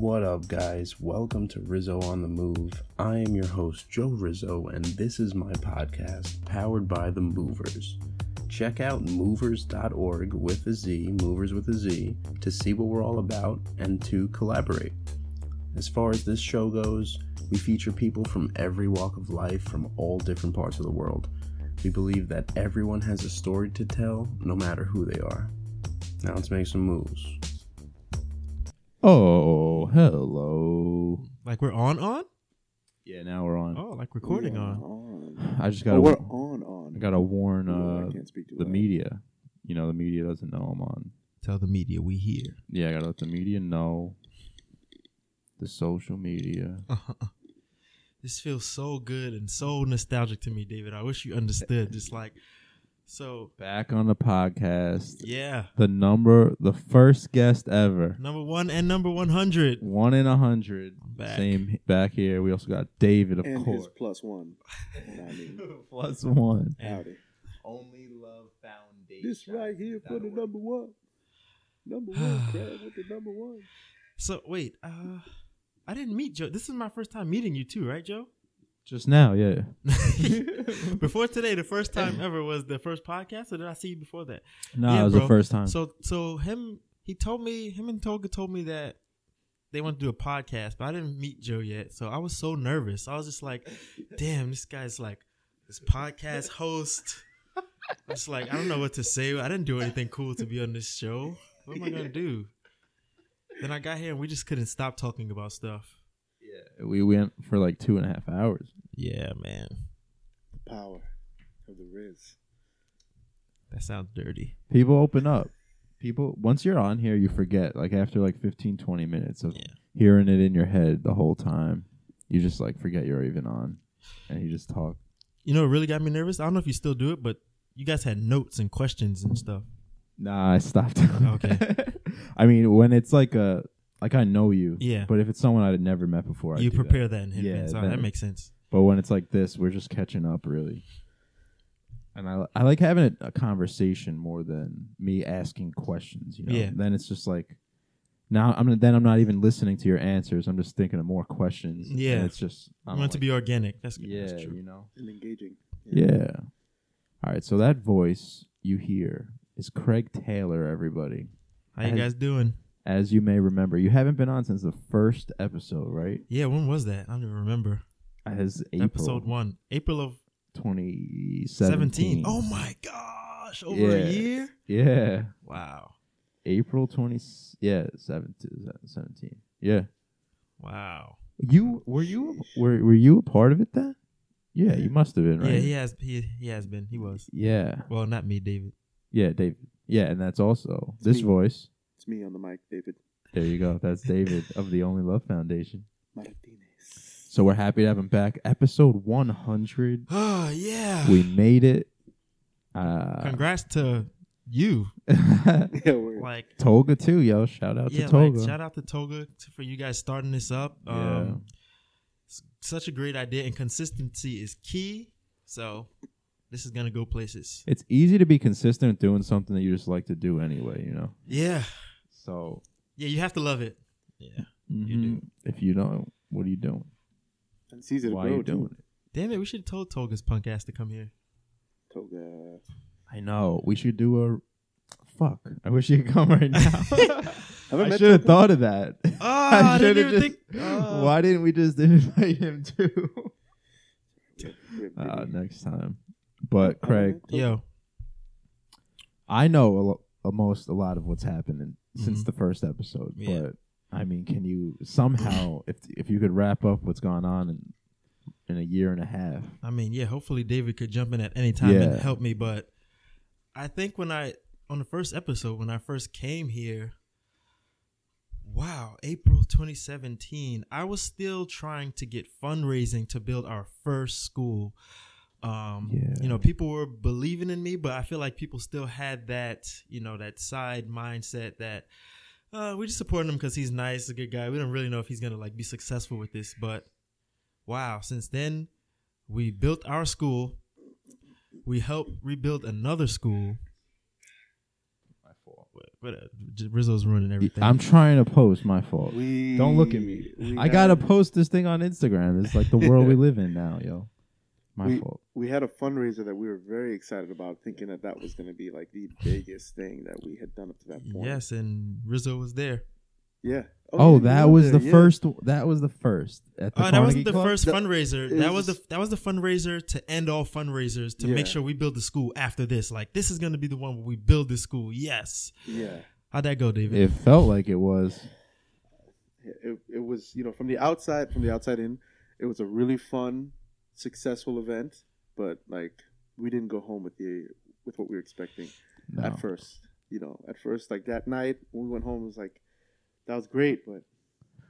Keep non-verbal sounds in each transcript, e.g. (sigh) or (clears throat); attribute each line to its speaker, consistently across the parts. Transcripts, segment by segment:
Speaker 1: What up, guys? Welcome to Rizzo on the Move. I am your host, Joe Rizzo, and this is my podcast powered by The Movers. Check out movers.org with a Z, movers with a Z, to see what we're all about and to collaborate. As far as this show goes, we feature people from every walk of life from all different parts of the world. We believe that everyone has a story to tell, no matter who they are. Now let's make some moves.
Speaker 2: Oh, hello.
Speaker 3: Like we're on on?
Speaker 2: Yeah, now we're on.
Speaker 3: Oh, like recording
Speaker 4: We are
Speaker 3: on.
Speaker 4: on.
Speaker 2: I just
Speaker 4: Oh,
Speaker 2: gotta,
Speaker 4: we're on on.
Speaker 2: I gotta warn
Speaker 4: Ooh, I
Speaker 2: uh,
Speaker 4: can't speak too
Speaker 2: the
Speaker 4: loud.
Speaker 2: media. You know, the media doesn't know I'm on.
Speaker 3: Tell the media we here.
Speaker 2: Yeah, I gotta let the media know. The social media. (laughs)
Speaker 3: This feels so good and so nostalgic to me, David. I wish you understood. Just like so
Speaker 2: Back on the podcast.
Speaker 3: yeah.
Speaker 2: The number, the first guest ever.
Speaker 3: Number one and number one hundred.
Speaker 2: One in a hundred.
Speaker 3: Back.
Speaker 2: Same back here. We also got David, of
Speaker 4: and
Speaker 2: course.
Speaker 4: his plus one. (laughs)
Speaker 2: Plus One.
Speaker 4: howdy.
Speaker 2: Only Love Foundation.
Speaker 4: This right here for the number one. Number one, (sighs) Crab with the number one.
Speaker 3: So wait, uh I didn't meet Joe. This is my first time meeting you too, right, Joe?
Speaker 2: Just now, yeah. (laughs)
Speaker 3: before today, the first time (laughs) ever was the first podcast, or did I see you before that?
Speaker 2: No,
Speaker 3: Yeah,
Speaker 2: it was
Speaker 3: bro.
Speaker 2: the first time.
Speaker 3: So so him he told me him and Toga told me that they want to do a podcast, but I didn't meet Joe yet. So I was so nervous. I was just like, damn, this guy's like this podcast host. It's like I don't know what to say. I didn't do anything cool to be on this show. What am I gonna do? Then I got here and we just couldn't stop talking about stuff.
Speaker 2: Yeah, we went for like two and a half hours.
Speaker 3: Yeah, man.
Speaker 4: The power of the Riz.
Speaker 3: That sounds dirty.
Speaker 2: People open up. People once you're on here, you forget. Like after like 15, 20 minutes of
Speaker 3: Yeah.
Speaker 2: hearing it in your head the whole time, you just like forget you're even on, and you just talk.
Speaker 3: You know it really got me nervous? I don't know if you still do it, but you guys had notes and questions and stuff.
Speaker 2: Nah, I stopped.
Speaker 3: Okay. (laughs)
Speaker 2: I mean, when it's like a like I know you,
Speaker 3: Yeah.
Speaker 2: But if it's someone I'd never met before, I
Speaker 3: you
Speaker 2: do that.
Speaker 3: prepare that, in
Speaker 2: Yeah,
Speaker 3: advance. Oh,
Speaker 2: then-
Speaker 3: that makes sense.
Speaker 2: But when it's like this, we're just catching up, really. And I I like having a, a conversation more than me asking questions. You know,
Speaker 3: Yeah.
Speaker 2: then it's just like now I'm then I'm not even listening to your answers. I'm just thinking of more questions. and
Speaker 3: Yeah.
Speaker 2: it's just I
Speaker 3: I
Speaker 2: don't
Speaker 3: want it to
Speaker 2: like-
Speaker 3: be organic. That's good.
Speaker 2: yeah,
Speaker 3: That's true.
Speaker 2: you know,
Speaker 4: And engaging.
Speaker 2: yeah. All right, so that voice you hear is Craig Taylor. Everybody,
Speaker 3: How you guys doing?
Speaker 2: As you may remember, you haven't been on since the first episode, right?
Speaker 3: Yeah, when was that? I don't even remember.
Speaker 2: As April
Speaker 3: Episode one, April of
Speaker 2: 2017.
Speaker 3: seventeen. Oh my gosh, over
Speaker 2: Yeah.
Speaker 3: a year.
Speaker 2: Yeah.
Speaker 3: Wow,
Speaker 2: April 20 yeah, 17, 17. Yeah.
Speaker 3: wow.
Speaker 2: You were you were were you a part of it then? Yeah, you must have been, right?
Speaker 3: Yeah, he has. He he has been. He was.
Speaker 2: Yeah.
Speaker 3: Well, not me, David.
Speaker 2: Yeah, David. Yeah, and that's also this
Speaker 4: me.
Speaker 2: voice.
Speaker 4: It's me on the mic, David
Speaker 2: There you go. That's David of the Only Love Foundation.
Speaker 4: Martinez.
Speaker 2: So we're happy to have him back. Episode 100.
Speaker 3: Oh yeah.
Speaker 2: We made it. Uh
Speaker 3: Congrats to you. (laughs)
Speaker 4: yeah,
Speaker 3: Like
Speaker 2: Toga too, yo. Shout out
Speaker 3: yeah,
Speaker 2: to Toga.
Speaker 3: like shout out to Toga t- for you guys starting this up. Um, s- such a great idea, and consistency is key. So this is gonna go places.
Speaker 2: It's easy to be consistent doing something that you just like to do anyway, you know.
Speaker 3: Yeah,
Speaker 2: So
Speaker 3: yeah, you have to love it. Yeah. You
Speaker 2: mhm.
Speaker 3: do.
Speaker 2: If you don't, what are you doing?
Speaker 4: and it's easy to
Speaker 2: Why are
Speaker 4: grow
Speaker 2: you doing it?
Speaker 3: Damn it, we should have told Toga's punk ass to come here.
Speaker 4: Toga.
Speaker 2: I know. We should do a fuck. I wish you could come right now. (laughs) (laughs)
Speaker 4: I
Speaker 2: I should have thought of that. (laughs)
Speaker 3: Oh, I didn't even
Speaker 2: just-
Speaker 3: think- oh.
Speaker 2: Why didn't we just invite him too? Uh, next time. But Craig,
Speaker 4: Toga.
Speaker 3: Yo,
Speaker 2: I know a lo- almost a lot of what's happening since
Speaker 3: Mhm.
Speaker 2: the first episode.
Speaker 3: Yeah.
Speaker 2: But I mean, can you somehow, if if you could wrap up what's gone on in in a year and a half?
Speaker 3: I mean, yeah, hopefully David could jump in at any time
Speaker 2: Yeah.
Speaker 3: and help me. But I think when I on the first episode when I first came here, wow, April 2017, I was still trying to get fundraising to build our first school. Um,
Speaker 2: Yeah.
Speaker 3: you know, people were believing in me, but I feel like people still had that, you know, that side mindset that uh, we're just supporting him because he's nice, a good guy. We don't really know if he's gonna like be successful with this, but wow, since then we built our school. We helped rebuild another school.
Speaker 2: My fault.
Speaker 3: What? But uh, Rizzo's ruining everything.
Speaker 2: I'm trying to post. My fault.
Speaker 4: We
Speaker 2: Don't look at me. I gotta post this thing on Instagram. It's like the world we (laughs) live in now, yo. My
Speaker 4: we,
Speaker 2: fault.
Speaker 4: we had a fundraiser that we were very excited about, thinking that that was going to be like the biggest thing that we had done up to that point.
Speaker 3: yes, and Rizzo was there.
Speaker 4: Yeah.
Speaker 2: Oh,
Speaker 4: yeah,
Speaker 2: that was
Speaker 4: there,
Speaker 2: the
Speaker 4: yeah.
Speaker 2: first. That was the first. At the
Speaker 3: Oh, that wasn't the
Speaker 2: Club?
Speaker 3: first
Speaker 4: That-
Speaker 3: fundraiser. That
Speaker 4: was
Speaker 3: was the that was the fundraiser to end all fundraisers to
Speaker 4: Yeah.
Speaker 3: make sure we build the school after this. Like this is gonna be the one where we build the school. Yes.
Speaker 4: Yeah.
Speaker 3: How'd that go, David?
Speaker 2: It felt like it was.
Speaker 4: It, it was, you know, from the outside, from the outside in, it was a really fun, successful event, but like we didn't go home with the with what we were expecting
Speaker 2: No.
Speaker 4: at first. You know, at first, like that night when we went home, it was like that was great, but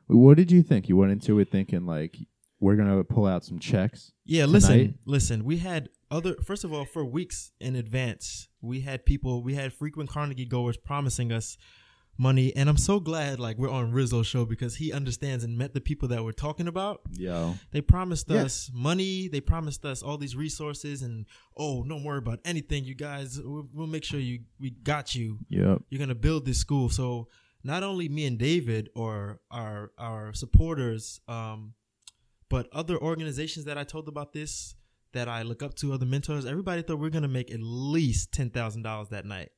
Speaker 2: What did you think? You went into it thinking like we're gonna pull out some checks.
Speaker 3: Yeah, listen, listen. We had other. First of all, for weeks in advance, we had people. We had frequent Carnegie goers promising us money, and I'm so glad like we're on Rizzo's show because he understands and met the people that we're talking about.
Speaker 2: Yeah.
Speaker 3: They promised
Speaker 4: Yeah.
Speaker 3: us money. They promised us all these resources, and oh, don't worry about anything, you guys. We'll, we'll make sure you we got you.
Speaker 2: yep.
Speaker 3: You're gonna build this school. So not only me and David or our our supporters, um, but other organizations that I told about this that I look up to, other mentors. Everybody thought we are gonna make at least ten thousand dollars that night.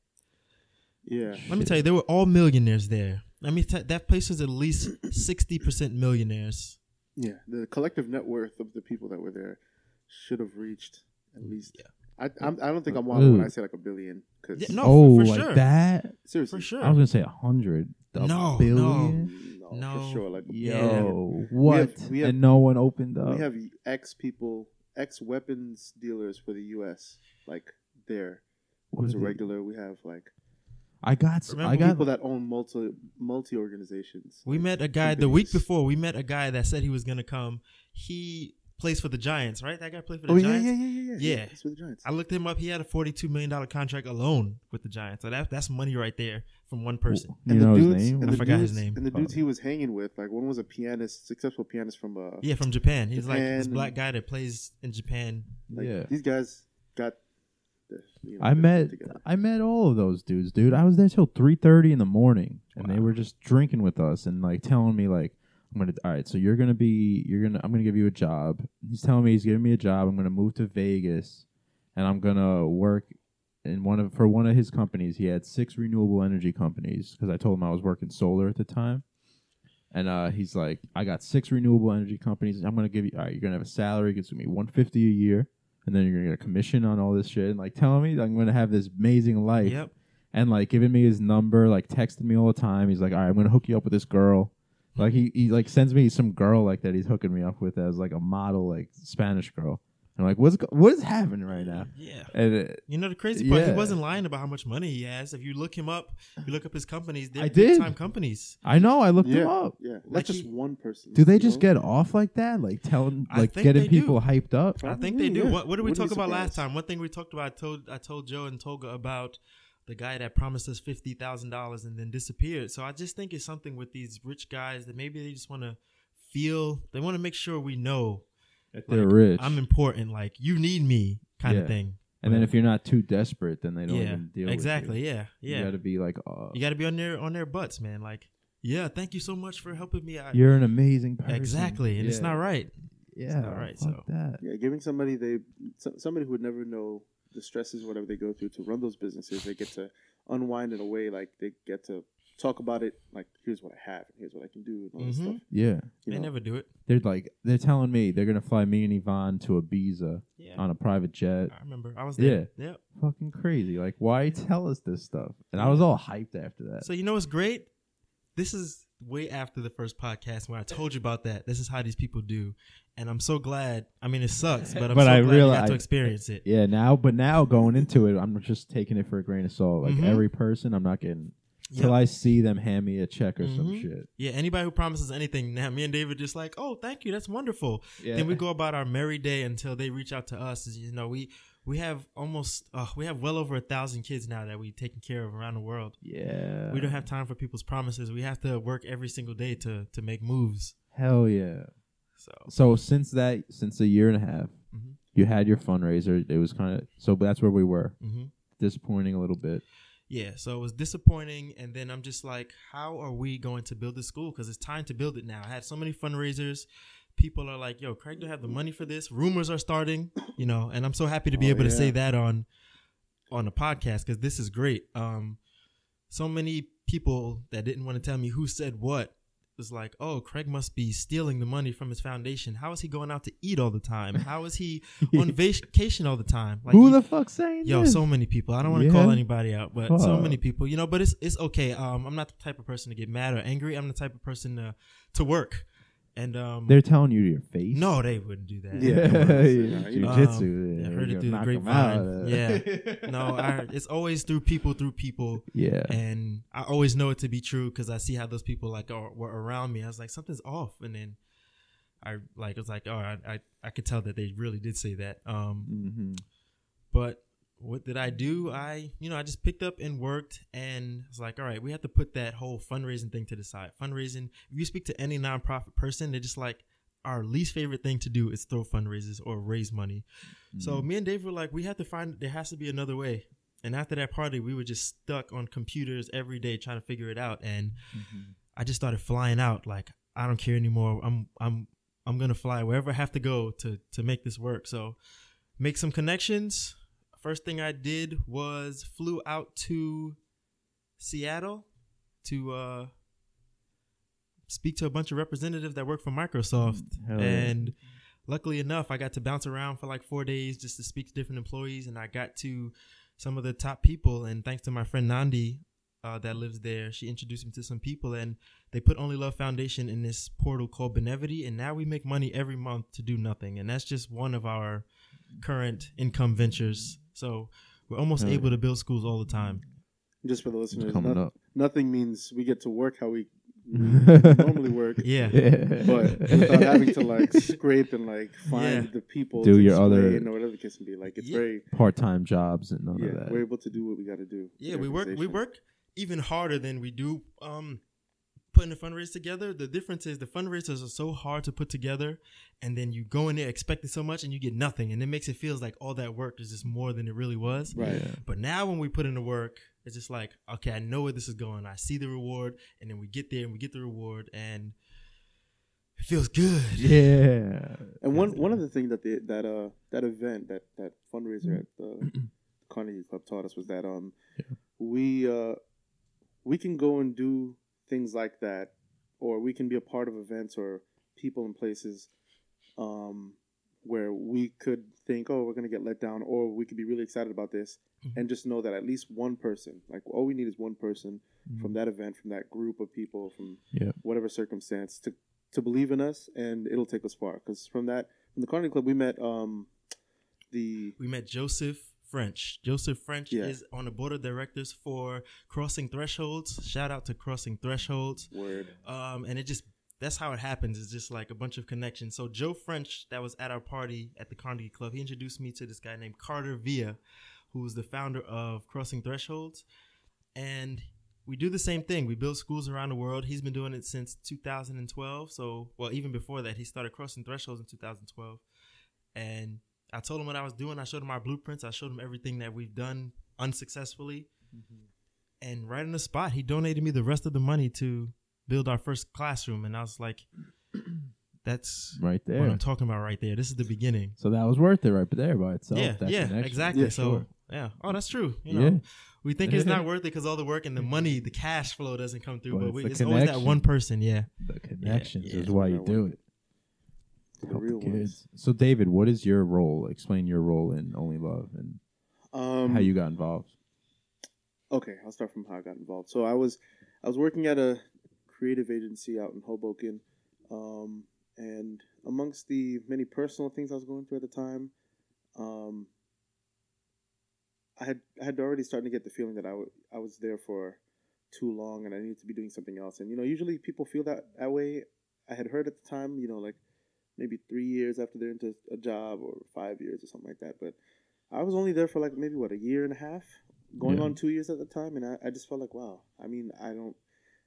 Speaker 4: Yeah,
Speaker 3: Let me tell you, they were all millionaires there. I mean, t- that place was at least sixty percent millionaires.
Speaker 4: yeah. The collective net worth of the people that were there should have reached at mm, least.
Speaker 3: Yeah.
Speaker 4: I I'm, I don't think I'm wild when I mm. say like a billion because
Speaker 3: Yeah, no,
Speaker 2: oh,
Speaker 3: for, for oh,
Speaker 2: like
Speaker 3: sure,
Speaker 2: that.
Speaker 4: seriously,
Speaker 3: for sure.
Speaker 2: I was gonna say a hundred. A
Speaker 3: No, no.
Speaker 2: billion?
Speaker 4: no,
Speaker 3: No.
Speaker 4: for sure. Like
Speaker 2: Yo, what?
Speaker 4: we have-
Speaker 2: and no one opened up.
Speaker 4: we have ex people, ex weapons dealers for the U.S. Like there,
Speaker 2: What
Speaker 4: who's a regular. We have like
Speaker 2: I got.
Speaker 3: Remember
Speaker 2: I got.
Speaker 4: people that own multi multi organizations.
Speaker 3: We met a guy the week before. We met a guy that said he was gonna come. He plays for the Giants, right? That guy played for the
Speaker 4: Oh yeah,
Speaker 3: Giants.
Speaker 4: yeah, yeah, yeah, yeah.
Speaker 3: Yeah.
Speaker 4: It's with the Giants.
Speaker 3: I looked him up. He had a forty-two million dollar contract alone with the Giants. So that that's money right there from one person.
Speaker 2: You know his
Speaker 4: dudes,
Speaker 2: name?
Speaker 4: And
Speaker 3: I
Speaker 4: the
Speaker 3: forgot his
Speaker 4: dudes-
Speaker 3: name.
Speaker 4: And the dudes he was hanging with, like one was a pianist, successful pianist from uh,
Speaker 3: Yeah, from Japan. He's like this black guy that plays in Japan.
Speaker 4: like,
Speaker 2: yeah.
Speaker 4: These guys got. You know,
Speaker 2: I met. I met all of those dudes, dude. I was there till three thirty in the morning, and they were just drinking with us and like telling me like, "I'm gonna all right, so you're gonna be you're gonna I'm gonna give you a job." He's telling me he's giving me a job. I'm gonna move to Vegas, and I'm gonna work in one of for one of his companies. He had six renewable energy companies because I told him I was working solar at the time. And uh, he's like, I got six renewable energy companies. I'm gonna give you. All right, you're gonna have a salary. It's gonna be 150 a year, and then you're gonna get a commission on all this shit. And like telling me I'm gonna have this amazing life.
Speaker 3: Yep.
Speaker 2: And like giving me his number, like texting me all the time. He's like, all right, I'm gonna hook you up with this girl. Like he, he like sends me some girl like that he's hooking me up with as like a model, like Spanish girl. I'm like, what's go- what is happening right now?
Speaker 3: Yeah.
Speaker 2: And uh,
Speaker 3: You know the crazy part, he wasn't lying about how much money he has. If you look him up, you look up his companies, they're
Speaker 2: I
Speaker 3: big
Speaker 2: did.
Speaker 3: time companies.
Speaker 2: I know I looked
Speaker 4: yeah,
Speaker 2: him up.
Speaker 4: yeah. That's
Speaker 3: Like
Speaker 4: just
Speaker 3: he-
Speaker 4: one person.
Speaker 2: Do they just
Speaker 4: know?
Speaker 2: get off like that? Like telling, like getting people
Speaker 3: do.
Speaker 2: hyped up?
Speaker 3: I think they do.
Speaker 4: yeah.
Speaker 3: What, what did we
Speaker 4: Wouldn't
Speaker 3: talk about last time? One thing we talked about, I told I told Joe and Toga about the guy that promised us fifty thousand dollars and then disappeared. So I just think it's something with these rich guys that maybe they just want to feel. They want to make sure we know
Speaker 2: They're
Speaker 3: like,
Speaker 2: rich.
Speaker 3: I'm important. Like you need me, kind
Speaker 2: Yeah.
Speaker 3: of thing.
Speaker 2: and then if you're not too desperate, then they don't
Speaker 3: yeah,
Speaker 2: even deal
Speaker 3: exactly.
Speaker 2: with you.
Speaker 3: Yeah, Yeah.
Speaker 2: You
Speaker 3: yeah.
Speaker 2: got to be like, uh,
Speaker 3: You got to be on their on their butts, man. Like, yeah, thank you so much for helping me. I,
Speaker 2: you're an amazing person.
Speaker 3: exactly, and it's
Speaker 2: Yeah.
Speaker 3: not right.
Speaker 2: Yeah,
Speaker 3: not right,
Speaker 2: fuck
Speaker 3: so.
Speaker 2: that.
Speaker 4: Yeah, giving somebody they so- somebody who would never know the stresses, whatever they go through to run those businesses, they get to unwind in a way like they get to talk about it. Like, here's what I have, and here's what I can do, and all this
Speaker 3: Mhm.
Speaker 4: stuff.
Speaker 2: Yeah,
Speaker 4: You
Speaker 3: they
Speaker 4: know?
Speaker 3: never do it.
Speaker 2: they're like they're telling me they're gonna fly me and Yvonne to Ibiza
Speaker 3: Yeah,
Speaker 2: on a private jet.
Speaker 3: I remember. I was there. Yeah.
Speaker 2: Fucking crazy. Like, why tell us this stuff? And I was all hyped after that.
Speaker 3: So you know what's great? This is way after the first podcast where I told you about that. This is how these people do, and I'm so glad. I mean, it sucks, but I'm (laughs)
Speaker 2: But
Speaker 3: so
Speaker 2: I
Speaker 3: glad you
Speaker 2: realize-
Speaker 3: got to experience it.
Speaker 2: yeah, now, but now going into it, I'm just taking it for a grain of salt. Like
Speaker 3: Mhm.
Speaker 2: every person, I'm not getting till
Speaker 3: Yep.
Speaker 2: I see them hand me a check or some
Speaker 3: Mhm.
Speaker 2: shit.
Speaker 3: Yeah, anybody who promises anything, now me and David just like, oh, thank you, that's wonderful.
Speaker 2: Yeah.
Speaker 3: Then we go about our merry day until they reach out to us. You know, we we have almost, uh, we have well over a thousand kids now that we taking care of around the world.
Speaker 2: Yeah.
Speaker 3: we don't have time for people's promises. We have to work every single day to to make moves.
Speaker 2: Hell yeah.
Speaker 3: So
Speaker 2: So since that, since a year and a half,
Speaker 3: Mhm.
Speaker 2: you had your fundraiser. It was kind of so. That's where we were.
Speaker 3: hmm
Speaker 2: Disappointing a little bit.
Speaker 3: Yeah, so it was disappointing. And then I'm just like, how are we going to build this school? Because it's time to build it now. I had so many fundraisers. People are like, yo, Craig don't have the money for this. Rumors are starting, you know, and I'm so happy to be
Speaker 4: Oh,
Speaker 3: able to say that on on the podcast because this is great. Um, so many people that didn't want to tell me who said what was like, oh, Craig must be stealing the money from his foundation. How is he going out to eat all the time? How is he (laughs) on vacation all the time? Like,
Speaker 2: Who the fuck saying
Speaker 3: Yo,
Speaker 2: this?
Speaker 3: so many people. I don't want to call anybody out, but so many people. You know, but it's it's okay. Um, I'm not the type of person to get mad or angry. I'm the type of person to to work. And um,
Speaker 2: They're telling you to your face.
Speaker 3: no, they wouldn't do that.
Speaker 4: Yeah, (laughs)
Speaker 2: yeah,
Speaker 4: come on, yeah, you know.
Speaker 2: jujitsu.
Speaker 3: Um,
Speaker 2: yeah,
Speaker 3: I heard it through the grapevine. Yeah. (laughs) No, I, it's always through people, through people,
Speaker 2: yeah.
Speaker 3: and I always know it to be true because I see how those people like are, were around me. I was like, something's off, and then I like was like, oh, I I, I could tell that they really did say that. Um,
Speaker 2: hmm
Speaker 3: but what did I do? I, you know, I just picked up and worked and was like, all right, we have to put that whole fundraising thing to the side. Fundraising, if you speak to any nonprofit person, they're just like, our least favorite thing to do is throw fundraisers or raise money. So mm-hmm. me and Dave were like, we have to find, there has to be another way. And after that party, we were just stuck on computers every day trying to figure it out. And mm-hmm. I just started flying out. Like, I don't care anymore. I'm, I'm, I'm gonna fly wherever I have to go to to make this work. So, make some connections. First thing I did was flew out to Seattle to uh, speak to a bunch of representatives that work for Microsoft.
Speaker 2: Hell yeah.
Speaker 3: and luckily enough, I got to bounce around for like four days just to speak to different employees, and I got to some of the top people. And thanks to my friend Nandi, uh, that lives there, she introduced me to some people, and they put Only Love Foundation in this portal called Benevity, and now we make money every month to do nothing, and that's just one of our current income ventures. So we're almost
Speaker 2: yeah.
Speaker 3: able to build schools all the time.
Speaker 4: Just for the listeners,
Speaker 2: coming
Speaker 4: no-
Speaker 2: up.
Speaker 4: nothing means we get to work how we (laughs) normally work.
Speaker 3: Yeah.
Speaker 4: But without having to like (laughs) scrape and like find
Speaker 3: Yeah.
Speaker 4: the people
Speaker 2: Do
Speaker 4: to
Speaker 2: your other-
Speaker 4: explain or whatever the case can be, like it's
Speaker 3: Yeah.
Speaker 4: very
Speaker 2: part-time jobs and none
Speaker 4: yeah.
Speaker 2: of that.
Speaker 4: We're able to do what we got to do.
Speaker 3: Yeah, we work we work even harder than we do um putting the fundraiser together. The difference is the fundraisers are so hard to put together and then you go in there expecting so much and you get nothing and it makes it feels like all that work is just more than it really was.
Speaker 4: Right.
Speaker 2: Yeah.
Speaker 3: But now when we put in the work, it's just like, okay, I know where this is going. I see the reward and then we get there and we get the reward and it feels good.
Speaker 2: Yeah.
Speaker 4: And one one of the things that the that uh that event that that fundraiser at the (clears throat) Carnegie Club taught us was that um we uh we can go and do things like that, or we can be a part of events or people and places um where we could think, oh, we're gonna get let down, or we could be really excited about this,
Speaker 3: Mhm.
Speaker 4: and just know that at least one person, like all we need is one person
Speaker 2: Mm-hmm.
Speaker 4: from that event, from that group of people, from
Speaker 2: Yeah.
Speaker 4: whatever circumstance, to to believe in us, and it'll take us far. Because from that, from the Carnegie Club, we met um the
Speaker 3: we met Joseph French. Joseph French
Speaker 4: Yeah.
Speaker 3: is on the board of directors for Crossing Thresholds. Shout out to Crossing Thresholds.
Speaker 4: word.
Speaker 3: Um, and it just that's how it happens. It's just like a bunch of connections. So Joe French, that was at our party at the Carnegie Club, he introduced me to this guy named Carter Villa, who's the founder of Crossing Thresholds, and we do the same thing. We build schools around the world. He's been doing it since 2012. So, well, even before that, he started Crossing Thresholds in 2012, and I told him what I was doing. I showed him our blueprints. I showed him everything that we've done unsuccessfully. Mm-hmm. And right on the spot, he donated me the rest of the money to build our first classroom. And I was like, (clears throat) that's
Speaker 2: Right there.
Speaker 3: what
Speaker 2: there.
Speaker 3: I'm talking about right there. This is the beginning.
Speaker 2: So that was worth it right there by itself.
Speaker 3: yeah,
Speaker 2: that
Speaker 3: yeah,
Speaker 2: connection.
Speaker 3: exactly.
Speaker 4: Yeah,
Speaker 3: so,
Speaker 2: sure.
Speaker 3: yeah. Oh, that's true. You know,
Speaker 2: Yeah.
Speaker 3: we think it's not worth it because all the work and the money, the cash flow doesn't come through.
Speaker 2: But
Speaker 3: But,
Speaker 2: it's
Speaker 3: we, it's always that one person. Yeah.
Speaker 2: The connections
Speaker 3: yeah.
Speaker 2: is why you do it.
Speaker 4: The
Speaker 2: Help the
Speaker 4: real ones.
Speaker 2: So David, what is your role? Explain your role in Only Love and
Speaker 4: Um,
Speaker 2: how you got involved.
Speaker 4: Okay, I'll start from how I got involved. So I was I was working at a creative agency out in Hoboken, um, and amongst the many personal things I was going through at the time, um, I had I had already started to get the feeling that I I was there for too long and I needed to be doing something else. And you know, usually people feel that that way. I had heard at the time, you know, like maybe three years after they're into a job or five years or something like that. But I was only there for like maybe what a year and a half, going
Speaker 2: Yeah.
Speaker 4: on two years at the time, and I, I just felt like wow. I mean, I don't.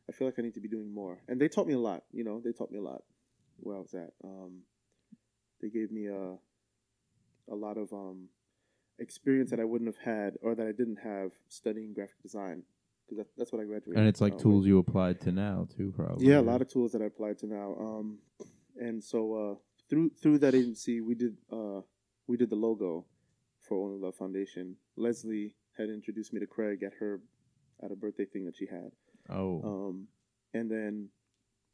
Speaker 4: I feel like I need to be doing more, and they taught me a lot. You know, they taught me a lot where I was at. Um, they gave me a a lot of um, experience that I wouldn't have had or that I didn't have studying graphic design because that, that's what I graduated.
Speaker 2: And it's like
Speaker 4: uh,
Speaker 2: tools
Speaker 4: with.
Speaker 2: you applied to now too, probably.
Speaker 4: Yeah, a lot of tools that I applied to now. Um, and so uh, through through that agency, we did uh, we did the logo for Only Love Foundation. Leslie had introduced me to Craig at her at a birthday thing that she had.
Speaker 2: Oh,
Speaker 4: Um, and then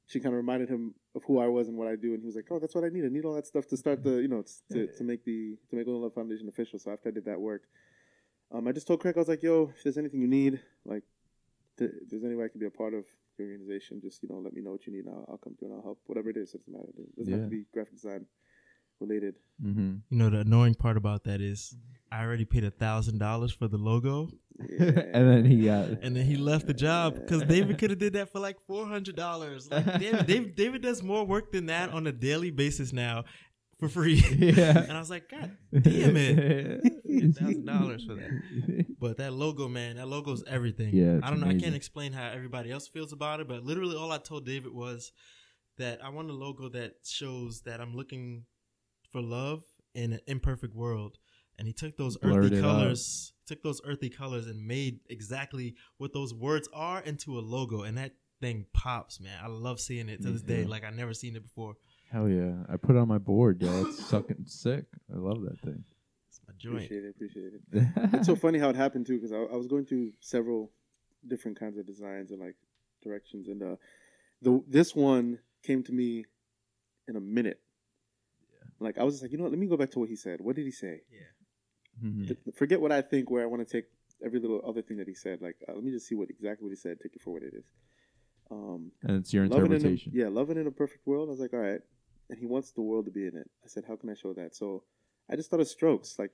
Speaker 4: she kind of reminded him of who I was and what I do, and he was like, "Oh, that's what I need. I need all that stuff to start the, you know, to, to make the to make Only Love Foundation official." So after I did that work, um, I just told Craig, I was like, "Yo, if there's anything you need, like, th- if there's any way I can be a part of organization, just you know, let me know what you need. I'll, I'll come through and I'll help. Whatever it is, it doesn't matter. It doesn't have to be graphic design related."
Speaker 2: mm-hmm.
Speaker 3: You know, the annoying part about that is I already paid a thousand dollars for the logo,
Speaker 4: Yeah. (laughs)
Speaker 2: and then he got.
Speaker 3: and then he left the job because David could have did that for like four hundred dollars. Like David, David, David does more work than that on a daily basis now for free. (laughs)
Speaker 2: Yeah.
Speaker 3: and I was like, God damn it, (laughs) thousand dollars for that. But that logo, man, that logo's everything.
Speaker 2: Yeah,
Speaker 3: I don't know. I can't explain how everybody else feels about it, but literally all I told David was that I want a logo that shows that I'm looking for love in an imperfect world. And he took those
Speaker 2: Blurred
Speaker 3: earthy colors, took those earthy colors, and made exactly what those words are into a logo. And that thing pops, man. I love seeing it to this day. Like I never seen it before.
Speaker 2: Hell yeah! I put it on my board, yo. It's sucking sick. I love that thing.
Speaker 3: It's my joint.
Speaker 4: Appreciate it. Appreciate it. (laughs) it's so funny how it happened too because I, I was going through several different kinds of designs and like directions and uh the this one came to me in a minute Yeah. like i was just like you know what let me go back to what he said what did he say
Speaker 3: Yeah.
Speaker 2: Mhm.
Speaker 4: Th- forget what i think where i want to take every little other thing that he said like uh, let me just see what exactly what he said take it for what it is um
Speaker 2: And it's your
Speaker 4: loving in a,
Speaker 2: interpretation.
Speaker 4: yeah loving in a perfect world i was like all right and he wants the world to be in it i said how can i show that so i just thought of strokes like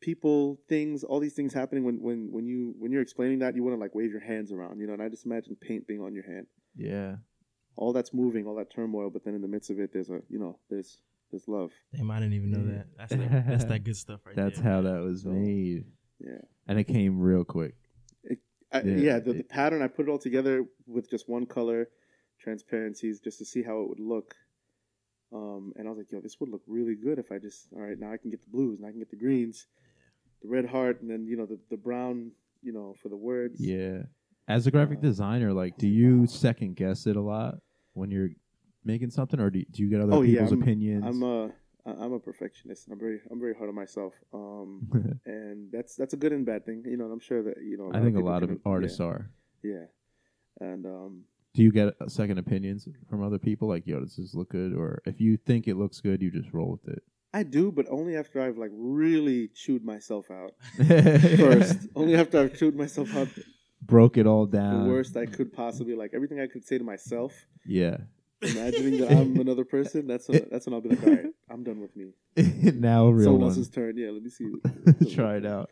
Speaker 4: people things all these things happening when when when you when you're explaining that you want to like wave your hands around you know and i just imagine paint being on your hand
Speaker 2: Yeah.
Speaker 4: all that's moving all that turmoil but then in the midst of it there's a you know there's there's love
Speaker 3: Damn, I didn't even know
Speaker 2: Yeah.
Speaker 3: that. That's that, that's that good stuff right (laughs)
Speaker 2: That's
Speaker 3: there.
Speaker 2: how that was
Speaker 4: So-
Speaker 2: made,
Speaker 4: yeah
Speaker 2: and it came real quick.
Speaker 4: I,
Speaker 2: Yeah.
Speaker 4: yeah, the, the pattern I put it all together with just one color, transparencies, just to see how it would look. Um, and I was like, yo, this would look really good if I just all right now I can get the blues and I can get the greens, the red heart, and then you know the the brown, you know, for the words.
Speaker 2: Yeah. As a graphic
Speaker 4: Uh,
Speaker 2: designer, like, do you second guess it a lot when you're making something, or do, do you get other
Speaker 4: Oh, yeah,
Speaker 2: people's
Speaker 4: I'm-
Speaker 2: opinions?
Speaker 4: I'm a I- I'm a perfectionist. I'm very I'm very hard on myself. Um, (laughs) and that's that's a good and bad thing. You know, and I'm sure that you know.
Speaker 2: I think a lot of artists
Speaker 4: yeah,
Speaker 2: are.
Speaker 4: Yeah, and um,
Speaker 2: Do you get uh, second opinions from other people? Like, yo, does this look good? Or if you think it looks good, you just roll with it.
Speaker 4: I do, but only after I've like really chewed myself out (laughs) first. only after I've chewed myself out
Speaker 2: Broke it all down.
Speaker 4: the worst I could possibly like everything I could say to myself,
Speaker 2: Yeah.
Speaker 4: imagining that I'm (laughs) another person. That's when, that's when I'll be like, all right, I'm done with me. (laughs)
Speaker 2: now a real
Speaker 4: Someone
Speaker 2: one.
Speaker 4: else's turn. Yeah, let me see.
Speaker 2: Try it out.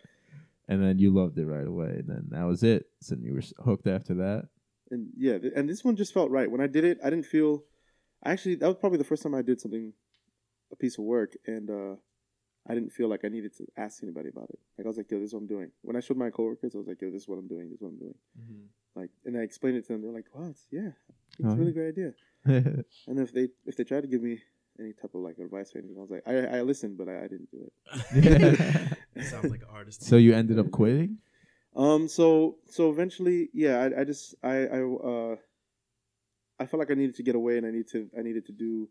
Speaker 2: And then you loved it right away. And then that was it. So then you were hooked after that.
Speaker 4: And yeah, and this one just felt right when I did it. I didn't feel. Actually, that was probably the first time I did something, a piece of work, and uh, I didn't feel like I needed to ask anybody about it. Like I was like, yo, this is what I'm doing. When I showed my coworkers, I was like, yo, this is what I'm doing. This is what I'm doing. Like, and I explained it to them. They're like, wow, it's, yeah, it's
Speaker 2: Oh,
Speaker 4: a really great idea. (laughs) And if they if they tried to give me any type of like advice or anything, I was like, I I listened, but I, I didn't do it. (laughs)
Speaker 3: that sounds like an artist.
Speaker 2: so you ended up quitting?
Speaker 4: Um. So so eventually, yeah. I, I just I I uh I felt like I needed to get away, and I need to I needed to do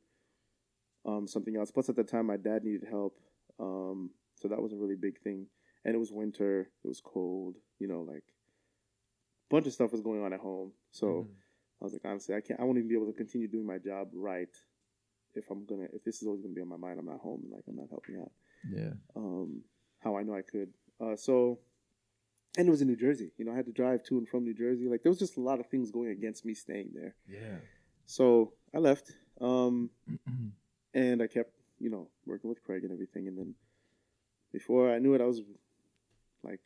Speaker 4: um something else. Plus, at the time, my dad needed help. Um. So that was a really big thing, and it was winter. It was cold. You know, like a bunch of stuff was going on at home. So I was like, honestly, I can't. I won't even be able to continue doing my job right if I'm gonna if this is always gonna be on my mind. I'm not home, and like I'm not helping out
Speaker 2: Yeah.
Speaker 4: um, how I know I could. Uh, so, and it was in New Jersey. You know, I had to drive to and from New Jersey. Like there was just a lot of things going against me staying there.
Speaker 2: Yeah.
Speaker 4: So I left, um, and I kept, you know, working with Craig and everything. And then before I knew it, I was like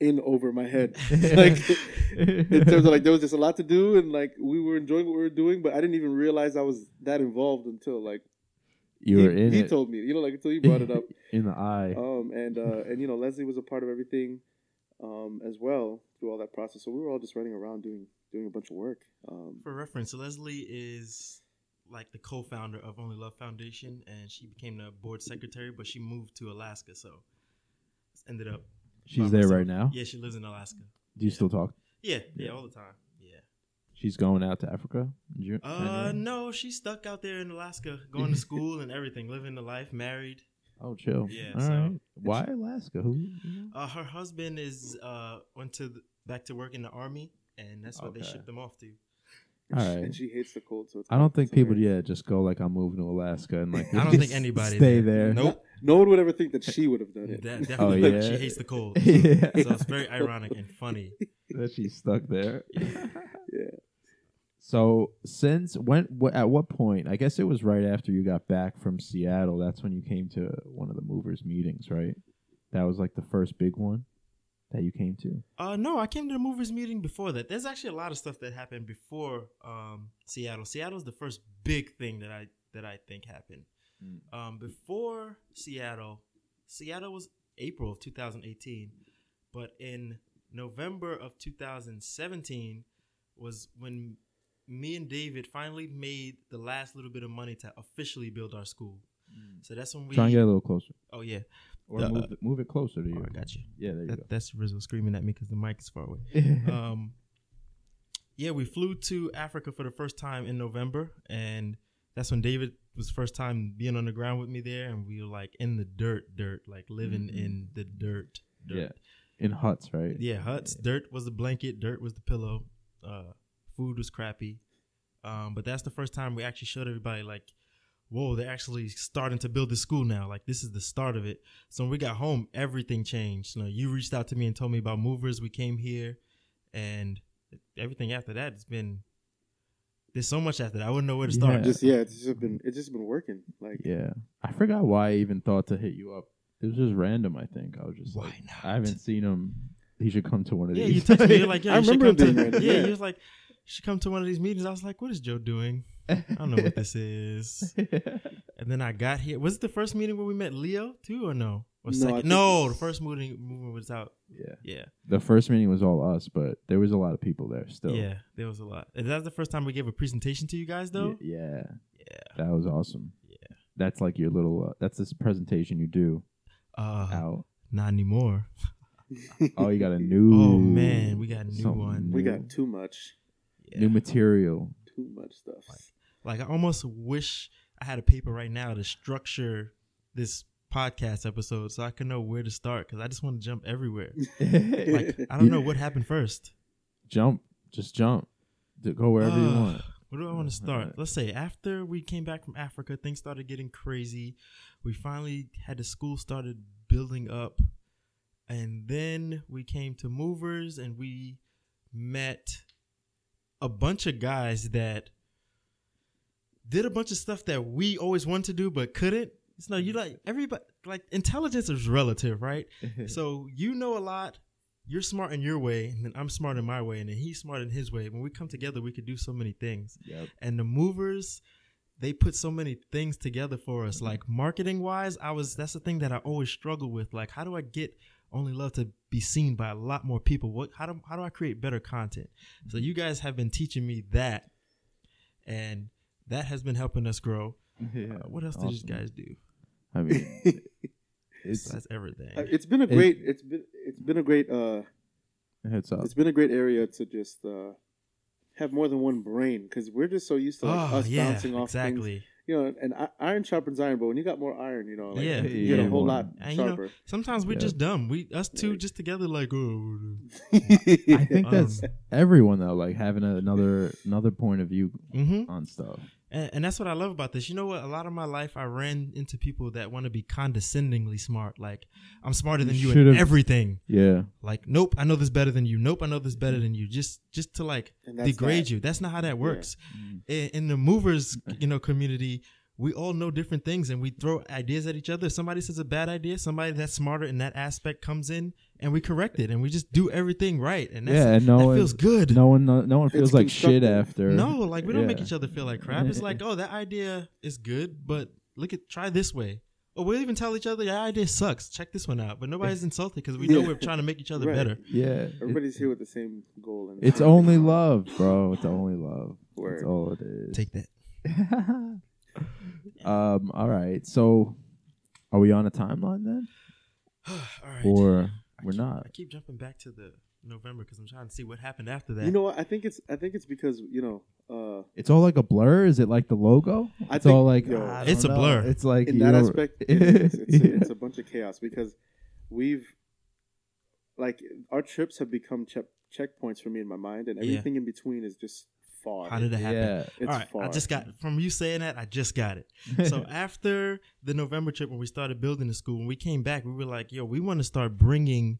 Speaker 4: in over my head. (laughs) (laughs) like in terms of like there was just a lot to do, and like we were enjoying what we were doing, but I didn't even realize I was that involved until like
Speaker 2: you
Speaker 4: he,
Speaker 2: were in
Speaker 4: he
Speaker 2: it
Speaker 4: told me. You know, like until he brought it up. (laughs)
Speaker 2: in the eye.
Speaker 4: um, and uh, and you know Leslie was a part of everything um, as well through all that process. So we were all just running around doing doing a bunch of work. Um,
Speaker 3: For reference, Leslie is like the co-founder of Only Love Foundation, and she became the board secretary, but she moved to Alaska. So ended up.
Speaker 2: She's there
Speaker 3: myself.
Speaker 2: right now.
Speaker 3: Yeah, she lives in Alaska.
Speaker 2: Do you still talk?
Speaker 3: Yeah, yeah,
Speaker 2: Yeah.
Speaker 3: all the time. Yeah.
Speaker 2: She's going out to Africa. in
Speaker 3: Uh,
Speaker 2: January?
Speaker 3: no, she's stuck out there in Alaska, going to (laughs) school and everything, living the life, married.
Speaker 2: Oh, chill.
Speaker 3: Yeah,
Speaker 2: All
Speaker 3: so-
Speaker 2: right. Why Alaska? Who?
Speaker 3: Uh, her husband is uh went to the, back to work in the army, and that's what they shipped them off to.
Speaker 2: All right.
Speaker 4: And she hates the cold, so it's
Speaker 2: I don't think
Speaker 4: it's
Speaker 2: people,
Speaker 4: hilarious.
Speaker 2: yeah, just go like I'm moving to Alaska and like (laughs)
Speaker 3: I don't think anybody
Speaker 2: stay
Speaker 3: there.
Speaker 2: there.
Speaker 3: Nope.
Speaker 4: No one would ever think that she would have done it.
Speaker 3: That definitely.
Speaker 2: Oh, yeah?
Speaker 3: She hates the cold. (laughs)
Speaker 2: yeah,
Speaker 3: So it's very ironic and funny.
Speaker 2: that she's stuck there.
Speaker 4: Yeah. (laughs)
Speaker 2: So since when? Wh- at what point? I guess it was right after you got back from Seattle. That's when you came to one of the movers meetings, right? That was like the first big one that you came to.
Speaker 3: Uh, no, I came to the movers meeting before that. There's actually a lot of stuff that happened before um, Seattle. Seattle's the first big thing that I that I think happened.
Speaker 2: Mm.
Speaker 3: Um, before Seattle, Seattle was April of 2018, but in November of 2017 was when me and David finally made the last little bit of money to officially build our school. So that's when we.
Speaker 2: Try and get a little closer,
Speaker 3: oh yeah,
Speaker 2: or
Speaker 3: The-
Speaker 2: move, it, move it closer to you.
Speaker 3: oh, I got you.
Speaker 2: Yeah, there you
Speaker 3: That, that's Rizzo screaming at me because the mic is far away. (laughs) um, yeah, we flew to Africa for the first time in November, and that's when David was first time being on the ground with me there, and we were like in the dirt, dirt, like living
Speaker 2: Mhm.
Speaker 3: in the dirt, dirt.
Speaker 2: yeah, in huts, right?
Speaker 3: Yeah, huts. Dirt was the blanket. Dirt was the pillow. Uh, food was crappy. Um, but that's the first time we actually showed everybody like, whoa, they're actually starting to build the school now. Like this is the start of it. So when we got home, everything changed. You know, you reached out to me and told me about movers. We came here, and everything after that has been. There's so much after that. I wouldn't know where to start.
Speaker 2: Yeah.
Speaker 4: Just yeah, it's just been it's just been working. Like
Speaker 2: Yeah, I forgot why I even thought to hit you up. It was just random. I think I was just
Speaker 3: Why
Speaker 2: like,
Speaker 3: not?
Speaker 2: I haven't seen him. He should come to one of
Speaker 3: Yeah,
Speaker 2: these.
Speaker 3: you texted me. You're like, (laughs) yo,
Speaker 4: I
Speaker 3: you should
Speaker 4: remember
Speaker 3: come
Speaker 4: it being (laughs)
Speaker 3: to.
Speaker 4: random,
Speaker 3: Yeah,
Speaker 4: yeah.
Speaker 3: you was like, you should come to one of these meetings. I was like, what is Joe doing? I don't know what this is. (laughs) And then I got here. Was it the first meeting where we met Leo too, or no? Or
Speaker 4: No,
Speaker 3: second? No,
Speaker 4: it's-
Speaker 3: the first meeting movement was out.
Speaker 2: yeah,
Speaker 3: Yeah,
Speaker 2: the first meeting was all us, but there was a lot of people there still.
Speaker 3: yeah. There was a lot. Is that the first time we gave a presentation to you guys though?
Speaker 2: Y- yeah,
Speaker 3: Yeah.
Speaker 2: that was awesome.
Speaker 3: Yeah.
Speaker 2: That's like your little. Uh, that's this presentation you do
Speaker 3: Uh,
Speaker 2: out.
Speaker 3: not anymore. (laughs)
Speaker 2: Oh, you got a (laughs) new.
Speaker 3: Oh man, we got a new
Speaker 2: something
Speaker 3: one.
Speaker 4: we got too much,
Speaker 3: Yeah.
Speaker 2: new material.
Speaker 4: too much stuff.
Speaker 3: Like I almost wish I had a paper right now to structure this podcast episode so I can know where to start because I just want to jump everywhere. (laughs) Like I don't know what happened first.
Speaker 2: Jump, just jump. D- Go wherever you
Speaker 3: Uh,
Speaker 2: want.
Speaker 3: Where do I want to start?
Speaker 2: Alright.
Speaker 3: Let's say after we came back from Africa, things started getting crazy. We finally had the school started building up, and then we came to movers and we met a bunch of guys that did a bunch of stuff that we always wanted to do but couldn't. It's no, you mm-hmm. like everybody like intelligence is relative, right? (laughs) so you know a lot you're smart in your way and then i'm smart in my way and then he's smart in his way when we come together we could do so many things
Speaker 2: Yep.
Speaker 3: and the movers they put so many things together for us mm-hmm. like marketing wise i was that's the thing that i always struggle with like how do i get only love to be seen by a lot more people. What how do, how do i create better content? So you guys have been teaching me that and that has been helping us grow. (laughs)
Speaker 2: Yeah,
Speaker 3: Uh, what else did
Speaker 2: awesome.
Speaker 3: you guys do?
Speaker 2: I mean, (laughs) it's
Speaker 3: that's everything.
Speaker 4: Uh, it's been a great it's been it's been a great uh
Speaker 2: it's up.
Speaker 4: it's been a great area to just uh have more than one brain because we're just so used to like
Speaker 3: oh
Speaker 4: us
Speaker 3: yeah
Speaker 4: bouncing off things.
Speaker 3: exactly
Speaker 4: you know and iron sharpens iron but when you got more iron you know like
Speaker 3: Yeah.
Speaker 4: you get a whole
Speaker 2: more.
Speaker 4: lot
Speaker 3: And, you know,
Speaker 4: sharper
Speaker 3: Sometimes we're
Speaker 2: Yeah.
Speaker 3: just dumb. We us two
Speaker 4: Yeah.
Speaker 3: just together like oh (laughs)
Speaker 2: I think
Speaker 3: Um,
Speaker 2: that's everyone though, like having another another point of view
Speaker 3: hmm
Speaker 2: on stuff.
Speaker 3: And, and that's what I love about this. You know what? A lot of my life I ran into people that want to be condescendingly smart. Like I'm smarter than
Speaker 2: You
Speaker 3: you in everything.
Speaker 2: Yeah,
Speaker 3: Like nope, I know this better than you. Nope, I know this better than you. Just just to like degrade
Speaker 4: that.
Speaker 3: you. That's not how that works.
Speaker 2: Mm.
Speaker 3: In, in the movers, (laughs) you know, community, we all know different things and we throw ideas at each other. If somebody says a bad idea, somebody that's smarter in that aspect comes in and we correct it and we just do everything right. And that's,
Speaker 2: yeah, and no
Speaker 3: that
Speaker 2: one
Speaker 3: feels good.
Speaker 2: No one, no, no one feels
Speaker 4: It's
Speaker 2: like shit after.
Speaker 3: No, like we don't make each other feel like crap. It's like, oh, that idea is good, but look at try this way. Or we'll even tell each other that idea sucks. Check this one out. But nobody's insulted because we know
Speaker 4: Yeah.
Speaker 3: we're trying to make each other
Speaker 4: Right.
Speaker 3: better.
Speaker 2: Yeah,
Speaker 4: everybody's here with the same goal and
Speaker 2: It's only love, bro. It's only love.
Speaker 4: Word.
Speaker 2: That's all it is.
Speaker 3: Take that. (laughs)
Speaker 2: um. All right. So, are we on a timeline then? (sighs)
Speaker 3: All right.
Speaker 2: or
Speaker 3: I
Speaker 2: we're
Speaker 3: keep-
Speaker 2: not.
Speaker 3: I keep jumping back to the November because I'm trying to see what happened after that.
Speaker 4: You know what? I think it's I think it's because you know uh,
Speaker 2: It's all like a blur. Is it like the logo?
Speaker 4: I
Speaker 2: it's
Speaker 4: think-
Speaker 2: all like
Speaker 4: yo,
Speaker 2: I don't
Speaker 3: It's a
Speaker 2: know.
Speaker 3: blur.
Speaker 2: It's like
Speaker 4: in that aspect, (laughs) it is. It's,
Speaker 2: Yeah.
Speaker 4: a, it's a bunch of chaos because we've like our trips have become check checkpoints for me in my mind, and
Speaker 3: Yeah.
Speaker 4: everything in between is just far.
Speaker 3: How did it happen?
Speaker 2: Yeah.
Speaker 4: It's
Speaker 3: All right,
Speaker 4: far.
Speaker 3: I just got from you saying that. I just got it. So (laughs) after the November trip, when we started building the school, when we came back, we were like, "Yo, we want to start bringing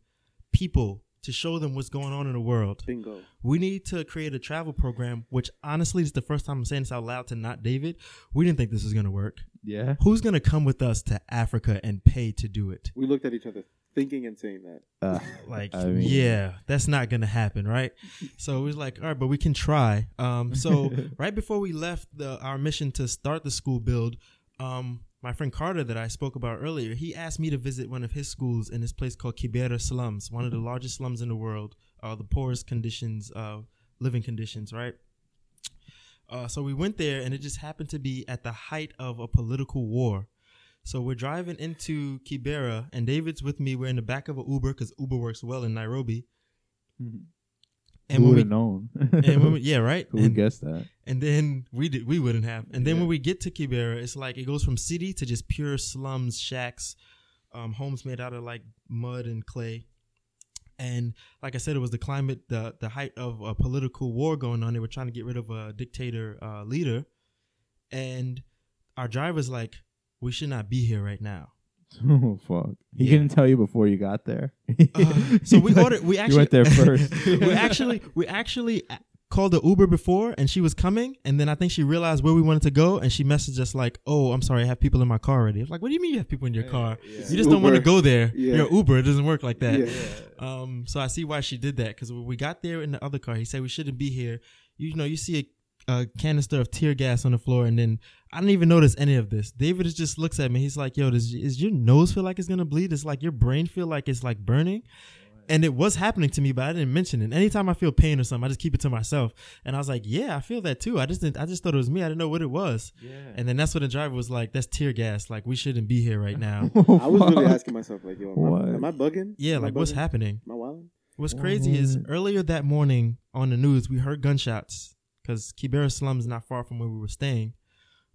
Speaker 3: people to show them what's going on in the world.
Speaker 4: bingo.
Speaker 3: We need to create a travel program." Which honestly is the first time I'm saying this out loud to not David. We didn't think this was gonna work.
Speaker 2: yeah.
Speaker 3: Who's gonna come with us to Africa and pay to do it?
Speaker 4: We looked at each other, thinking and saying that.
Speaker 2: Uh, (laughs)
Speaker 3: Like,
Speaker 2: I mean-
Speaker 3: yeah, that's not gonna happen, right? So it was like, all right, but we can try. Um, so (laughs) right before we left the our mission to start the school build, um, my friend Carter that I spoke about earlier, he asked me to visit one of his schools in this place called Kibera slums, one of the largest slums in the world, uh, the poorest conditions, uh, living conditions, right? Uh, so we went there, and it just happened to be at the height of a political war. So we're driving into Kibera, and David's with me. We're in the back of an Uber because Uber works well in Nairobi. And
Speaker 2: Who would
Speaker 3: we,
Speaker 2: have known? (laughs)
Speaker 3: and when we, yeah, right.
Speaker 2: Who would
Speaker 3: And,
Speaker 2: guess that?
Speaker 3: and then we did, we wouldn't have. And then
Speaker 2: Yeah.
Speaker 3: when we get to Kibera, it's like it goes from city to just pure slums, shacks, um, homes made out of like mud and clay. And like I said, it was the climate, the the height of a political war going on. They were trying to get rid of a dictator uh, leader, and our driver's like, "We should not be here right now."
Speaker 2: Oh (laughs) fuck! He
Speaker 3: Yeah.
Speaker 2: didn't tell you before you got there.
Speaker 3: Uh, so we (laughs) ordered. We actually
Speaker 2: went there (laughs) first.
Speaker 3: we actually we actually called the Uber before, and she was coming, and then I think she realized where we wanted to go, and she messaged us like, "Oh, I'm sorry, I have people in my car already." I was like, "What do you mean you have people in your car? You just don't want to go there.
Speaker 4: Yeah.
Speaker 3: You're Uber. It doesn't work like that."
Speaker 4: Yeah.
Speaker 3: Um, so I see why she did that because when we got there in the other car, he said we shouldn't be here. You know, you see a, a canister of tear gas on the floor, and then I didn't even notice any of this. David just looks at me. He's like, "Yo, does is your nose feel like it's gonna bleed? It's like your brain feel like it's like burning." And it was happening to me, but I didn't mention it. Anytime I feel pain or something, I just keep it to myself. And I was like, "Yeah, I feel that too. I just didn't. I just thought it was me. I didn't know what it was."
Speaker 2: Yeah.
Speaker 3: And then that's when the driver was like, "That's tear gas. Like we shouldn't be here right now." (laughs)
Speaker 4: Oh, I was really asking myself, like, yo, am,
Speaker 2: What?
Speaker 4: I, am I bugging?
Speaker 3: yeah,
Speaker 4: Am I
Speaker 3: like what's happening?
Speaker 4: Am I wilding?
Speaker 3: What's crazy is earlier that morning on the news, we heard gunshots because Kibera slum is not far from where we were staying.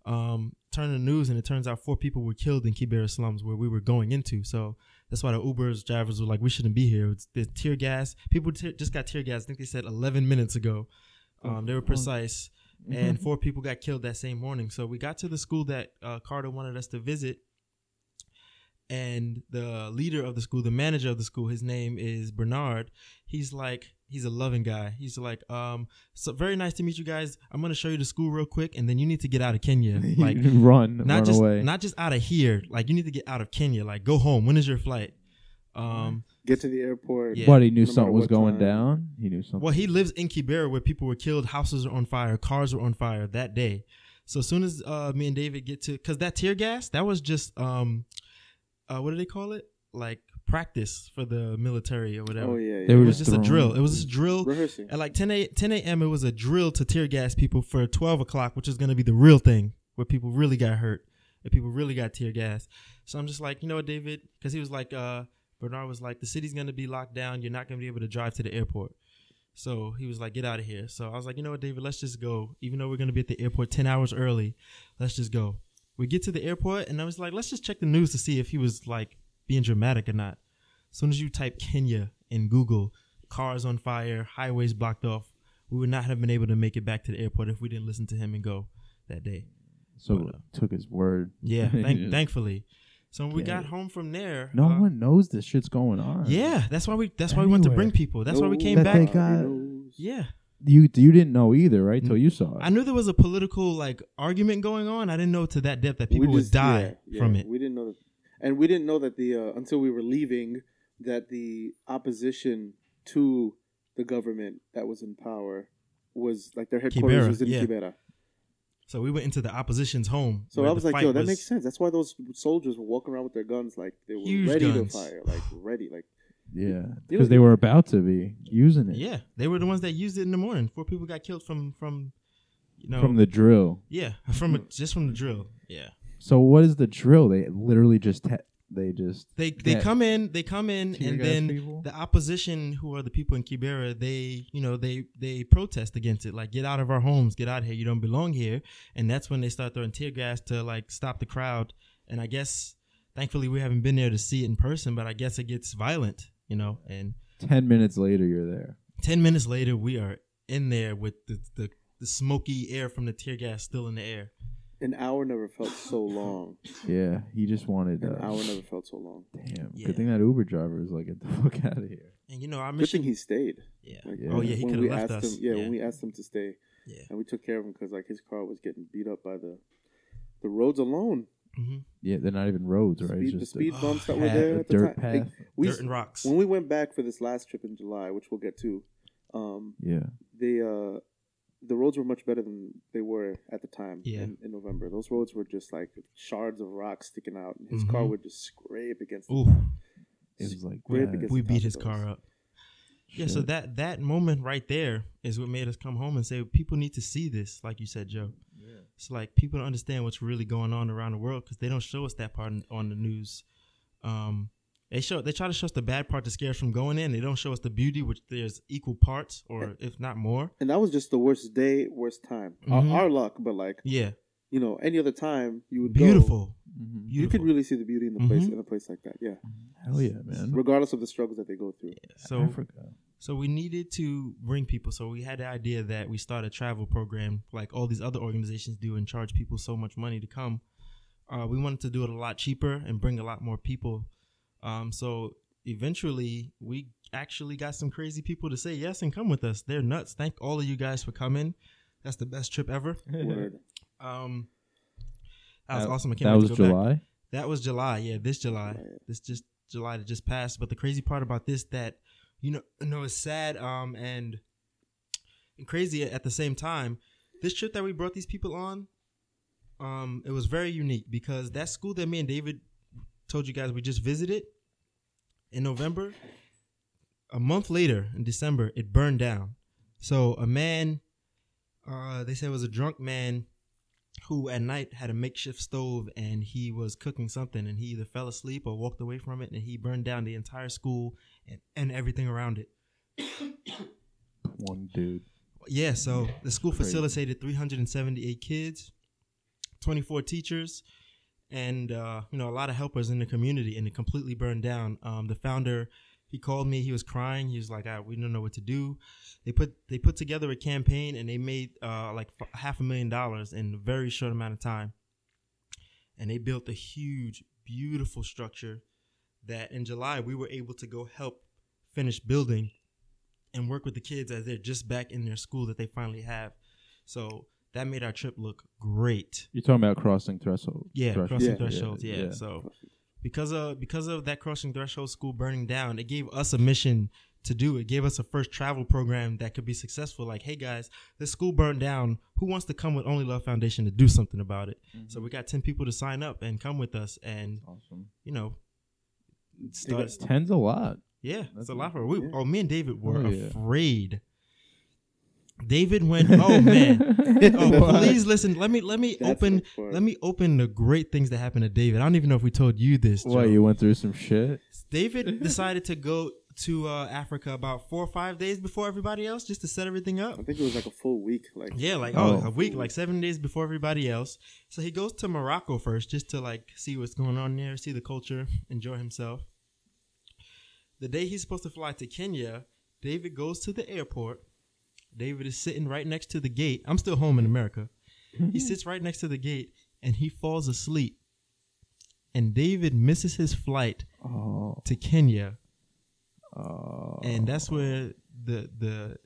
Speaker 3: Um, turn the news and it turns out four people were killed in Kibera slums where we were going into. So that's why the Uber's drivers were like, "We shouldn't be here." It's the tear gas. People te- just got tear gas. I think they said 11 minutes ago. Um, they were precise, and four people got killed that same morning. So we got to the school that uh, Carter wanted us to visit, and the leader of the school, the manager of the school, his name is Bernard. He's like, he's a loving guy. He's like, um, so very nice to meet you guys. I'm gonna show you the school real quick, and then you need to get out of Kenya. (laughs) Like, (laughs)
Speaker 2: run,
Speaker 3: not
Speaker 2: run
Speaker 3: just
Speaker 2: away.
Speaker 3: not just out of here. Like, you need to get out of Kenya. Like, go home. When is your flight? Um,
Speaker 4: Get to the airport.
Speaker 3: Yeah.
Speaker 2: but he knew something was going
Speaker 4: time.
Speaker 2: down. He knew something.
Speaker 3: Well, he lives in Kibera where people were killed, houses are on fire, cars were on fire that day. So as soon as uh, me and David get to, because that tear gas, that was just, um, uh, what do they call it? Like practice for the military or whatever.
Speaker 4: Oh yeah, yeah.
Speaker 3: It was just a drill. It was just a drill.
Speaker 4: rehearsing.
Speaker 3: At like 10 a, 10 a.m., it was a drill to tear gas people for 12 o'clock, which is going to be the real thing where people really got hurt and people really got tear gas. So I'm just like, you know what, David? Because he was like, uh, Bernard was like, the city's going to be locked down. You're not going to be able to drive to the airport. So he was like, get out of here. So I was like, you know what, David, let's just go. Even though we're going to be at the airport 10 hours early, let's just go. We get to the airport and I was like, let's just check the news to see if he was like being dramatic or not. As soon as you type Kenya in Google, cars on fire, highways blocked off, we would not have been able to make it back to the airport if we didn't listen to him and go that day.
Speaker 2: so
Speaker 3: but, uh,
Speaker 2: took his word.
Speaker 3: Yeah, (laughs) thank, thankfully. So when we
Speaker 2: Yeah.
Speaker 3: got home from there,
Speaker 2: No
Speaker 3: uh,
Speaker 2: one knows this shit's going on.
Speaker 3: Yeah, that's why we. That's why we went to bring people. That's why we came back.
Speaker 2: got-
Speaker 3: yeah,
Speaker 2: you you didn't know either, right? Till you saw it.
Speaker 3: I knew there was a political like argument going on. I didn't know to that depth that people
Speaker 4: We
Speaker 3: would die
Speaker 4: yeah,
Speaker 3: from it.
Speaker 4: We didn't know that, and we didn't know that the uh, until we were leaving that the opposition to the government that was in power was like their headquarters
Speaker 3: Kibera,
Speaker 4: was in
Speaker 3: yeah.
Speaker 4: Kibera.
Speaker 3: So we went into the opposition's home.
Speaker 4: So I was like, yo, that
Speaker 3: was-
Speaker 4: makes sense. That's why those soldiers were walking around with their guns like they were
Speaker 3: Huge
Speaker 4: ready
Speaker 3: guns.
Speaker 4: to fire, like ready, like
Speaker 2: yeah, because they were about to be using it.
Speaker 3: Yeah, they were the ones that used it in the morning. Four people got killed from from, you know,
Speaker 2: from the drill.
Speaker 3: yeah, (laughs) from a, just from the drill. Yeah,
Speaker 2: So what is the drill? They literally just ta- they just
Speaker 3: They they come in, they come in,
Speaker 2: tear
Speaker 3: and then
Speaker 2: people?
Speaker 3: the opposition, who are the people in Kibera, they you know they they protest against it, like get out of our homes, get out of here, you don't belong here, and that's when they start throwing tear gas to like stop the crowd. And I guess thankfully we haven't been there to see it in person, but I guess it gets violent, you know. And
Speaker 2: ten minutes later you're there.
Speaker 3: ten minutes later, we are in there with the the, the smoky air from the tear gas still in the air.
Speaker 4: An hour never felt so long.
Speaker 2: Yeah, he just wanted.
Speaker 4: An
Speaker 2: Uh,
Speaker 4: hour never felt so long.
Speaker 2: damn,
Speaker 3: Yeah.
Speaker 2: good thing that Uber driver was like, get the (laughs) fuck out of here.
Speaker 3: And you know our
Speaker 4: Good
Speaker 3: mission.
Speaker 4: thing he stayed.
Speaker 3: yeah.
Speaker 4: Like,
Speaker 2: Yeah.
Speaker 3: Oh yeah, he
Speaker 4: when
Speaker 3: could
Speaker 4: we
Speaker 3: have left
Speaker 4: asked
Speaker 3: us.
Speaker 4: Him, yeah,
Speaker 3: yeah.
Speaker 4: when we asked him to stay,
Speaker 3: yeah.
Speaker 4: and we took care of him because like his car was getting beat up by the the roads alone.
Speaker 3: hmm
Speaker 2: Yeah, they're not even roads, right?
Speaker 4: Speed,
Speaker 2: It's
Speaker 4: the
Speaker 2: just
Speaker 4: speed
Speaker 2: a,
Speaker 4: bumps that
Speaker 3: path,
Speaker 4: were there
Speaker 2: a
Speaker 4: at the
Speaker 2: dirt
Speaker 4: time. Like,
Speaker 2: path.
Speaker 4: we,
Speaker 3: Dirt and rocks.
Speaker 4: when we went back for this last trip in July, which we'll get to, um,
Speaker 2: yeah,
Speaker 4: they uh, the roads were much better than they were at the time
Speaker 3: Yeah.
Speaker 4: in, in November. Those roads were just like shards of rock sticking out. and His car
Speaker 3: Mhm.
Speaker 4: would just scrape against.
Speaker 3: Ooh,
Speaker 2: it was like yeah,
Speaker 4: against
Speaker 3: we
Speaker 4: the
Speaker 3: beat his car
Speaker 4: those.
Speaker 3: up. Yeah, so that that moment right there is what made us come home and say people need to see this, like you said, Joe. It's like people don't understand what's really going on around the world because they don't show us that part on- on the news. Um, they show they try to show us the bad part to scare us from going in. They don't show us the beauty, which there's equal parts or if not more.
Speaker 4: And that was just the worst day, worst time. Our,
Speaker 3: Mhm.
Speaker 4: our luck, but like
Speaker 3: Yeah,
Speaker 4: you know, any other time you would go,
Speaker 3: beautiful,
Speaker 2: Mhm.
Speaker 4: you could really see the beauty in the place
Speaker 3: Mhm.
Speaker 4: in a place like that. Yeah,
Speaker 2: hell yeah, man.
Speaker 4: regardless of the struggles that they go through.
Speaker 3: So
Speaker 2: Africa.
Speaker 3: So we needed to bring people. So we had the idea that we start a travel program like all these other organizations do and charge people so much money to come. Uh, we wanted to do it a lot cheaper and bring a lot more people. Um, so eventually we actually got some crazy people to say yes and come with us. They're nuts. Thank all of you guys for coming. That's the best trip ever. (laughs)
Speaker 4: Word.
Speaker 3: Um, that was
Speaker 2: That-
Speaker 3: awesome. I can't
Speaker 2: That
Speaker 3: wait
Speaker 2: was
Speaker 3: to go back.
Speaker 2: July.
Speaker 3: That was July. Yeah, this July.
Speaker 4: July.
Speaker 3: This just July that just passed. But the crazy part about this that you know, you know, it's sad um and and crazy at the same time. This trip that we brought these people on, um, it was very unique because that school that me and David told you guys we just visited in November. A month later, in December, it burned down. So a man, uh, they said it was a drunk man who at night had a makeshift stove and he was cooking something and he either fell asleep or walked away from it and he burned down the entire school and, and everything around it. (coughs)
Speaker 2: One dude.
Speaker 3: Yeah, so the school
Speaker 2: Crazy.
Speaker 3: facilitated 378 kids, 24 teachers, and uh, you know a lot of helpers in the community, and it completely burned down. Um, the founder, he called me. He was crying. He was like, ah, "We don't know what to do." They put they put together a campaign, and they made uh, like f- half a million dollars in a very short amount of time, and they built a huge, beautiful structure that in July we were able to go help finish building and work with the kids as they're just back in their school that they finally have. So that made our trip look great.
Speaker 2: You're talking about crossing threshold.
Speaker 3: Yeah,
Speaker 2: threshold.
Speaker 3: crossing
Speaker 4: Yeah.
Speaker 3: thresholds. Yeah. So because of because of that crossing threshold school burning down, it gave us a mission to do. It gave us a first travel program that could be successful. Like, hey guys, this school burned down. Who wants to come with Only Love Foundation to do something about it? Mm-hmm. So we got ten people to sign up and come with us, and
Speaker 2: Awesome.
Speaker 3: you know, start.
Speaker 2: Ten's a lot.
Speaker 3: Yeah, that's
Speaker 2: That's
Speaker 3: a lot for we.
Speaker 4: yeah.
Speaker 3: Oh, me and David were
Speaker 2: Oh, yeah.
Speaker 3: afraid. David went. Oh man. (laughs) Oh, please listen. Let me let me
Speaker 4: That's
Speaker 3: open.
Speaker 4: the.
Speaker 3: Let me open the great things that happened to David. I don't even know if we told you this. Joe.
Speaker 2: What you went through some shit?
Speaker 3: David (laughs) decided to go to uh, Africa about four or five days before everybody else, just to set everything up.
Speaker 4: I think it was like a full week. Like
Speaker 3: Yeah, like oh,
Speaker 2: Oh.
Speaker 3: a week, like seven days before everybody else. So he goes to Morocco first, just to like see what's going on there, see the culture, enjoy himself. The day he's supposed to fly to Kenya, David goes to the airport. David is sitting right next to the gate. I'm still home in America. He sits right next to the gate and he falls asleep. And David misses his flight
Speaker 2: Oh.
Speaker 3: to Kenya
Speaker 2: oh.
Speaker 3: and that's where the the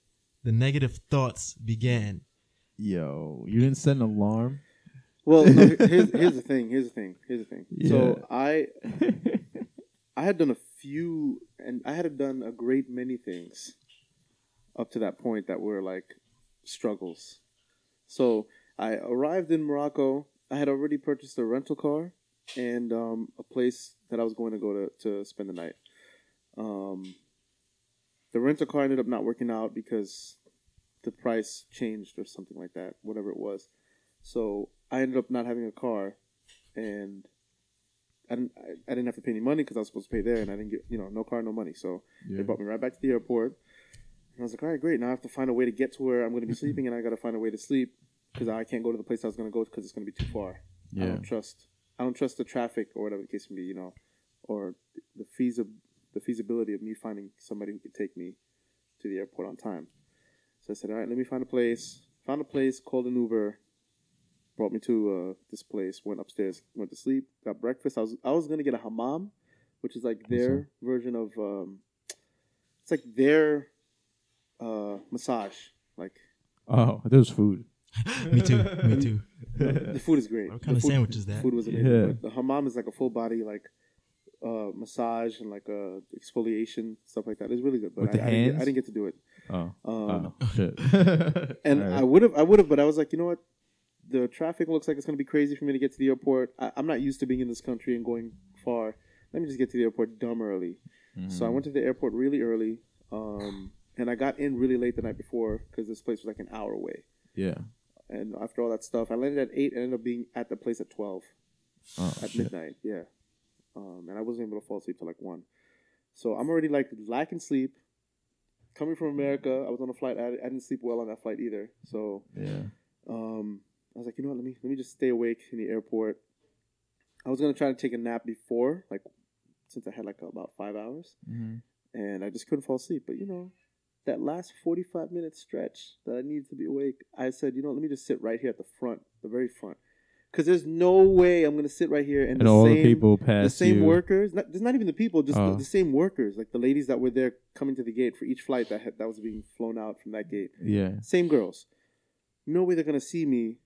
Speaker 3: the negative thoughts began.
Speaker 2: Yo, you didn't set an alarm.
Speaker 4: Well, no, here's (laughs) here's the thing. Here's the thing. Here's the thing.
Speaker 2: Yeah.
Speaker 4: So I (laughs) I had done a few, and I had done a great many things up to that point that were like struggles. So I arrived in Morocco. I had already purchased a rental car and um, a place that I was going to go to to spend the night. Um, the rental car ended up not working out because the price changed or something like that, whatever it was. So I ended up not having a car, and I didn't I, I didn't have to pay any money because I was supposed to pay there, and I didn't get you know no car, no money. So
Speaker 2: Yeah.
Speaker 4: they brought me right back to the airport. And I was like, all right, great. Now I have to find a way to get to where I'm going to be (laughs) sleeping, and I got to find a way to sleep because I can't go to the place I was going to go because it's going to be too far. I don't trust. I don't trust the traffic or whatever the case may be, you know, or the feasib the feasibility of me finding somebody who could take me to the airport on time. So I said, all right, let me find a place. Found a place, called an Uber, brought me to uh, this place. Went upstairs, went to sleep, got breakfast. I was I was gonna get a hammam, which is like their version of um, it's like their uh, massage. Like
Speaker 2: Oh, there's food. (laughs)
Speaker 3: me too. Me too.
Speaker 4: the food is great.
Speaker 3: What kind
Speaker 4: The
Speaker 3: of
Speaker 4: food-
Speaker 3: sandwich is that?
Speaker 4: Food was amazing.
Speaker 2: Yeah.
Speaker 4: But the hammam is like a full body like uh, massage and like uh, exfoliation stuff like that. It's really good. But
Speaker 2: With
Speaker 4: I,
Speaker 2: the
Speaker 4: I, didn't get. I didn't get to do it.
Speaker 2: Oh,
Speaker 4: Um,
Speaker 2: oh (laughs) shit.
Speaker 4: And (laughs)
Speaker 2: Alright.
Speaker 4: I would have, I would have, but I was like, you know what? The traffic looks like it's going to be crazy for me to get to the airport. I, I'm not used to being in this country and going far. Let me just get to the airport dumb early. So I
Speaker 2: Mm-hmm.
Speaker 4: went to the airport really early, um, and I got in really late the night before because this place was like an hour away.
Speaker 2: yeah.
Speaker 4: And after all that stuff, I landed at eight and ended up being at the place at twelve
Speaker 2: Oh
Speaker 4: at
Speaker 2: shit.
Speaker 4: midnight. Yeah, um, and I wasn't able to fall asleep till like one. So I'm already like lacking sleep. Coming from America, I was on a flight. I, I didn't sleep well on that flight either. So
Speaker 2: Yeah.
Speaker 4: um, I was like, you know what? Let me let me just stay awake in the airport. I was gonna try to take a nap before, like since I had like about five hours,
Speaker 2: Mm-hmm.
Speaker 4: and I just couldn't fall asleep. But you know, that last forty five minute stretch that I needed to be awake, I said, you know, let me just sit right here at the front, the very front, because there's no way I'm gonna sit right here and,
Speaker 2: And
Speaker 4: the
Speaker 2: all
Speaker 4: same,
Speaker 2: the people
Speaker 4: the same
Speaker 2: you.
Speaker 4: workers. Not, there's not even the people, just
Speaker 2: Oh.
Speaker 4: the, the same workers, like the ladies that were there coming to the gate for each flight that had, that was being flown out from that gate.
Speaker 2: Yeah.
Speaker 4: Same girls. No way they're gonna see me,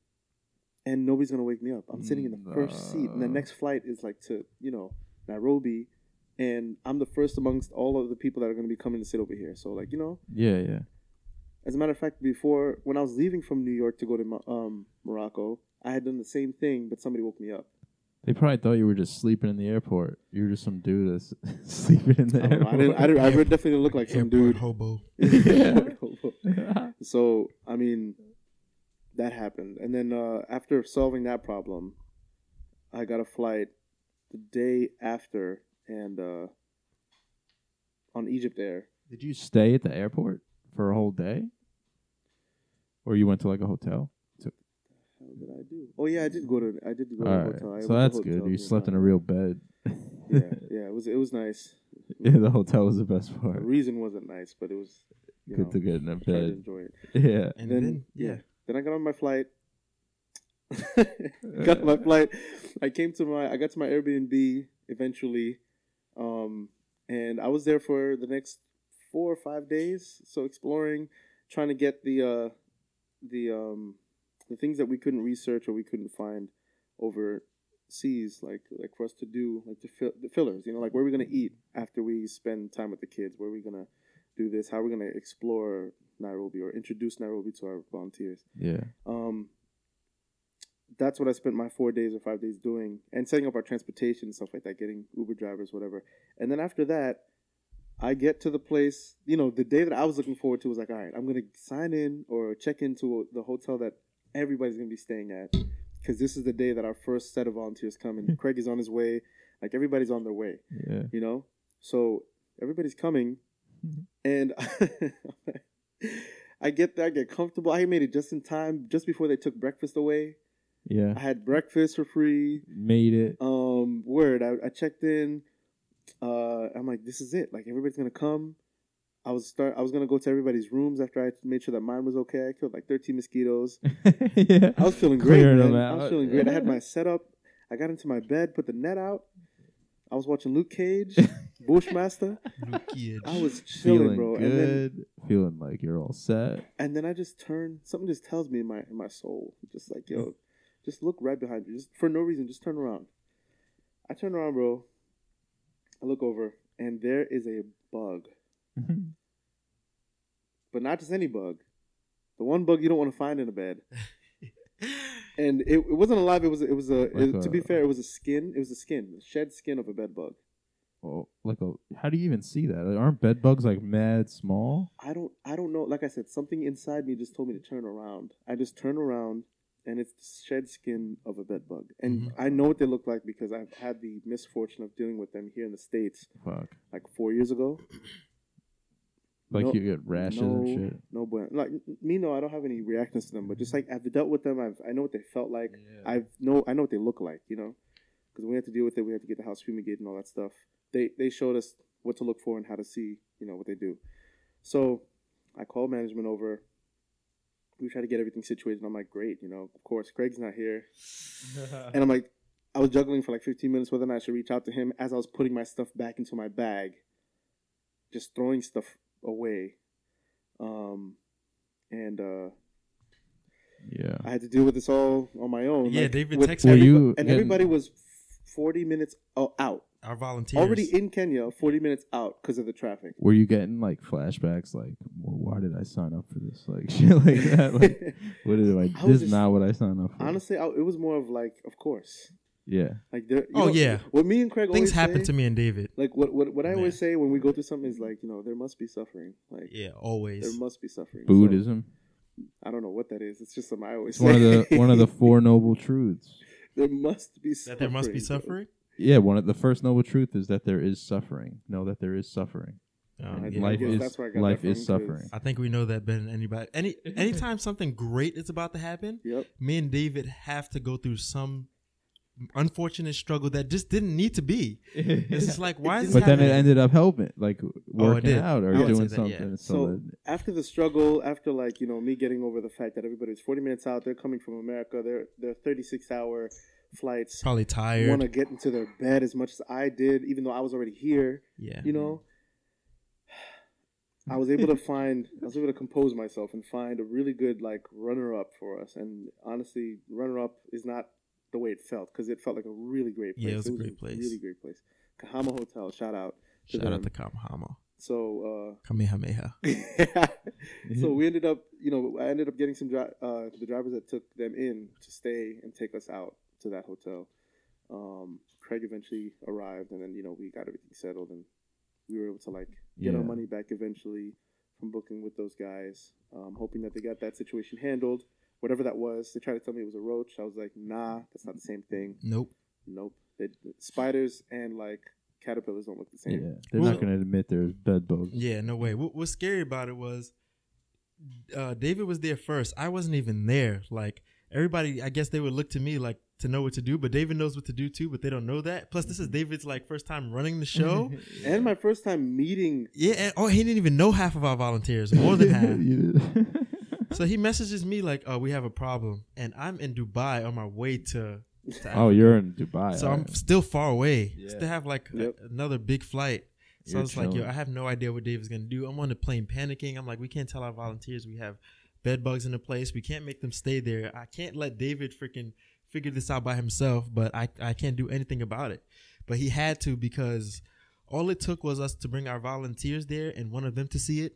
Speaker 4: and nobody's gonna wake me up. I'm sitting in the first seat, and the
Speaker 2: ah.
Speaker 4: next flight is like to you know Nairobi, and I'm the first amongst all of the people that are gonna be coming to sit over here. So like you know,
Speaker 2: Yeah. Yeah.
Speaker 4: as a matter of fact, before when I was leaving from New York to go to um, Morocco, I had done the same thing, but somebody woke me up.
Speaker 2: They probably thought you were just sleeping in the airport. You were just some dude that's (laughs) sleeping in the
Speaker 4: I, don't know. I didn't. I, didn't, I definitely look like some
Speaker 3: Airport
Speaker 4: dude.
Speaker 3: hobo. (laughs)
Speaker 4: so I mean, that happened, and then uh, after solving that problem, I got a flight the day after, and uh, on Egypt Air.
Speaker 2: Did you stay at the airport for a whole day, or you went to like a hotel?
Speaker 4: How did I do? Oh yeah, I did go to. I did go to
Speaker 2: All
Speaker 4: a
Speaker 2: right,
Speaker 4: hotel. I
Speaker 2: so that's
Speaker 4: hotel,
Speaker 2: good. You
Speaker 4: yeah.
Speaker 2: slept in a real bed. (laughs)
Speaker 4: Yeah, (laughs) yeah. It was. It was nice.
Speaker 2: yeah, the hotel was the best part.
Speaker 4: The reason wasn't nice, but it was. You
Speaker 2: Good
Speaker 4: know,
Speaker 2: to get in a
Speaker 4: I tried to
Speaker 2: bed.
Speaker 4: enjoy it.
Speaker 2: Yeah.
Speaker 3: And
Speaker 4: Then-
Speaker 3: then,
Speaker 4: yeah.
Speaker 3: yeah.
Speaker 4: Then I got on my flight. (laughs) got on my flight. I came to my. I got to my Airbnb eventually, um, and I was there for the next four or five days. So exploring, trying to get the uh, the um, the things that we couldn't research or we couldn't find overseas, like like for us to do, like the, fill, the fillers. You know, like where are we gonna eat after we spend time with the kids? Where are we gonna do this? How are we gonna explore Nairobi or introduce Nairobi to our volunteers?
Speaker 2: Yeah.
Speaker 4: um, that's what I spent my four days or five days doing, and setting up our transportation and stuff like that, getting Uber drivers, whatever. And then after that, I get to the place. You know, the day that I was looking forward to was like, all right, I'm gonna sign in or check into the hotel that everybody's gonna be staying at, because this is the day that our first set of volunteers come, and (laughs) Craig is on his way. Like everybody's on their way
Speaker 2: Yeah.
Speaker 4: you know so everybody's coming mm-hmm. and (laughs) i get there i get comfortable i made it just in time just before they took breakfast away i had breakfast for free
Speaker 2: Made it.
Speaker 4: um word i, I checked in uh i'm like this is it like everybody's gonna come i was start i was gonna go to everybody's rooms after i made sure that mine was okay i killed like 13 mosquitoes (laughs)
Speaker 2: yeah.
Speaker 4: i was feeling great
Speaker 2: Clearing
Speaker 4: man.
Speaker 2: them
Speaker 4: i was feeling great i had my setup i got into my bed put the net out i was watching luke cage (laughs) bushmaster
Speaker 3: Luke Cage.
Speaker 4: I was chilling,
Speaker 2: Feeling
Speaker 4: bro. And then,
Speaker 2: good. Feeling like you're all set.
Speaker 4: and then I just turn. Something just tells me in my in my soul, just like yo, just look right behind you, just for no reason, just turn around. I turn around, bro. I look over, and there is a bug, mm-hmm. but not just any bug. The one bug you don't want to find in a bed. (laughs) And it, it wasn't alive. It was it was a,
Speaker 2: Like
Speaker 4: it- to be fair, it was a skin. It was a skin, the shed skin of a bed bug.
Speaker 2: oh, like a. How do you even see that? Aren't bed bugs like mad small?
Speaker 4: I don't I don't know. Like I said, something inside me just told me to turn around. I just turned around and it's the shed skin of a bed bug. And
Speaker 3: Mhm.
Speaker 4: I know what they look like because I've had the misfortune of dealing with them here in the states
Speaker 2: Fuck.
Speaker 4: like four years ago. (clears throat)
Speaker 2: Like
Speaker 4: No-
Speaker 2: you get rashes
Speaker 4: no,
Speaker 2: and shit.
Speaker 4: No, bueno. Like me, no, I don't have any reactions to them. But just like I've dealt with them, I've I know what they felt like. I've know I know what they look like. You know, because we had to deal with it. We had to get the house fumigated and all that stuff. They they showed us what to look for and how to see. You know what they do. So I called management over. We tried to get everything situated. And I'm like, great. You know, of course, Greg's not here. (laughs) And I'm like, I was juggling for like 15 minutes whether or not I should reach out to him as I was putting my stuff back into my bag, just throwing stuff away. Um, and uh,
Speaker 2: yeah.
Speaker 4: I had to deal with this all on my own.
Speaker 3: Yeah,
Speaker 4: like,
Speaker 3: David
Speaker 4: with
Speaker 3: texted
Speaker 2: Were
Speaker 4: everybo-
Speaker 2: you
Speaker 4: and
Speaker 2: getting-
Speaker 4: everybody was 40 minutes out.
Speaker 3: Our volunteers
Speaker 4: Already in Kenya, 40 minutes out because of the traffic.
Speaker 2: Were you getting like flashbacks? Like, well, why did I sign up for this? (laughs) Like shit like that. Like, (laughs) what did I?
Speaker 4: I
Speaker 2: This is not what I signed up for.
Speaker 4: Honestly, I, it was more of like, of course.
Speaker 2: yeah.
Speaker 4: Like, there,
Speaker 3: Oh,
Speaker 4: know,
Speaker 3: yeah.
Speaker 4: What me and Craig
Speaker 3: Things
Speaker 4: always
Speaker 3: happen
Speaker 4: say,
Speaker 3: to me and David.
Speaker 4: Like what what what I always say when we go through something is like you know there must be suffering. Like
Speaker 3: Yeah, always there
Speaker 4: must be suffering. So,
Speaker 2: Buddhism.
Speaker 4: I don't know what that is. It's just something I always
Speaker 2: It's one of
Speaker 4: say.
Speaker 2: the one of the (laughs) four noble truths.
Speaker 4: there must be
Speaker 3: That there must be suffering.
Speaker 2: Yeah, one of the first noble truth is that there is suffering. Know that there is suffering.
Speaker 3: Um, yeah.
Speaker 2: life is
Speaker 4: that's where I got
Speaker 2: life
Speaker 4: that
Speaker 2: is
Speaker 4: from, 'cause-
Speaker 2: suffering.
Speaker 3: I think we know that better than anybody. Any (laughs) anytime something great is about to happen,
Speaker 4: Yep.
Speaker 3: me and David have to go through some unfortunate struggle that just didn't need to be. It's just like why is (laughs) this
Speaker 2: But then it ended up helping, like working
Speaker 3: did.
Speaker 2: out or
Speaker 3: I
Speaker 2: doing
Speaker 3: say that, yeah.
Speaker 2: something. So,
Speaker 4: So after the struggle, after like you know me getting over the fact that everybody was 40 minutes out, they're coming from America. They're they're 36 hour flights.
Speaker 3: Probably tired.
Speaker 4: Want to get into their bed as much as I did, even though I was already here.
Speaker 3: yeah.
Speaker 4: You know, I was able to (laughs) find, I was able to compose myself and find a really good like runner up for us. And honestly, runner up is not the way it felt because it felt like a really great place.
Speaker 3: Yeah, it was a great place.
Speaker 4: Really great place. Kahama Hotel, shout out. to
Speaker 3: Shout out to Kamahama.
Speaker 4: So. uh (laughs)
Speaker 3: Kamehameha. (laughs)
Speaker 4: so we ended up, you know, I ended up getting some dri- uh, the drivers that took them in to stay and take us out to that hotel. Um, Craig eventually arrived, and then you know we got everything settled, and we were able to like get our money back eventually from booking with those guys. Um, hoping that they got that situation handled, whatever that was. They tried to tell me it was a roach. I was like, nah, that's not the same thing.
Speaker 3: Nope.
Speaker 4: Nope. They, spiders and like caterpillars don't look the
Speaker 2: yeah,
Speaker 4: same.
Speaker 2: they're
Speaker 3: Well-
Speaker 2: not going to admit there's bed bugs.
Speaker 3: Yeah, no way. What, what's scary about it was uh, David was there first. I wasn't even there. Like everybody, I guess they would look to me like to know what to do, but David knows what to do too. But they don't know that. Plus, this is mm-hmm. David's like first time running the show. (laughs)
Speaker 4: And my first time meeting
Speaker 3: yeah. And, oh, he didn't even know half of our volunteers, more than half. (laughs) So he messages me like, "Oh, we have a problem," and I'm in Dubai on my way to. to
Speaker 2: oh, you're in Dubai.
Speaker 3: So
Speaker 2: all
Speaker 3: I'm still far away.
Speaker 2: Yeah.
Speaker 3: Still have like a- another big flight. So
Speaker 2: You're
Speaker 3: I was like, yo. I have no idea what David's gonna do. I'm on the plane panicking. I'm like, we can't tell our volunteers we have bed bugs in the place. We can't make them stay there. I can't let David freaking figure this out by himself, but I, I can't do anything about it. But he had to because all it took was us to bring our volunteers there and one of them to see it.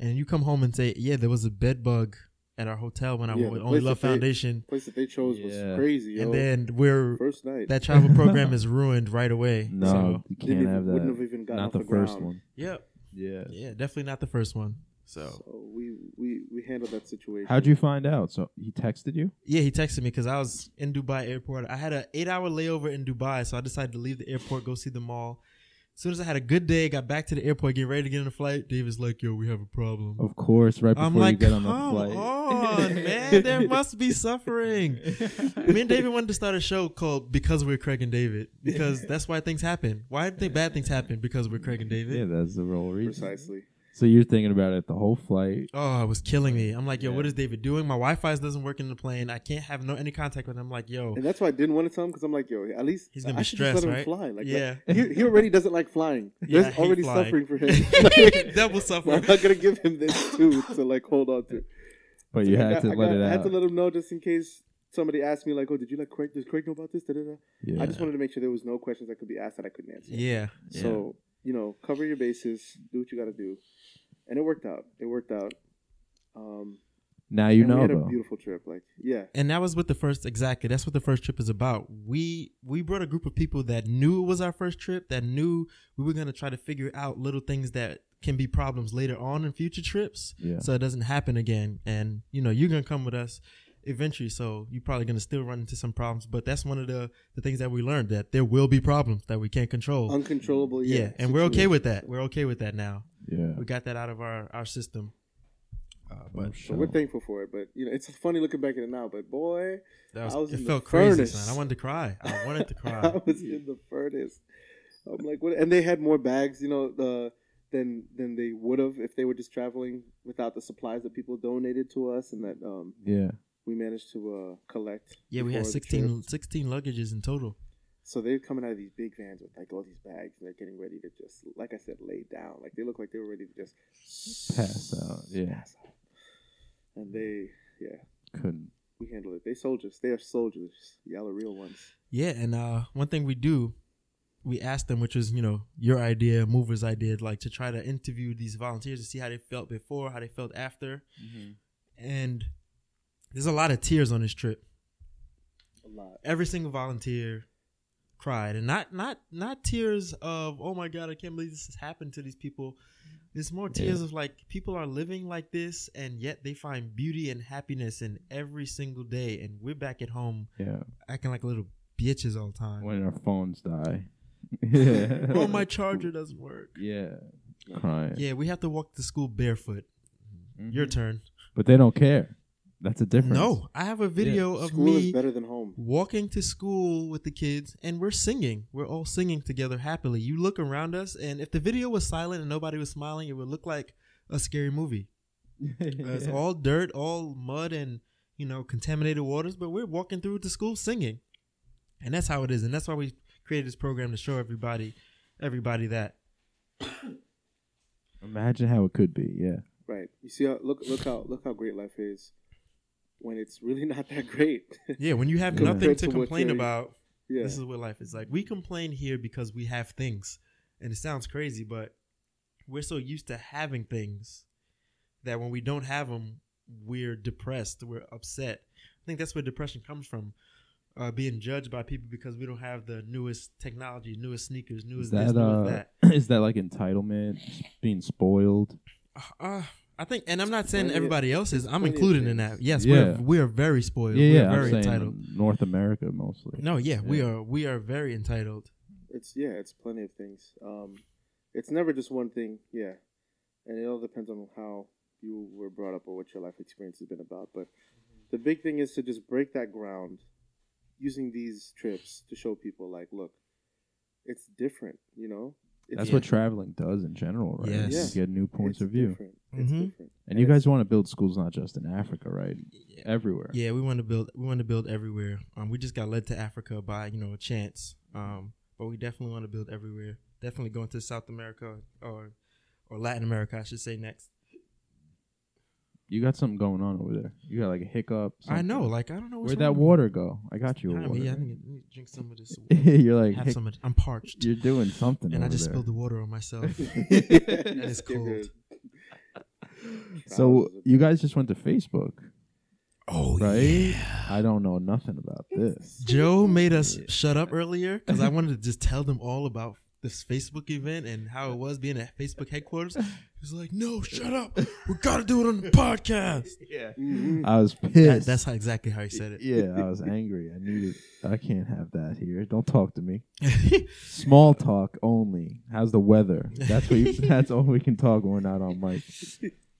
Speaker 3: And you come home and say, yeah, there was a bed bug at our hotel when I
Speaker 4: Yeah,
Speaker 3: went with
Speaker 4: the
Speaker 3: Only Love
Speaker 4: that they-
Speaker 3: Foundation.
Speaker 4: place that they chose was
Speaker 2: Yeah.
Speaker 4: crazy. Yo.
Speaker 3: And then we're
Speaker 4: first night.
Speaker 3: that travel (laughs) program is ruined right away.
Speaker 2: no,
Speaker 3: So,
Speaker 2: you can't have that.
Speaker 4: Wouldn't have even gotten
Speaker 2: Not
Speaker 4: off
Speaker 2: the,
Speaker 4: the
Speaker 2: first
Speaker 4: ground.
Speaker 2: one.
Speaker 3: yep.
Speaker 2: Yeah.
Speaker 3: Yeah, definitely not the first one. So,
Speaker 4: So we we we handled that situation.
Speaker 2: How'd you find out? So he texted you?
Speaker 3: yeah, he texted me because I was in Dubai airport. I had an eight hour layover in Dubai, so I decided to leave the airport, go see the mall. As soon as I had a good day, got back to the airport, getting ready to get on the flight. David's like, "Yo, we have a problem."
Speaker 2: Of course, right before
Speaker 3: I'm like,
Speaker 2: you get on the flight.
Speaker 3: Come on, man, (laughs) there must be suffering. Me and David wanted to start a show called "Because We're Craig and David" because that's why things happen. Why do think bad things happen? Because we're Craig and David.
Speaker 2: Yeah, that's the real reason.
Speaker 4: precisely?
Speaker 2: So you're thinking about it the whole flight.
Speaker 3: Oh, it was killing me. I'm like, yo,
Speaker 2: Yeah.
Speaker 3: what is David doing? My Wi-Fi doesn't work in the plane. I can't have no any contact with him. I'm like, yo,
Speaker 4: And that's why I didn't want to tell him because I'm like, yo, at least
Speaker 3: He's gonna
Speaker 4: I
Speaker 3: be
Speaker 4: should just let
Speaker 3: stressed,
Speaker 4: him
Speaker 3: right?
Speaker 4: fly. Like,
Speaker 3: Yeah.
Speaker 4: like, he, he already doesn't like flying. (laughs)
Speaker 3: Yeah, I
Speaker 4: There's
Speaker 3: hate
Speaker 4: already
Speaker 3: flying.
Speaker 4: suffering for (laughs) him. (laughs)
Speaker 3: double
Speaker 4: I'm not gonna give him this too to like hold on to.
Speaker 2: But
Speaker 4: So
Speaker 2: you
Speaker 4: I
Speaker 2: had
Speaker 4: got-
Speaker 2: to
Speaker 4: I
Speaker 2: let
Speaker 4: got-
Speaker 2: it out.
Speaker 4: I had to let him know just in case somebody asked me like, oh, did you let Craig? Does Craig know about this? Da-da-da.
Speaker 2: yeah.
Speaker 4: I just wanted to make sure there was no questions that could be asked that I couldn't answer.
Speaker 3: Yeah,
Speaker 4: So you know, cover your bases, do what you got to do, and it worked out. It worked out. Um,
Speaker 2: now you
Speaker 4: and we
Speaker 2: know
Speaker 4: had a beautiful trip. Like, yeah,
Speaker 3: and that was what the first exactly. That's what the first trip is about. We we brought a group of people that knew it was our first trip. That knew we were gonna try to figure out little things that can be problems later on in future trips.
Speaker 2: Yeah.
Speaker 3: So it doesn't happen again. And you know, you're gonna come with us. eventually. So you're probably gonna still run into some problems. But that's one of the the things that we learned that there will be problems that we can't control.
Speaker 4: Uncontrollable.
Speaker 3: yeah,
Speaker 4: Yeah,
Speaker 3: and we're okay with that. We're okay with that now.
Speaker 2: Yeah.
Speaker 3: We got that out of our our system. Uh, but
Speaker 4: So we're thankful for it, but you know it's funny looking back at it now. But boy,
Speaker 3: that was,
Speaker 4: I was
Speaker 3: it
Speaker 4: in the
Speaker 3: felt crazy,
Speaker 4: furnace.
Speaker 3: son. I wanted to cry. I wanted to (laughs) cry.
Speaker 4: I was in the furnace. I'm like, what? And they had more bags, you know, the than than they would have if they were just traveling without the supplies that people donated to us, and that um
Speaker 2: Yeah.
Speaker 4: we managed to uh, collect.
Speaker 3: Yeah, we had
Speaker 4: before
Speaker 3: 16, 16 luggages in total.
Speaker 4: So they're coming out of these big vans with like all these bags, and they're getting ready to just, like I said, lay down. Like they look like they were ready to just
Speaker 2: Pass out, yeah.
Speaker 4: pass out. And they, yeah,
Speaker 2: Couldn't.
Speaker 4: we handled it. They soldiers. They are soldiers. Y'all are real ones.
Speaker 3: Yeah, and uh, one thing we do, we asked them, which was you know your idea, movers' idea, like to try to interview these volunteers to see how they felt before, how they felt after, and there's a lot of tears on this trip.
Speaker 4: A lot.
Speaker 3: Every single volunteer cried, and not not not tears of oh my god, I can't believe this has happened to these people. It's more tears of like people are living like this, and yet they find beauty and happiness in every single day, and we're back at home
Speaker 2: Yeah.
Speaker 3: acting like little bitches all the time.
Speaker 2: When our phones die. (laughs) yeah.
Speaker 3: oh, my charger (laughs) doesn't work.
Speaker 2: Yeah. Crying.
Speaker 3: Yeah, we have to walk to school barefoot.
Speaker 2: Mhm.
Speaker 3: Your turn.
Speaker 2: But they don't care. That's a difference.
Speaker 3: No, I have a video of
Speaker 4: School
Speaker 3: me
Speaker 4: is better than home.
Speaker 3: walking to school with the kids and we're singing. We're all singing together happily. You look around us and if the video was silent and nobody was smiling, it would look like a scary movie. (laughs) It's all dirt, all mud and, you know, contaminated waters, but we're walking through the school singing. And that's how it is. And that's why we created this program to show everybody everybody that. (coughs)
Speaker 2: Imagine how it could be. Yeah.
Speaker 4: Right. You see how look look how look how great life is when it's really (laughs) not that great.
Speaker 3: Yeah, when you have nothing to
Speaker 4: to
Speaker 3: complain about,
Speaker 4: yeah.
Speaker 3: this is what life is like. We complain here because we have things, and it sounds crazy, but we're so used to having things that when we don't have them, we're depressed, we're upset. I think that's where depression comes from. Uh, being judged by people because we don't have the newest technology, newest sneakers,
Speaker 2: Is
Speaker 3: newest this,
Speaker 2: that
Speaker 3: newest
Speaker 2: uh
Speaker 3: that. (clears throat)
Speaker 2: is that like entitlement, being spoiled?
Speaker 3: Uh, I think, and I'm not saying
Speaker 4: plenty of-
Speaker 3: everybody else is. I'm included in that. Yes,
Speaker 2: Yeah.
Speaker 3: we're we're very spoiled.
Speaker 2: Yeah,
Speaker 3: we're
Speaker 2: yeah.
Speaker 3: very
Speaker 2: I'm saying
Speaker 3: entitled.
Speaker 2: North America mostly.
Speaker 3: No, yeah, we are we are very entitled.
Speaker 4: It's yeah, it's plenty of things. Um, it's never just one thing. Yeah, and it all depends on how you were brought up or what your life experience has been about. But the big thing is to just break that ground, using these trips to show people like, look, it's different. You know, it's
Speaker 2: That's
Speaker 3: Yeah.
Speaker 2: what traveling does in general, right?
Speaker 3: Yes.
Speaker 2: You get new points
Speaker 4: it's
Speaker 2: of view.
Speaker 4: Different. It's
Speaker 3: Mhm.
Speaker 4: different.
Speaker 2: And you guys want to build schools not just in Africa, right?
Speaker 3: Yeah.
Speaker 2: Everywhere.
Speaker 3: Yeah, we want to build. We want to build everywhere. Um, we just got led to Africa by you know a chance. Um, but we definitely want to build everywhere. Definitely going to South America or or Latin America, I should say next.
Speaker 2: You got something going on over there. You got like a hiccup.
Speaker 3: I know, like I don't know what's
Speaker 2: Where'd that
Speaker 3: wrong.
Speaker 2: water go? I got you a
Speaker 3: I
Speaker 2: water.
Speaker 3: mean, I think I need to drink some of this. (laughs)
Speaker 2: You're like,
Speaker 3: have
Speaker 2: hic-
Speaker 3: some. Of, I'm parched,
Speaker 2: you're doing something.
Speaker 3: and I
Speaker 2: over
Speaker 3: just
Speaker 2: there.
Speaker 3: spilled the water on myself. (laughs)
Speaker 4: And it's
Speaker 3: cold.
Speaker 2: So you guys just went to Facebook,
Speaker 3: oh
Speaker 2: right? I don't know nothing about this.
Speaker 3: Joe made us shut up earlier because I wanted to just tell them all about this Facebook event and how it was being at Facebook headquarters. (laughs) He was like, "No, shut up. We got to do it on the podcast." (laughs)
Speaker 2: Yeah.
Speaker 4: Mhm.
Speaker 2: I was pissed.
Speaker 3: That, that's how exactly how he said it.
Speaker 2: yeah, I was angry. I needed. I can't have that here. Don't talk to me. (laughs) Small talk only. How's the weather? That's what. You, that's all we can talk when we're not on mic.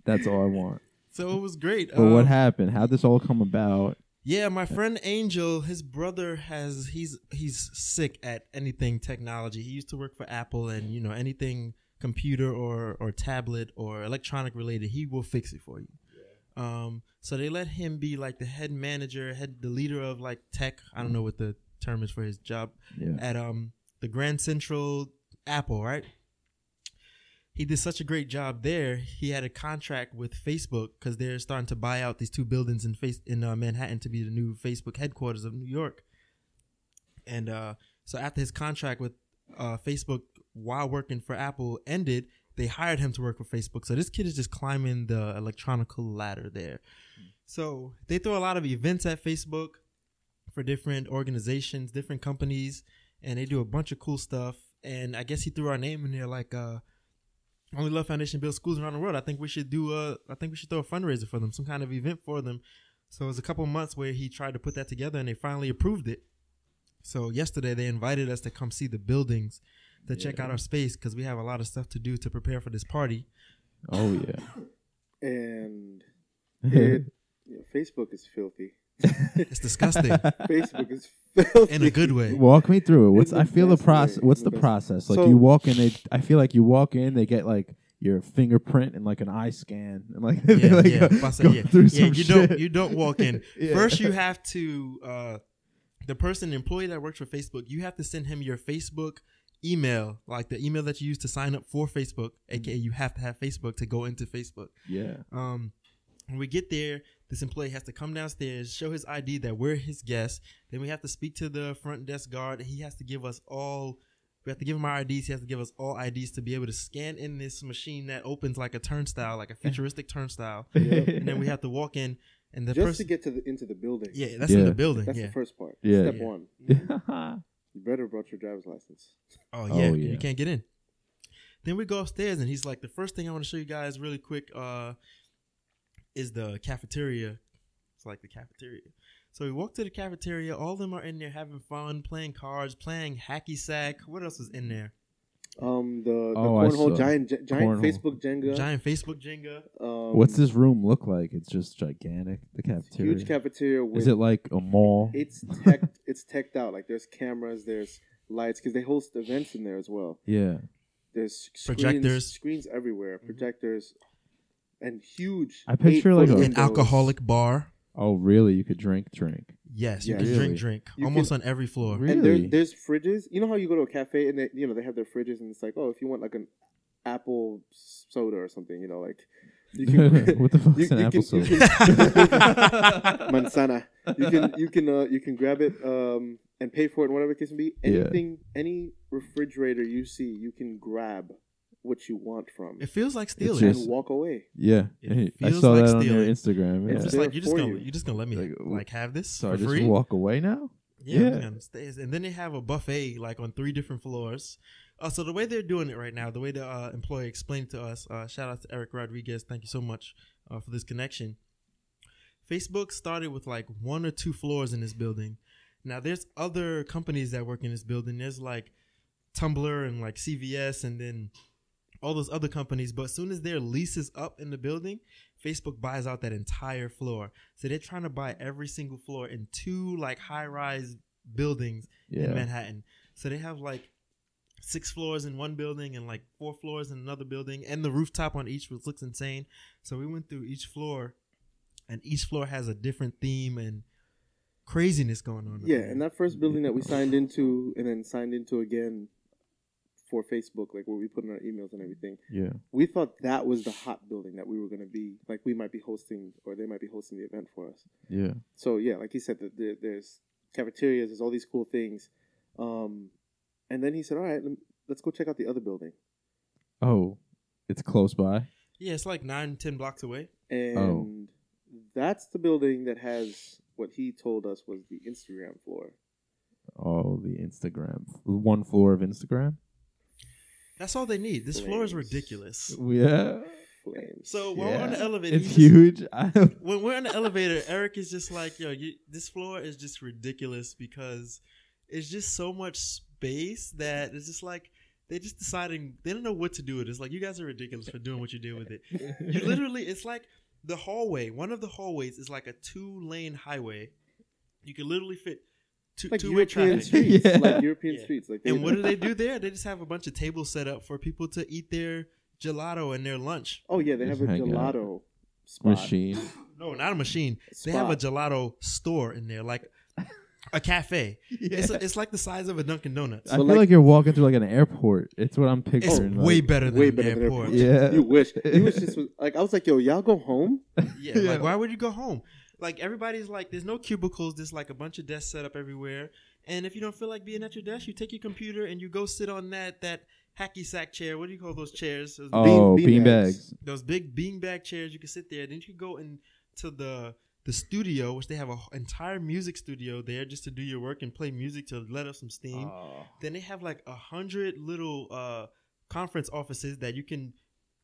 Speaker 2: That's all I want.
Speaker 3: so it was great.
Speaker 2: But what
Speaker 3: Um,
Speaker 2: happened? How'd this all come about?
Speaker 3: Yeah, my friend Angel, his brother has he's he's sick at anything technology. He used to work for Apple and you know anything computer or or tablet or electronic related, he will fix it for you. Um so they let him be like the head manager, head the leader of like tech, I don't know what the term is for his job
Speaker 2: Yeah.
Speaker 3: at um the Grand Central Apple, right? He did such a great job there. He had a contract with Facebook because they're starting to buy out these two buildings in face in uh, Manhattan to be the new Facebook headquarters of New York. And uh, so after his contract with uh, Facebook while working for Apple ended, they hired him to work for Facebook. So this kid is just climbing the electronical ladder there. So they throw a lot of events at Facebook for different organizations, different companies, and they do a bunch of cool stuff. And I guess he threw our name in there like uh Only Love Foundation builds schools around the world. I think we should do a I think we should throw a fundraiser for them, some kind of event for them So it was a couple months where he tried to put that together, and they finally approved it. So yesterday they invited us to come see the buildings to check out our space because we have a lot of stuff to do to prepare for this party.
Speaker 2: Oh yeah.
Speaker 4: And (laughs) it, yeah, Facebook is filthy. (laughs)
Speaker 3: It's disgusting
Speaker 4: Facebook is filthy
Speaker 3: in a good way.
Speaker 2: Walk me through it. What's I
Speaker 4: the
Speaker 2: feel the process. What's
Speaker 4: in
Speaker 2: the
Speaker 4: the
Speaker 2: process? Like
Speaker 4: So-
Speaker 2: you walk in, they. I feel like you walk in, they get like your fingerprint and like an eye scan, and like (laughs) they
Speaker 3: Yeah,
Speaker 2: like
Speaker 3: yeah,
Speaker 2: go,
Speaker 3: Bust
Speaker 2: go
Speaker 3: yeah.
Speaker 2: through
Speaker 3: yeah,
Speaker 2: some
Speaker 3: you
Speaker 2: shit.
Speaker 3: don't you don't walk in. (laughs)
Speaker 2: Yeah.
Speaker 3: First, you have to uh, the person, employee that works for Facebook, you have to send him your Facebook email, like the email that you use to sign up for Facebook, aka you have to have Facebook to go into Facebook.
Speaker 2: yeah.
Speaker 3: Um, when we get there, this employee has to come downstairs, show his ID that we're his guests. Then we have to speak to the front desk guard. He has to give us all. We have to give him our IDs. He has to give us all IDs to be able to scan in this machine that opens like a turnstile, like a futuristic turnstile. (laughs) And then we have to walk in, and the
Speaker 4: just
Speaker 3: person.
Speaker 4: to get to the into the building.
Speaker 3: yeah, that's in the building.
Speaker 4: That's
Speaker 3: yeah.
Speaker 4: the first part.
Speaker 2: Yeah.
Speaker 4: Step
Speaker 3: Yeah.
Speaker 4: one. (laughs) You better brought your driver's license.
Speaker 3: Oh
Speaker 2: Oh,
Speaker 3: yeah,
Speaker 2: yeah.
Speaker 3: you can't get in. Then we go upstairs, and he's like, "The first thing I want to show you guys really quick uh, is the cafeteria. It's like the cafeteria. So we walk to the cafeteria. All of them are in there having fun, playing cards, playing hacky sack. What else is in there?
Speaker 4: Um, the, the
Speaker 2: Oh,
Speaker 4: cornhole giant gi- giant
Speaker 2: Cornhole.
Speaker 4: Facebook Jenga.
Speaker 3: Giant Facebook Jenga.
Speaker 4: Um,
Speaker 2: What's this room look like? It's just gigantic. The cafeteria.
Speaker 4: huge cafeteria? With,
Speaker 2: Is it like a mall?
Speaker 4: It's tech. (laughs) it's teched out. Like there's cameras, there's lights because they host events in there as well.
Speaker 2: yeah.
Speaker 4: There's screens,
Speaker 3: Projectors.
Speaker 4: screens everywhere, projectors, and huge.
Speaker 2: I picture like a-
Speaker 3: An
Speaker 4: windows.
Speaker 3: alcoholic bar.
Speaker 2: Oh, really? You could drink, drink.
Speaker 3: Yes, you
Speaker 4: Yeah.
Speaker 3: can
Speaker 2: Really?
Speaker 3: drink, drink.
Speaker 4: You
Speaker 3: Almost
Speaker 4: can-
Speaker 3: on every floor.
Speaker 2: Really?
Speaker 4: And there, there's fridges. You know how you go to a cafe and they, you know, they have their fridges and it's like, oh, if you want like an apple soda or something, you know, like you can. (laughs)
Speaker 2: what the fuck's (laughs)
Speaker 4: you,
Speaker 2: an
Speaker 4: you
Speaker 2: apple
Speaker 4: can,
Speaker 2: soda?
Speaker 4: you can- (laughs) manzana. You can you can uh, you can grab it um, and pay for it, and whatever the case may be.
Speaker 2: Yeah.
Speaker 4: Anything, any refrigerator you see, you can grab what you want from
Speaker 3: It feels like stealing.
Speaker 2: just-
Speaker 4: and walk away.
Speaker 2: yeah,
Speaker 3: It
Speaker 2: I
Speaker 3: feels
Speaker 2: saw
Speaker 3: like
Speaker 2: that on
Speaker 3: stealing.
Speaker 2: your Instagram.
Speaker 4: It's
Speaker 3: It's just like you're just gonna
Speaker 4: you.
Speaker 3: you're just gonna let me
Speaker 2: Like,
Speaker 3: like, have this
Speaker 2: So I
Speaker 3: for
Speaker 2: just
Speaker 3: free.
Speaker 2: walk away now.
Speaker 3: Yeah,
Speaker 2: Yeah.
Speaker 3: man, stays. and then they have a buffet like on three different floors. Uh, so the way they're doing it right now, the way the uh, employee explained it to us, uh, shout out to Eric Rodriguez, thank you so much uh, for this connection. Facebook started with like one or two floors in this building. Now there's other companies that work in this building. There's like Tumblr and like CVS, and then all those other companies. But as soon as their lease is up in the building, Facebook buys out that entire floor. So they're trying to buy every single floor in two like high rise buildings in Manhattan. So they have like six floors in one building and like four floors in another building, and the rooftop on each which looks insane. So we went through each floor, and each floor has a different theme and craziness going on.
Speaker 4: Yeah, and that first building that we signed into and then signed into again for Facebook, like where we put in our emails and everything,
Speaker 2: Yeah.
Speaker 4: we thought that was the hot building that we were going to be, like we might be hosting or they might be hosting the event for us.
Speaker 2: Yeah.
Speaker 4: So yeah, like he said, that there, there's cafeterias, there's all these cool things, um, and then he said, "All right, let's go check out the other building."
Speaker 2: Oh, it's close by.
Speaker 3: yeah, it's like nine, ten blocks away.
Speaker 4: And
Speaker 2: Oh.
Speaker 4: that's the building that has what he told us was the Instagram floor.
Speaker 2: Oh, the Instagram. One floor of Instagram.
Speaker 3: That's all they need. This floor is ridiculous.
Speaker 2: Yeah.
Speaker 4: Flames.
Speaker 3: So while we're on the elevator,
Speaker 2: It's
Speaker 3: just-
Speaker 2: huge. (laughs)
Speaker 3: When we're on the elevator, Eric is just like, "Yo, you, this floor is just ridiculous because it's just so much space that it's just like they're just deciding they don't know what to do with it. It's like you guys are ridiculous for doing what you did with it. You (laughs) literally, it's like the hallway. One of the hallways is like a two lane highway. You can literally fit two
Speaker 4: like
Speaker 3: two way
Speaker 4: European
Speaker 3: traffic.
Speaker 4: streets,
Speaker 2: Yeah.
Speaker 4: like European
Speaker 3: Yeah.
Speaker 4: streets. Like
Speaker 3: And what do (laughs) they do there? They just have a bunch of tables set up for people to eat their gelato and their lunch.
Speaker 4: Oh yeah, they have a
Speaker 2: Just hang out.
Speaker 4: gelato spot.
Speaker 2: Machine. (laughs)
Speaker 3: No, not a machine. They have a gelato store in there, like a cafe. (laughs) It's, it's like the size of a Dunkin' Donuts.
Speaker 2: I
Speaker 4: But
Speaker 2: feel
Speaker 4: like-
Speaker 2: like, you're walking through like an airport. It's what I'm
Speaker 3: It's
Speaker 2: picturing.
Speaker 3: way
Speaker 2: like,
Speaker 3: better than
Speaker 4: way
Speaker 3: an
Speaker 4: better than
Speaker 3: airport.
Speaker 4: airport.
Speaker 2: Yeah.
Speaker 4: You wish. You wish this was like I was like, yo, y'all go home.
Speaker 3: Yeah,
Speaker 2: Yeah.
Speaker 3: like why would you go home? Like everybody's like, there's no cubicles. There's like a bunch of desks set up everywhere. And if you don't feel like being at your desk, you take your computer and you go sit on that that hacky sack chair. What do you call those chairs? Those,
Speaker 2: Oh,
Speaker 4: bean
Speaker 2: bean
Speaker 4: bags.
Speaker 2: bags.
Speaker 3: those big beanbag chairs. You can sit there. Then you can go into the the studio, which they have an entire music studio there just to do your work and play music to let off some steam. Then they have like a hundred little uh, conference offices that you can.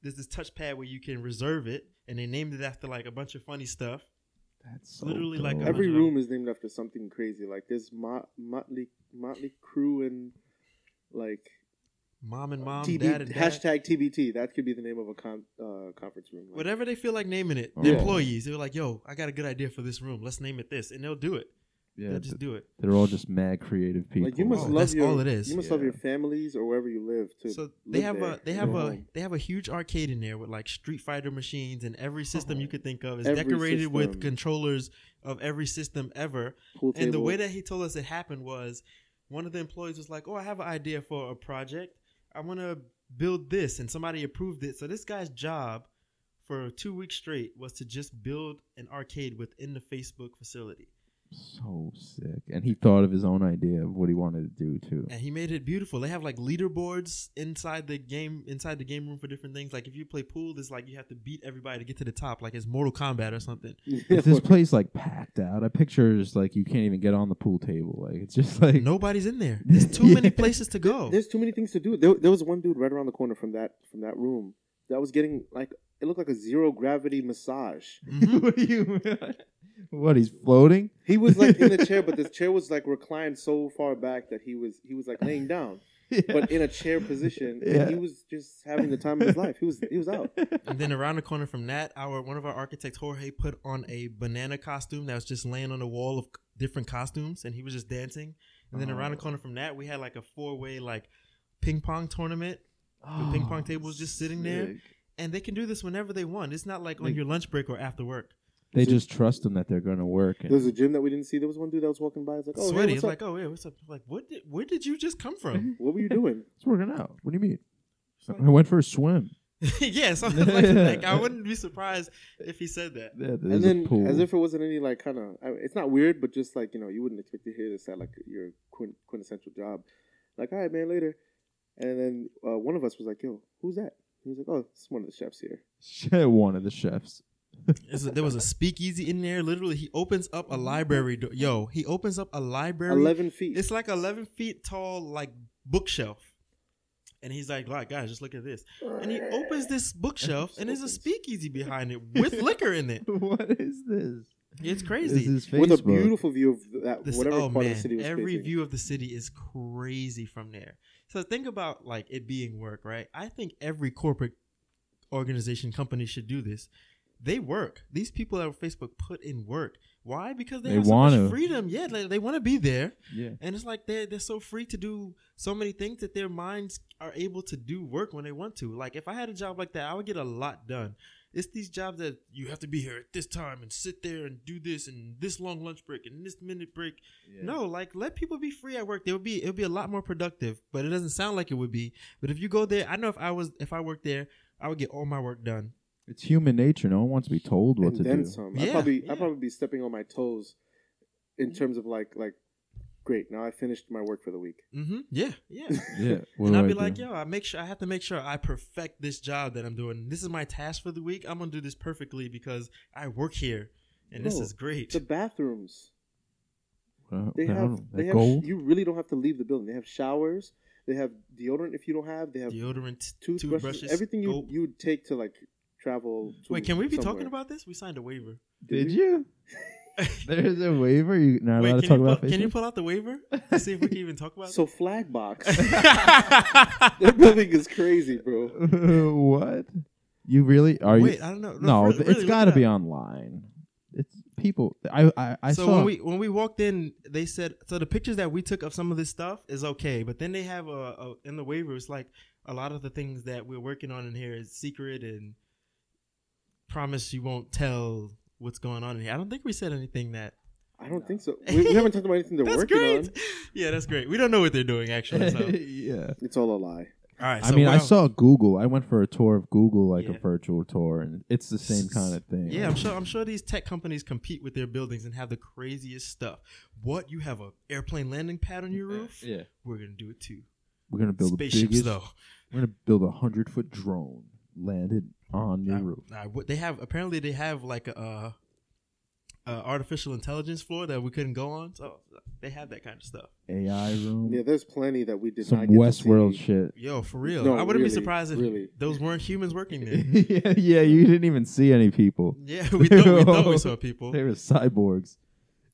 Speaker 3: There's this touchpad where you can reserve it, and they named it after like a bunch of funny stuff.
Speaker 2: That's so
Speaker 3: Literally like a-
Speaker 4: Every
Speaker 3: Imagine
Speaker 4: room is named after something crazy. Like there's Mot- Motley Motley Crew and like
Speaker 3: Mom and mom,
Speaker 4: TB
Speaker 3: dad and dad.
Speaker 4: hashtag TBT. That could be the name of a con- uh, conference room. Like,
Speaker 3: Whatever they feel like naming it.
Speaker 2: Oh.
Speaker 3: The employees, they're like, "Yo, I got a good idea for this room. Let's name it this," and they'll do it.
Speaker 2: Yeah,
Speaker 3: they'll just do it.
Speaker 2: they're all just mad creative people.
Speaker 4: Like you must
Speaker 3: Oh,
Speaker 4: love
Speaker 3: that's
Speaker 4: your.
Speaker 3: all it is.
Speaker 4: You must
Speaker 2: Yeah.
Speaker 4: love your families or wherever you live. To
Speaker 3: So they
Speaker 4: live
Speaker 3: have
Speaker 4: there
Speaker 3: a they have
Speaker 4: your
Speaker 3: a they have a huge arcade in there with like Street Fighter machines and every system you uh-huh. could think of is
Speaker 4: Every
Speaker 3: decorated with controllers of every system ever.
Speaker 4: pool
Speaker 3: And the way that he told us it happened was one of the employees was like, "Oh, I have an idea for a project. I want to build this," and somebody approved it. So this guy's job for two weeks straight was to just build an arcade within the Facebook facility,
Speaker 2: so sick, and he thought of his own idea of what he wanted to do too.
Speaker 3: and he made it beautiful. They have like leaderboards inside the game, inside the game room for different things. Like if you play pool, there's like you have to beat everybody to get to the top, like it's Mortal Kombat or something.
Speaker 2: Is this place like packed out? I picture just like you can't even get on the pool table. Like it's just like (laughs)
Speaker 3: Nobody's in there. There's too many (laughs) places to go.
Speaker 4: There's too many things to do. There, there was one dude right around the corner from that from that room that was getting like it looked like a zero gravity massage.
Speaker 3: Mhm. (laughs)
Speaker 2: what do you? What he's floating?
Speaker 4: He was like in the (laughs) chair, but the chair was like reclined so far back that he was he was like laying down, (laughs) but in a chair position.
Speaker 2: Yeah.
Speaker 4: And he was just having the time of his life. He was he was out. (laughs)
Speaker 3: And then around the corner from that, our one of our architects, Jorge, put on a banana costume that was just laying on a wall of different costumes, and he was just dancing. And then around the
Speaker 2: Oh.
Speaker 3: corner from that, we had like a four way like ping pong tournament, The ping pong oh, table was just sitting there. and they can do this whenever they want. It's not like on
Speaker 2: Like-
Speaker 3: your lunch break or after work.
Speaker 2: They just trust them that they're going to work.
Speaker 4: There was a gym that we didn't see. There was one dude that was walking by. He's like, "Oh, hey,
Speaker 3: Sweaty,
Speaker 4: what's
Speaker 3: it's
Speaker 4: up?
Speaker 3: like, oh yeah, what's up? Like, what? Did, where did you just come from? (laughs)
Speaker 4: what were you doing?" (laughs)
Speaker 2: it's working out. What do you mean?
Speaker 3: Like-
Speaker 2: I went for a swim. (laughs)
Speaker 3: yeah, so like, like, I wouldn't be surprised if he said that.
Speaker 2: Yeah, there's
Speaker 4: and
Speaker 2: a
Speaker 4: then,
Speaker 2: pool.
Speaker 4: as if it wasn't any like kind of, it's not weird, but just like you know, you wouldn't expect to hear this at like your quint- quintessential job. Like, all right, man, later. And then uh, one of us was like, "Yo, who's that?" He was like, "Oh, it's one of the chefs here."
Speaker 2: one of the chefs.
Speaker 3: There's a- there was a speakeasy in there. Literally, he opens up a library. door. Yo, he opens up a library.
Speaker 4: Eleven feet.
Speaker 3: It's like 11 feet tall, like bookshelf. And he's like, "Like, guys, just look at this." And he opens this bookshelf, and there's a speakeasy behind it with liquor in it. (laughs)
Speaker 2: what is this?
Speaker 3: It's
Speaker 2: This
Speaker 3: crazy.
Speaker 2: is
Speaker 4: with a beautiful view of that
Speaker 3: This-
Speaker 4: whatever
Speaker 3: oh
Speaker 4: part of
Speaker 3: man,
Speaker 4: the city was
Speaker 3: every
Speaker 4: facing.
Speaker 3: view of the city is crazy from there. So think about like it being work, right? I think every corporate organization company should do this. They work. These people at Facebook put in work. Why? Because they,
Speaker 2: They
Speaker 3: have so
Speaker 2: wanna.
Speaker 3: much freedom. Yeah, like, they want to be there,
Speaker 2: Yeah.
Speaker 3: and it's like they're they're so free to do so many things that their minds are able to do work when they want to. Like if I had a job like that, I would get a lot done. It's these jobs that you have to be here at this time and sit there and do this and this long lunch break and this minute break. No, like let people be free at work. They would be it would be a lot more productive. But it doesn't sound like it would be. But if you go there, I know if I was if I worked there, I would get all my work done.
Speaker 2: It's human nature. No one wants to be told what
Speaker 4: and
Speaker 2: to
Speaker 4: then
Speaker 2: do.
Speaker 4: some.
Speaker 3: Yeah,
Speaker 4: I'd probably
Speaker 3: yeah.
Speaker 4: I'd probably be stepping on my toes in terms of like like great, now I finished my work for the week.
Speaker 3: Mm-hmm. Yeah, yeah. (laughs)
Speaker 2: Yeah. What
Speaker 3: and I'd
Speaker 2: I
Speaker 3: be
Speaker 2: do?
Speaker 3: like, yo, I make sure I have to make sure I perfect this job that I'm doing. This is my task for the week. I'm gonna do this perfectly because I work here, and this is great.
Speaker 4: The bathrooms.
Speaker 2: Well,
Speaker 4: They
Speaker 2: I
Speaker 4: have they have
Speaker 2: gold?
Speaker 4: you really don't have to leave the building. They have showers, they have deodorant if you don't have, they have
Speaker 3: Deodorant,
Speaker 4: toothbrushes,
Speaker 3: toothbrushes,
Speaker 4: everything you you would take to like travel to
Speaker 3: Wait, can we be
Speaker 4: somewhere.
Speaker 3: talking about this? We signed a waiver.
Speaker 2: Did
Speaker 4: we?
Speaker 2: you? (laughs) There's a waiver. You not
Speaker 3: Wait,
Speaker 2: allowed to talk about
Speaker 3: pull, can you pull out the waiver (laughs) to see if we can even talk about it.
Speaker 4: So flag box.
Speaker 3: it? (laughs)
Speaker 4: that building is crazy, bro.
Speaker 2: what? You really are
Speaker 3: Wait,
Speaker 2: you?
Speaker 3: I don't know.
Speaker 2: No,
Speaker 3: really-
Speaker 2: it's
Speaker 3: really,
Speaker 2: got to be online. It's people. I I, I
Speaker 3: so
Speaker 2: saw.
Speaker 3: when we when we walked in, they said so. The pictures that we took of some of this stuff is okay, but then they have a, a in the waiver. It's like a lot of the things that we're working on in here is secret and promise you won't tell what's going on in here. I don't think we said anything that.
Speaker 4: I don't think so. We, we haven't talked about anything they're (laughs)
Speaker 3: That's
Speaker 4: working
Speaker 3: great.
Speaker 4: on.
Speaker 3: Yeah, that's great. We don't know what they're doing actually. So. (laughs)
Speaker 2: yeah.
Speaker 4: It's all a lie.
Speaker 3: All right.
Speaker 2: I mean, I saw Google. I went for a tour of Google, like a virtual tour, and it's the same kind of thing.
Speaker 3: Yeah, I'm sure. I'm sure these tech companies compete with their buildings and have the craziest stuff. What you have a airplane landing pad on your roof?
Speaker 2: Yeah.
Speaker 3: We're gonna do it too.
Speaker 2: We're gonna build the
Speaker 3: Spaceships
Speaker 2: biggest.
Speaker 3: though.
Speaker 2: We're gonna build a hundred foot drone landed on your
Speaker 3: I-
Speaker 2: roof.
Speaker 3: I- they have apparently they have like a uh, uh, artificial intelligence floor that we couldn't go on. So they have that kind of stuff.
Speaker 2: AI room.
Speaker 4: Yeah, there's plenty that we did
Speaker 2: Some
Speaker 4: not get
Speaker 2: Westworld shit.
Speaker 3: Yo, for real,
Speaker 4: No,
Speaker 3: I wouldn't
Speaker 4: really,
Speaker 3: be surprised if
Speaker 4: really.
Speaker 3: those weren't humans working there. (laughs)
Speaker 2: yeah, yeah, you didn't even see any people.
Speaker 3: yeah, we thought, we thought we saw people. (laughs)
Speaker 2: They were cyborgs.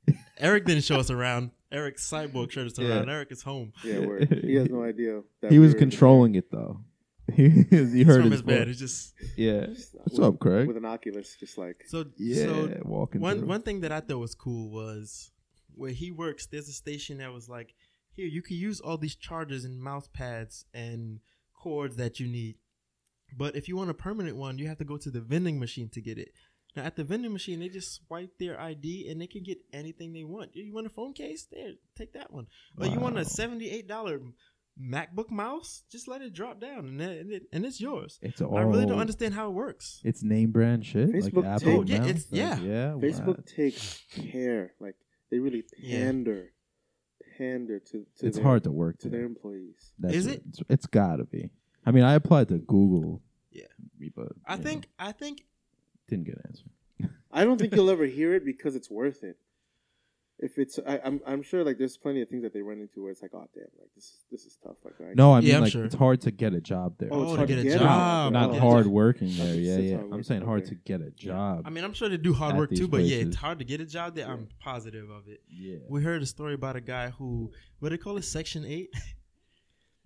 Speaker 2: (laughs)
Speaker 3: Eric didn't show us around. Eric cyborg showed us
Speaker 2: Yeah.
Speaker 3: around. Eric is home.
Speaker 4: Yeah, where he has no idea. That
Speaker 2: He
Speaker 4: we
Speaker 2: was
Speaker 4: were in
Speaker 2: controlling it though. (laughs) he
Speaker 3: He's
Speaker 2: heard
Speaker 3: from
Speaker 2: his
Speaker 3: his bed. It's just
Speaker 2: Yeah.
Speaker 4: there.
Speaker 2: What's
Speaker 4: With-
Speaker 2: up, Craig?
Speaker 4: With an Oculus, just like
Speaker 3: so.
Speaker 2: Yeah,
Speaker 3: So
Speaker 2: walking.
Speaker 3: one
Speaker 2: through.
Speaker 3: one thing that I thought was cool was where he works. There's a station that was like, here you can use all these chargers and mouse pads and cords that you need, but if you want a permanent one, you have to go to the vending machine to get it. Now at the vending machine, they just swipe their ID and they can get anything they want. You want a phone case? There, take that one. Or you want a seventy-eight dollar MacBook mouse? Just let it drop down and then, and, it, and it's yours.
Speaker 2: It's all.
Speaker 3: I really don't understand how it works.
Speaker 2: It's name brand shit.
Speaker 4: Facebook
Speaker 2: like Apple.
Speaker 4: takes-
Speaker 3: Oh, yeah,
Speaker 2: now?
Speaker 3: it's- yeah.
Speaker 2: Like, yeah.
Speaker 4: Facebook
Speaker 2: wow.
Speaker 4: takes care. Like they really
Speaker 3: Yeah.
Speaker 4: pander, pander to. to
Speaker 2: It's
Speaker 4: their,
Speaker 2: hard to work
Speaker 4: to
Speaker 2: there.
Speaker 4: their employees.
Speaker 2: That's
Speaker 3: Is it?
Speaker 2: It's, it's gotta be. I mean, I applied to Google.
Speaker 3: Yeah.
Speaker 2: but
Speaker 3: I think
Speaker 2: know,
Speaker 3: I think
Speaker 2: didn't get an answer.
Speaker 4: I don't think you'll ever hear it because it's worth it. If it's, I, I'm, I'm sure like there's plenty of things that they run into where it's like, oh damn, like this, is this is tough. Like, I
Speaker 2: No, I mean
Speaker 3: I'm
Speaker 2: like
Speaker 3: sure.
Speaker 2: it's hard to get a job there.
Speaker 4: Oh, it's
Speaker 3: Oh,
Speaker 4: hard
Speaker 3: to
Speaker 4: to
Speaker 3: get a
Speaker 4: get
Speaker 3: job.
Speaker 2: not
Speaker 3: Oh,
Speaker 2: hard working there.
Speaker 4: Okay,
Speaker 2: Yeah, yeah. I'm saying hard
Speaker 4: okay.
Speaker 2: to get a job.
Speaker 3: I mean, I'm sure they do hard work
Speaker 2: these
Speaker 3: too, but yeah, it's hard to get a job there. I'm positive of it.
Speaker 2: yeah.
Speaker 3: We heard a story about a guy who, what they call it, Section 8?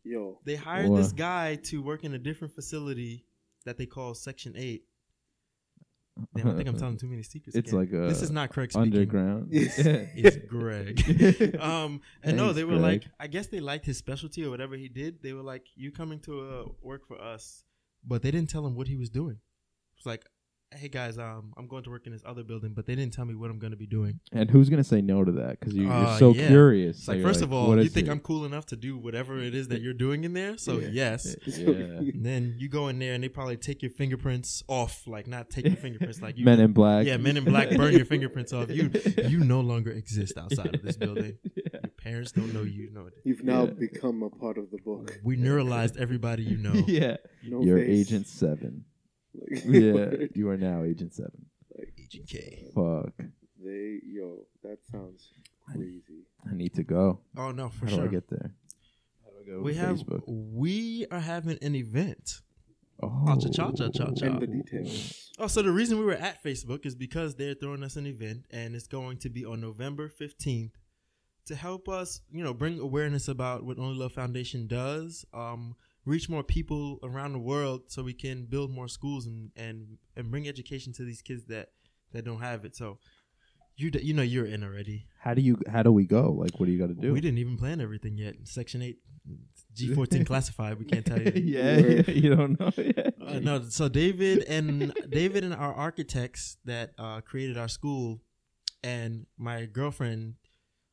Speaker 4: yo,
Speaker 3: They hired
Speaker 2: What?
Speaker 3: this guy to work in a different facility that they call Section 8. Damn, I think I'm telling too many secrets.
Speaker 2: It's
Speaker 3: again.
Speaker 2: like a
Speaker 3: This is not Craig speaking.
Speaker 2: underground. (laughs)
Speaker 3: It's Greg. (laughs) um, and no, they were
Speaker 2: Greg.
Speaker 3: like, I guess they liked his specialty or whatever he did. They were like, "You coming to uh, work for us," but they didn't tell him what he was doing. It's like, "Hey guys, um, I'm going to work in this other building," but they didn't tell me what I'm going to be doing.
Speaker 2: and who's gonna say no to that? Because you, you're
Speaker 3: Uh,
Speaker 2: so
Speaker 3: yeah.
Speaker 2: curious.
Speaker 3: It's
Speaker 2: So
Speaker 3: like,
Speaker 2: you're
Speaker 3: first of all, you think
Speaker 2: it?
Speaker 3: I'm cool enough to do whatever it is that you're doing in there? So
Speaker 4: Yeah.
Speaker 3: yes.
Speaker 2: Yeah. (laughs)
Speaker 3: Then you go in there and they probably take your fingerprints off, like not take your fingerprints, like you (laughs)
Speaker 2: Men in Black.
Speaker 3: Yeah, Men in Black burn your fingerprints off. You (laughs) you no longer exist outside of this building.
Speaker 2: Yeah.
Speaker 3: Your parents don't know you. Know it.
Speaker 4: you've now
Speaker 2: Yeah.
Speaker 4: become a part of the book.
Speaker 3: We neuralized everybody you know.
Speaker 2: yeah.
Speaker 4: No
Speaker 2: You're
Speaker 4: face.
Speaker 2: Agent Seven.
Speaker 4: Like,
Speaker 2: Yeah. (laughs) you are now Agent Seven.
Speaker 3: Like, Agent K.
Speaker 2: Fuck.
Speaker 4: they, yo, that sounds crazy.
Speaker 2: I need to go.
Speaker 3: Oh no, for
Speaker 2: How
Speaker 3: sure.
Speaker 2: do I get there? How do I go?
Speaker 3: we have
Speaker 2: Facebook.
Speaker 3: we are having an event.
Speaker 2: Oh.
Speaker 3: Cha-cha-cha-cha-cha.
Speaker 4: The details.
Speaker 3: Oh, so the reason we were at Facebook is because they're throwing us an event, and it's going to be on November fifteenth to help us, you know, bring awareness about what Only Love Foundation does, um, reach more people around the world, so we can build more schools and and and bring education to these kids that that don't have it. So, you d- you know you're in already.
Speaker 2: How do you? How do we go? Like, what do you got to do?
Speaker 3: We didn't even plan everything yet. Section eight, G fourteen (laughs) classified. We can't tell you. (laughs)
Speaker 2: yeah, yeah, (laughs) you don't know yet.
Speaker 3: Uh, no, so David and David and our architects that uh, created our school, and my girlfriend,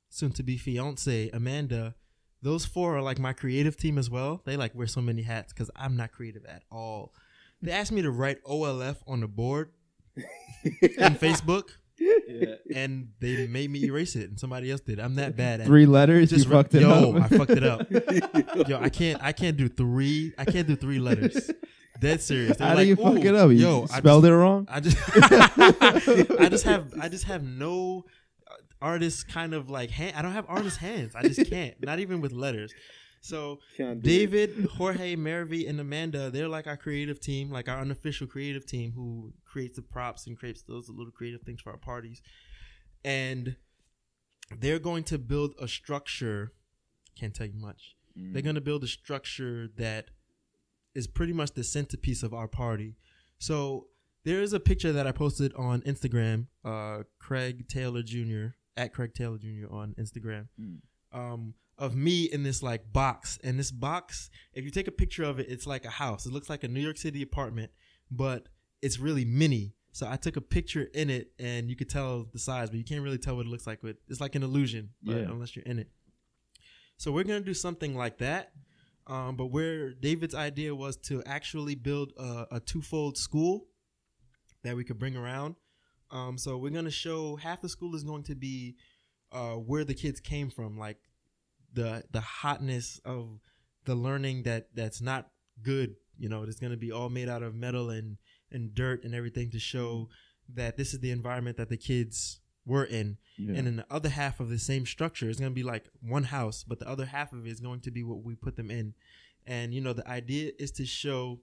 Speaker 3: soon to be fiance Amanda, those four are like my creative team as well. They like wear so many hats because I'm not creative at all. They asked me to write OLF on the board (laughs) in Facebook,
Speaker 2: Yeah.
Speaker 3: and they made me erase it, and somebody else did. I'm that bad at
Speaker 2: Three letters.
Speaker 3: Just
Speaker 2: you
Speaker 3: re-
Speaker 2: fucked it
Speaker 3: yo,
Speaker 2: up.
Speaker 3: I fucked it up. (laughs) Yo, I can't. I can't do three. I can't do three letters. Dead serious. They were
Speaker 2: How do you fuck it up? You
Speaker 3: Yo, I
Speaker 2: spelled
Speaker 3: just,
Speaker 2: it wrong.
Speaker 3: I just, (laughs) I just have, I just have no artist kind of like hand. I don't have artist (laughs) hands. I just can't. Not even with letters. So. David, Jorge, Marivi, and Amanda, they're like our creative team, like our unofficial creative team who creates the props and creates those little creative things for our parties. And they're going to build a structure. Can't tell you much.
Speaker 2: Mm.
Speaker 3: They're going to build a structure that is pretty much the centerpiece of our party. So there is a picture that I posted on Instagram, uh, Craig Taylor Jr. at Craig Taylor Jr. on Instagram,
Speaker 2: Mm.
Speaker 3: um, of me in this like box. And this box, if you take a picture of it, it's like a house. It looks like a New York City apartment, but it's really mini. So I took a picture in it, and you could tell the size, but you can't really tell what it looks like. With it's like an illusion, but
Speaker 2: Yeah.
Speaker 3: unless you're in it. So we're gonna do something like that. Um, but where David's idea was to actually build a, a twofold school that we could bring around. Um, so we're gonna show half the school is going to be uh, where the kids came from, like the the hotness of the learning that that's not good. You know, it's gonna be all made out of metal and and dirt and everything to show that this is the environment that the kids we're in,
Speaker 2: Yeah.
Speaker 3: and then the other half of the same structure is going to be like one house, but the other half of it is going to be what we put them in. And you know, the idea is to show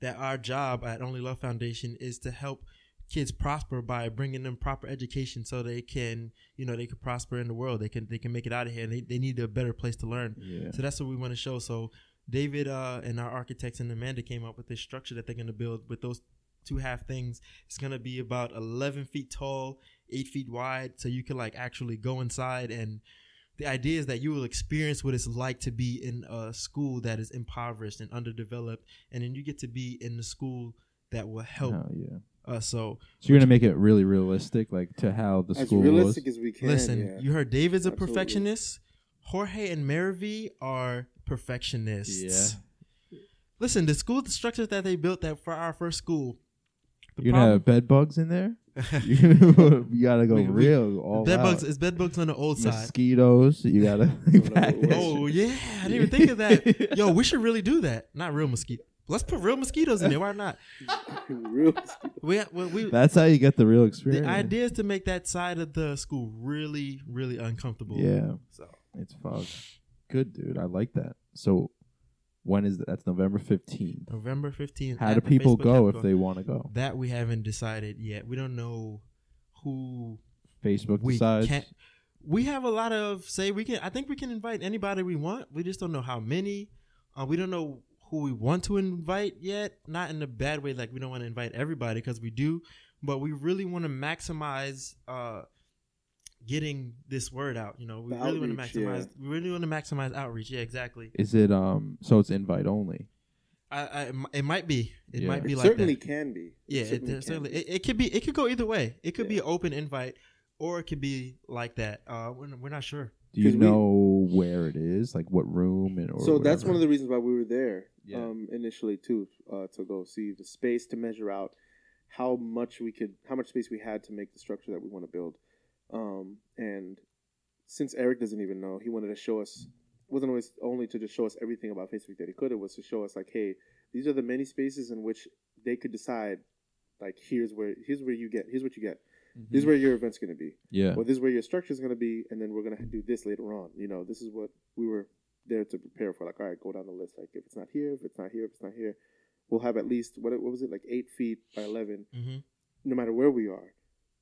Speaker 3: that our job at Only Love Foundation is to help kids prosper by bringing them proper education so they can, you know, they can prosper in the world. They can they can make it out of here. And they, they need a better place to learn.
Speaker 2: yeah.
Speaker 3: So that's what we want to show. So David uh, and our architects and Amanda came up with this structure that they're going to build with those two half things. It's going to be about 11 feet tall, eight feet wide, so you can like actually go inside. And the idea is that you will experience what it's like to be in a school that is impoverished and underdeveloped, and then you get to be in the school that will help
Speaker 2: Oh, yeah.
Speaker 3: Us. So
Speaker 2: So you're gonna make it really realistic, like to how the
Speaker 4: As
Speaker 2: school
Speaker 4: realistic
Speaker 2: was.
Speaker 4: as we can.
Speaker 3: listen,
Speaker 4: yeah.
Speaker 3: you heard David's a
Speaker 4: Absolutely.
Speaker 3: perfectionist. Jorge and Marivi are perfectionists.
Speaker 2: Yeah.
Speaker 3: Listen, the school the structures that they built that for our first school.
Speaker 2: You're gonna have bed bugs in there. You (laughs) (laughs) you gotta go
Speaker 3: We- we-
Speaker 2: real all
Speaker 3: bed
Speaker 2: out.
Speaker 3: bugs is bed bugs on the old side.
Speaker 2: Mosquitoes. You gotta (laughs)
Speaker 3: Oh yeah, I didn't even think of that. Yo, we should really do that. Not real mosquito. Let's put real mosquitoes in there. Why not? (laughs)
Speaker 4: Real
Speaker 3: We well, we
Speaker 2: That's how you get the real experience.
Speaker 3: the idea is to make that side of the school really really uncomfortable.
Speaker 2: Yeah,
Speaker 3: So
Speaker 2: it's fun. Good, dude. I like that. So, when is that? That's November fifteenth.
Speaker 3: November fifteenth.
Speaker 2: How do people go if they want to go?
Speaker 3: That we haven't decided yet. We don't know who
Speaker 2: Facebook
Speaker 3: we
Speaker 2: decides.
Speaker 3: can't. We have a lot of say. We can. I think we can invite anybody we want. We just don't know how many. Uh, we don't know who we want to invite yet. Not in a bad way. Like we don't want to invite everybody because we do, but we really want to maximize uh, getting this word out. You know, we
Speaker 4: The
Speaker 3: really want to maximize.
Speaker 4: yeah.
Speaker 3: We really want to maximize outreach. Yeah, exactly.
Speaker 2: Is it um? So it's invite only.
Speaker 3: I, I it might be. It
Speaker 2: Yeah.
Speaker 3: might be
Speaker 4: It
Speaker 3: like
Speaker 4: certainly
Speaker 3: that.
Speaker 4: can be.
Speaker 3: Yeah, it,
Speaker 4: certainly
Speaker 3: it certainly.
Speaker 4: can
Speaker 3: It, it could be. It could go either way. It could be
Speaker 4: Yeah.
Speaker 3: an open invite, or it could be like that. Uh, we're, we're not sure.
Speaker 2: Do you
Speaker 4: 'Cause we-
Speaker 2: know where it is? Like what room and or
Speaker 4: so that's one of the reasons why we were there
Speaker 2: Yeah.
Speaker 4: um, initially too uh, to go see the space to measure out how much we could how much space we had to make the structure that we want to build um, and since eric doesn't even know he wanted to show us wasn't always only to just show us everything about facebook that he could it was to show us like hey these are the many spaces in which they could decide like here's where here's where you get here's what you get
Speaker 2: Mm-hmm.
Speaker 4: this is where your event's going to be
Speaker 2: Yeah.
Speaker 4: or this is where your structure is going to be, and then we're going to do this later on. You know, this is what we were there to prepare for. Like, all right, go down the list. Like, if it's not here, if it's not here, if it's not here, we'll have at least what what was it like eight feet by 11
Speaker 3: Mm-hmm.
Speaker 4: no matter where we are,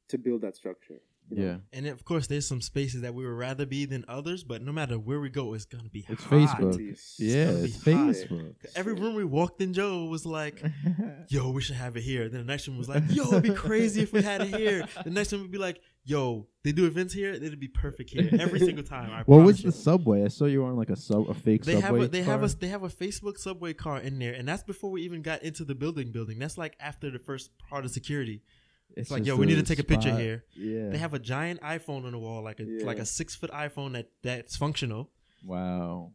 Speaker 4: to build that structure. You know?
Speaker 2: Yeah.
Speaker 3: And of course, there's some spaces that we would rather be than others, but no matter where we go, it's gonna be
Speaker 2: It's
Speaker 3: hot.
Speaker 2: Facebook.
Speaker 4: Jeez.
Speaker 2: Yeah,
Speaker 3: gonna
Speaker 2: it's
Speaker 3: hot.
Speaker 2: Facebook.
Speaker 3: Every room we walked in, Joe was like, (laughs) "Yo, we should have it here." Then the next one was like, "Yo, it'd be crazy if we had it here." (laughs) The next one would be like, "Yo, they do events here. It'd be perfect here every single time." I
Speaker 2: what was
Speaker 3: you.
Speaker 2: the subway? I saw you were on like a sub, a fake
Speaker 3: They have
Speaker 2: subway.
Speaker 3: a they have a they have a Facebook subway car in there, and that's before we even got into the building. Building that's like after the first part of security.
Speaker 2: It's
Speaker 3: like, yo, we need to
Speaker 2: a
Speaker 3: take a picture here.
Speaker 2: Yeah.
Speaker 3: They have a giant iPhone on the wall, like a
Speaker 4: Yeah.
Speaker 3: like a six foot iPhone that that's functional,
Speaker 2: wow.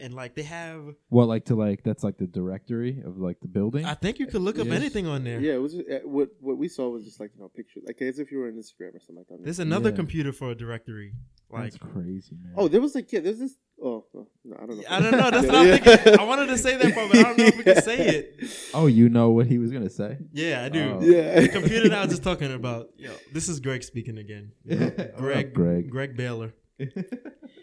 Speaker 3: And like they have.
Speaker 2: What like to like that's like the directory of like the building.
Speaker 3: I think you could look up
Speaker 2: Yes.
Speaker 3: anything on there.
Speaker 4: Yeah, it was just, uh, what what we saw was just like you know picture like as if you were on Instagram or something like that.
Speaker 3: There's another
Speaker 2: Yeah.
Speaker 3: computer for a directory. Like
Speaker 2: that's crazy, man.
Speaker 4: oh, there was like yeah, there's this. Oh, oh, no, I don't know.
Speaker 3: I don't know. That's (laughs)
Speaker 4: Yeah,
Speaker 3: what I'm thinking. I wanted to say that part, but I don't know if we can say it.
Speaker 2: oh, you know what he was gonna say?
Speaker 3: Yeah, I do.
Speaker 2: Oh.
Speaker 4: Yeah,
Speaker 3: The computer that I was just talking about. Yo, this is Greg speaking again. (laughs) Greg,
Speaker 2: Greg.
Speaker 3: Greg Baylor. (laughs)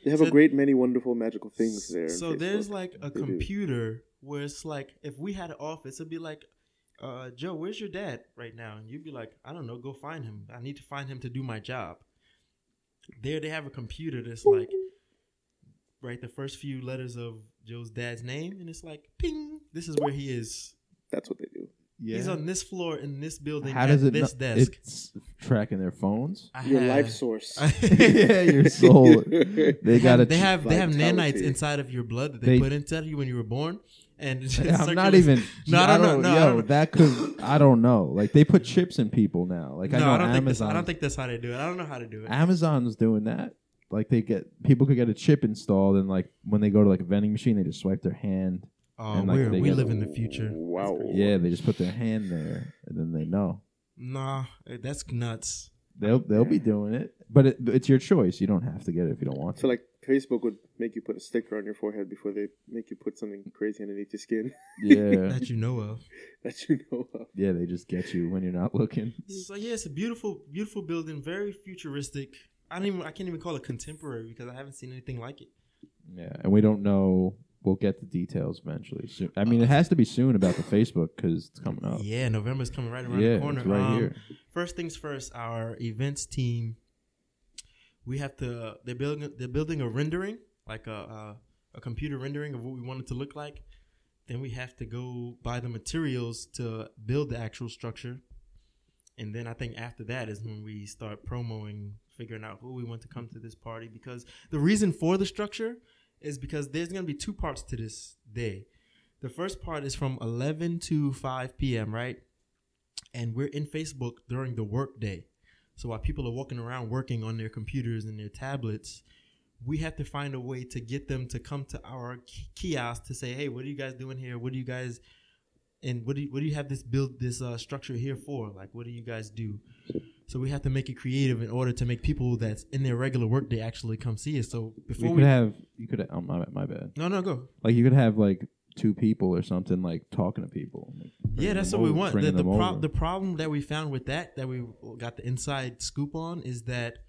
Speaker 4: They have
Speaker 3: So-
Speaker 4: a great many wonderful magical things there.
Speaker 3: So there's like a
Speaker 4: They do.
Speaker 3: computer where it's like if we had an office, it'd be like, uh, Joe, where's your dad right now? And you'd be like, I don't know, go find him. I need to find him to do my job. There they have a computer that's like write the first few letters of Joe's dad's name, and it's like ping. This is where he is.
Speaker 4: That's what they do.
Speaker 2: Yeah.
Speaker 3: He's on this floor in this building
Speaker 2: How
Speaker 3: at
Speaker 2: does it?
Speaker 3: this
Speaker 2: not-
Speaker 3: desk.
Speaker 2: It's tracking their phones.
Speaker 3: I
Speaker 4: Your
Speaker 3: have-
Speaker 4: life source. (laughs) (laughs)
Speaker 2: yeah, your (laughs) soul. They
Speaker 3: They
Speaker 2: got
Speaker 3: have,
Speaker 2: to.
Speaker 3: they have they have
Speaker 4: vitality.
Speaker 3: nanites inside of your blood that they,
Speaker 2: They-
Speaker 3: put inside of you when you were born, and it just
Speaker 2: I'm not
Speaker 3: circulates-
Speaker 2: even.
Speaker 3: No, I don't know. No, I
Speaker 2: yo,
Speaker 3: don't know.
Speaker 2: that could. I don't know. Like they put chips in people now. Like I
Speaker 3: no,
Speaker 2: know
Speaker 3: I don't think this,
Speaker 2: Amazon.
Speaker 3: I don't think that's how they do it. I don't know how to do it.
Speaker 2: Amazon's doing that. Like they get people could get a chip installed, and like when they go to like a vending machine, they just swipe their hand.
Speaker 3: Oh,
Speaker 2: and, like,
Speaker 3: we're,
Speaker 2: they
Speaker 3: we
Speaker 2: get-
Speaker 3: live in the future.
Speaker 4: Wow.
Speaker 2: Yeah, they just put their hand there, and then they know.
Speaker 3: Nah, eh, that's nuts.
Speaker 2: They'll they'll be doing it, but it, it's your choice. You don't have to get it if you don't
Speaker 4: I
Speaker 2: want to.
Speaker 4: feel like Facebook would make you put a sticker on your forehead before they make you put something crazy underneath your skin
Speaker 2: yeah, (laughs) (laughs)
Speaker 3: that you know of.
Speaker 4: that you know of.
Speaker 2: yeah, they just get you when you're not looking.
Speaker 3: So yeah, it's a beautiful, beautiful building, very futuristic. I don't even, I can't even call it contemporary because I haven't seen anything like it.
Speaker 2: Yeah, and we don't know. We'll get the details eventually. Soon. I mean, it has to be soon about the Facebook because it's coming up.
Speaker 3: Yeah, November's coming right around.
Speaker 2: Yeah,
Speaker 3: the corner.
Speaker 2: it's right
Speaker 3: Um,
Speaker 2: here.
Speaker 3: First things first, our events team. We have to. They're building. They're building a rendering, like a a, a computer rendering of what we want it to look like. Then we have to go buy the materials to build the actual structure. And then I think after that is when we start promoting, figuring out who we want to come to this party. Because the reason for the structure is because there's going to be two parts to this day. The first part is from 11 to 5 p.m., right? And we're in Facebook during the work day. So while people are walking around working on their computers and their tablets, we have to find a way to get them to come to our kiosk to say, "Hey, what are you guys doing here? What do you guys and what do you, what do you have this build this uh, structure here for? Like, what do you guys do?" So we have to make it creative in order to make people that's in their regular workday actually come see us. So before
Speaker 2: could
Speaker 3: we, could
Speaker 2: have. You could. Oh, my my bad.
Speaker 3: no no go
Speaker 2: Like you could have like two people or something like talking to people. like,
Speaker 3: Yeah, that's what we want. The, the, pro- the problem that we found with that, that we got the inside scoop on, is that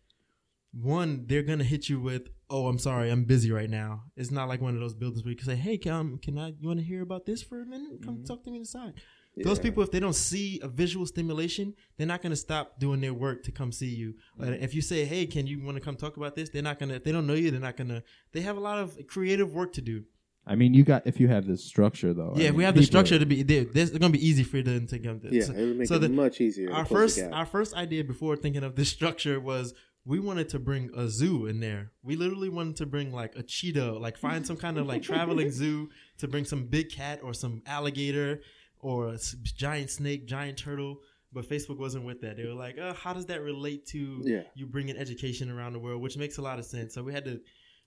Speaker 3: one, they're gonna hit you with, "Oh, I'm sorry, I'm busy right now." It's not like one of those buildings where you can say, "Hey, can, um, can I? You want to hear about this for a minute? Come mm-hmm. talk to me inside." Those people, if they don't see a visual stimulation, they're not gonna stop doing their work to come see you. But mm-hmm. if you say, "Hey, can you want to come talk about this?" They're not gonna. If they don't know you, they're not gonna. They have a lot of creative work to do.
Speaker 2: I mean, you got if you have this structure though. I
Speaker 3: yeah, if we have the structure to be, there, there's gonna be easy for them to come. To.
Speaker 4: Yeah,
Speaker 3: So-
Speaker 4: it would make
Speaker 3: so
Speaker 4: it much easier.
Speaker 3: our first our first idea before thinking of this (laughs) structure was we wanted to bring a zoo in there. We literally wanted to bring like a cheetah, like find some kind of like traveling (laughs) zoo to bring some big cat or some alligator or a giant snake, giant turtle. But Facebook wasn't with that. They were like, uh, "How does that relate to
Speaker 4: Yeah.
Speaker 3: you bringing education around the world?" Which makes a lot of sense. So we had to.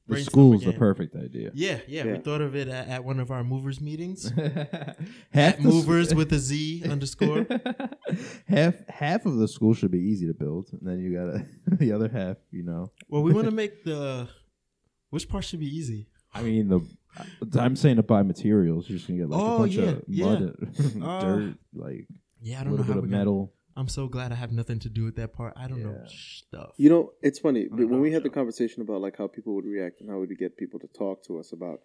Speaker 2: the school's the perfect idea.
Speaker 3: Yeah, yeah,
Speaker 4: Yeah.
Speaker 3: We thought of it at, at one of our movers meetings. (laughs)
Speaker 2: half
Speaker 3: movers with a Z (laughs) underscore.
Speaker 2: half half of the school should be easy to build, and then you got (laughs) the other half. You know,
Speaker 3: Well, we want to make the which part should be easy.
Speaker 2: I mean the. I'm saying to buy materials. You're just gonna get like
Speaker 3: Oh,
Speaker 2: a bunch
Speaker 3: yeah,
Speaker 2: of mud, and (laughs)
Speaker 3: Uh,
Speaker 2: dirt, like
Speaker 3: Yeah, I
Speaker 2: a
Speaker 3: don't know
Speaker 2: little
Speaker 3: how
Speaker 2: bit of
Speaker 3: we're gonna-
Speaker 2: metal.
Speaker 3: I'm so glad I have nothing to do with that part. I don't know
Speaker 2: Yeah.
Speaker 3: stuff.
Speaker 4: You know, it's funny but when we had the conversation about like how people would react and how we would get people to talk to us about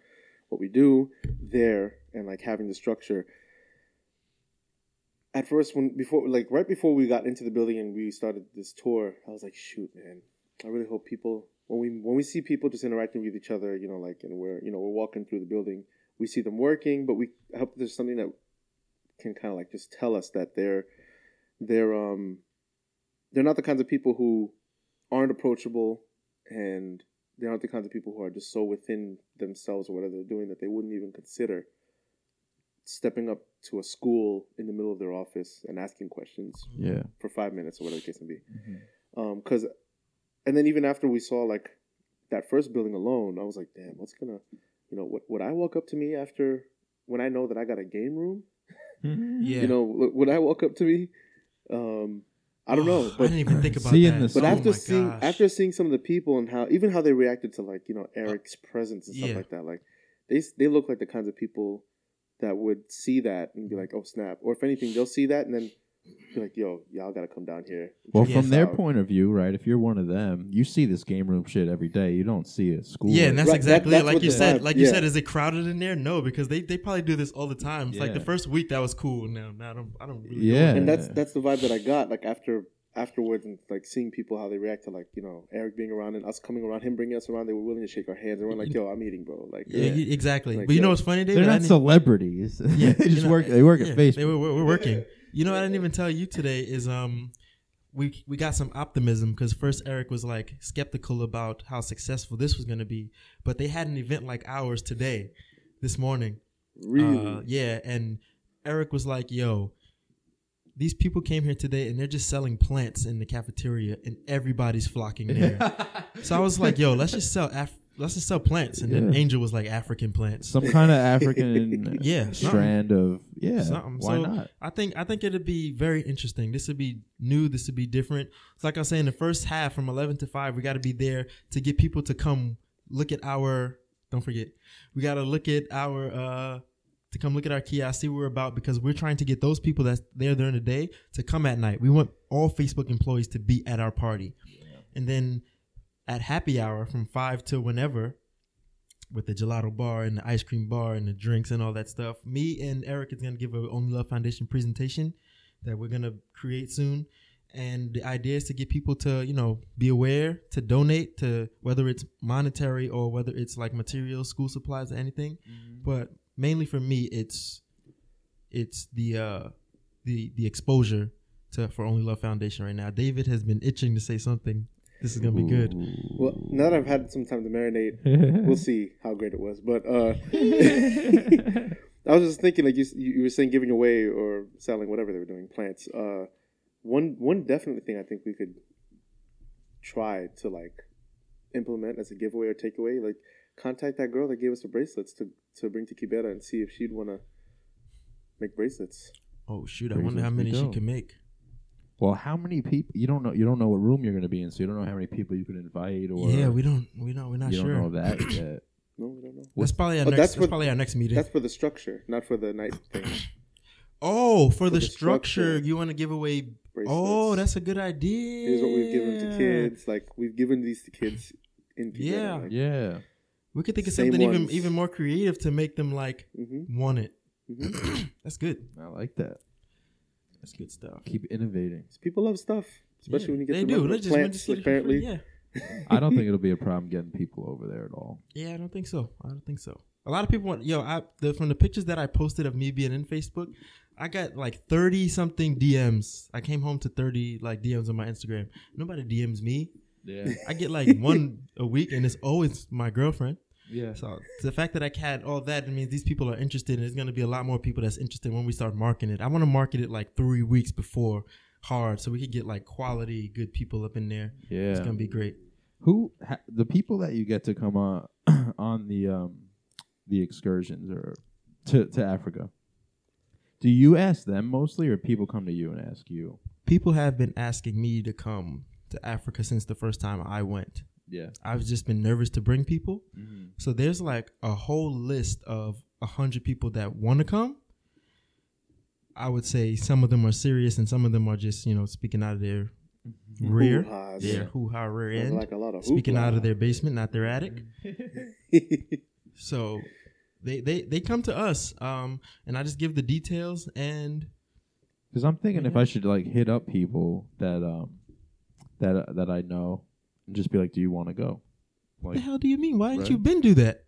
Speaker 4: what we do there and like having the structure. At first, when before like right before we got into the building and we started this tour, I was like, shoot, man, I really hope people when we when we see people just interacting with each other, you know, like and we're you know we're walking through the building, we see them working, but we I hope there's something that can kind of like just tell us that they're they're um they're not the kinds of people who aren't approachable and they aren't the kinds of people who are just so within themselves or whatever they're doing that they wouldn't even consider stepping up to a school in the middle of their office and asking questions
Speaker 2: Yeah,
Speaker 4: for five minutes or whatever the case may be. Because, and then even after we saw like that first building alone, I was like, damn, what's gonna, you know, what would I walk up to me after when I know that I got a game room? (laughs)
Speaker 3: Yeah.
Speaker 4: You know, w- would I walk up to me? Um, I don't know, But I
Speaker 3: didn't even think about
Speaker 2: Seeing
Speaker 3: that.
Speaker 2: the-
Speaker 4: but
Speaker 3: oh
Speaker 4: after
Speaker 3: my
Speaker 4: seeing
Speaker 3: gosh.
Speaker 4: after seeing some of the people and how even how they reacted to like you know Eric's presence and stuff
Speaker 3: yeah.
Speaker 4: like that, like they they look like the kinds of people that would see that and be like, oh snap, or if anything, they'll see that and then be like, yo, y'all gotta come down here.
Speaker 2: Well, from
Speaker 4: this
Speaker 2: their
Speaker 4: out.
Speaker 2: point of view, right? If you're one of them, you see this game room shit every day. You don't see a school.
Speaker 3: yeah, and that's
Speaker 4: Right, that-
Speaker 3: exactly
Speaker 4: that's.
Speaker 3: Like you said,
Speaker 4: vibe-
Speaker 3: like you
Speaker 4: yeah.
Speaker 3: said, is it crowded in there? No, because they, they probably do this all the time. It's like the first week that was cool. Now, now I don't, I don't really.
Speaker 2: Yeah.
Speaker 3: Know
Speaker 4: and that's that's the vibe that I got like after afterwards and like seeing people how they react to like you know Eric being around and us coming around, him bringing us around. They were willing to shake our hands. They weren't like, yo, I'm eating, bro. Like,
Speaker 3: yeah,
Speaker 4: yeah.
Speaker 3: exactly.
Speaker 4: Like,
Speaker 3: but you know what's funny, David?
Speaker 2: they're not celebrities. (laughs)
Speaker 3: Yeah,
Speaker 2: they
Speaker 3: you
Speaker 2: just
Speaker 3: know,
Speaker 2: work. They work
Speaker 3: yeah,
Speaker 2: at Facebook.
Speaker 3: They were, we're working. You know what I didn't even tell you today is um we we got some optimism because first Eric was like skeptical about how successful this was going to be, but they had an event like ours today, this morning.
Speaker 4: really.
Speaker 3: Uh, yeah, and Eric was like, "Yo, these people came here today and they're just selling plants in the cafeteria, and everybody's flocking there." (laughs) so I was like, "Yo, let's just sell." Af- let's just sell plants, and then
Speaker 2: Yeah.
Speaker 3: Angel was like African plants.
Speaker 2: Some kind of African (laughs)
Speaker 3: Yeah, something.
Speaker 2: strand of yeah.
Speaker 3: Something.
Speaker 2: Why
Speaker 3: So,
Speaker 2: not?
Speaker 3: I think I think it'd be very interesting. This would be new. This would be different. It's like I was saying, the first half from eleven to five, we got to be there to get people to come look at our. Don't forget, we got to look at our. uh to come look at our kiosk, see what we're about, because we're trying to get those people that's there during the day to come at night. We want all Facebook employees to be at our party, and then at happy hour from five to whenever, with the gelato bar and the ice cream bar and the drinks and all that stuff. Me and Eric is gonna give a Only Love Foundation presentation that we're gonna create soon. And the idea is to get people to, you know, be aware, to donate to whether it's monetary or whether it's like materials, school supplies, or anything. But mainly for me, it's it's the uh the the exposure to for Only Love Foundation right now. David has been itching to say something. This is gonna be good.
Speaker 4: Well, now that I've had some time to marinate, (laughs) we'll see how great it was. But uh, (laughs) I was just thinking, like you, you were saying, giving away or selling whatever they were doing, plants. Uh, one one definite thing I think we could try to like implement as a giveaway or takeaway, like contact that girl that gave us the bracelets to to bring to Kibera and see if she'd want to make bracelets.
Speaker 3: Oh shoot! I wonder how many she can make.
Speaker 2: Well, how many people? You don't know. You don't know what room you're going to be in, so you don't know how many people you could invite, or
Speaker 3: yeah, we don't. We don't. We're not
Speaker 2: you
Speaker 3: sure.
Speaker 2: don't know that (coughs) yet.
Speaker 4: No, we don't know.
Speaker 3: That's probably our
Speaker 4: Oh,
Speaker 3: next.
Speaker 4: that's
Speaker 3: That's,
Speaker 4: what-
Speaker 3: probably our next meeting.
Speaker 4: That's for the structure, not for the night thing. (coughs)
Speaker 3: oh, for, the,
Speaker 4: the
Speaker 3: structure,
Speaker 4: structure.
Speaker 3: you want to give away.
Speaker 4: Bracelets.
Speaker 3: Oh, that's a good idea.
Speaker 4: Here's what we've given to kids. Like we've given these to kids in Kibera.
Speaker 3: Yeah.
Speaker 4: Like,
Speaker 2: Yeah.
Speaker 3: We could think of something even
Speaker 4: ones.
Speaker 3: even more creative to make them like
Speaker 4: hmm
Speaker 3: want it.
Speaker 4: hmm (coughs)
Speaker 3: That's good.
Speaker 2: I like that.
Speaker 3: That's good stuff.
Speaker 2: Keep innovating.
Speaker 4: People love stuff, especially
Speaker 3: Yeah,
Speaker 4: when you get
Speaker 3: they
Speaker 4: to
Speaker 3: do. Let's just,
Speaker 4: plants.
Speaker 3: just it
Speaker 4: apparently,
Speaker 3: free. Yeah. (laughs)
Speaker 2: I don't think it'll be a problem getting people over there at all.
Speaker 3: Yeah, I don't think so. I don't think so. A lot of people want yo. I the, from the pictures that I posted of me being in Facebook, I got like thirty something DMs. I came home to thirty like DMs on my Instagram. Nobody DMs me.
Speaker 2: Yeah.
Speaker 3: I get like one (laughs) a week, and it's always my girlfriend.
Speaker 2: Yeah.
Speaker 3: So the fact that I had all that means these people are interested, and there's going to be a lot more people that's interested when we start marketing it. I want to market it like three weeks before hard, so we could get like quality, good people up in there.
Speaker 2: Yeah.
Speaker 3: It's gonna be great.
Speaker 2: Who ha- the people that you get to come on (clears throat) on the um the excursions or to to Africa? Do you ask them mostly, or people come to you and ask you?
Speaker 3: People have been asking me to come to Africa since the first time I went.
Speaker 2: Yeah.
Speaker 3: I've just been nervous to bring people.
Speaker 2: Mm-hmm.
Speaker 3: So there's like a whole list of a hundred people that want to come. I would say some of them are serious and some of them are just you know speaking out of their rear,
Speaker 4: Hoo-has.
Speaker 3: their hoo ha rear
Speaker 4: Sounds
Speaker 3: end,
Speaker 4: like a lot of
Speaker 3: speaking out of their basement, not their attic. (laughs) So they they they come to us, um, and I just give the details and
Speaker 2: Because I'm thinking if I should like hit up people that um that uh, that I know and just be like, "Do you want to go?"
Speaker 3: what
Speaker 2: Like,
Speaker 3: the hell do you mean? Why didn't
Speaker 2: Right.
Speaker 3: you been do that?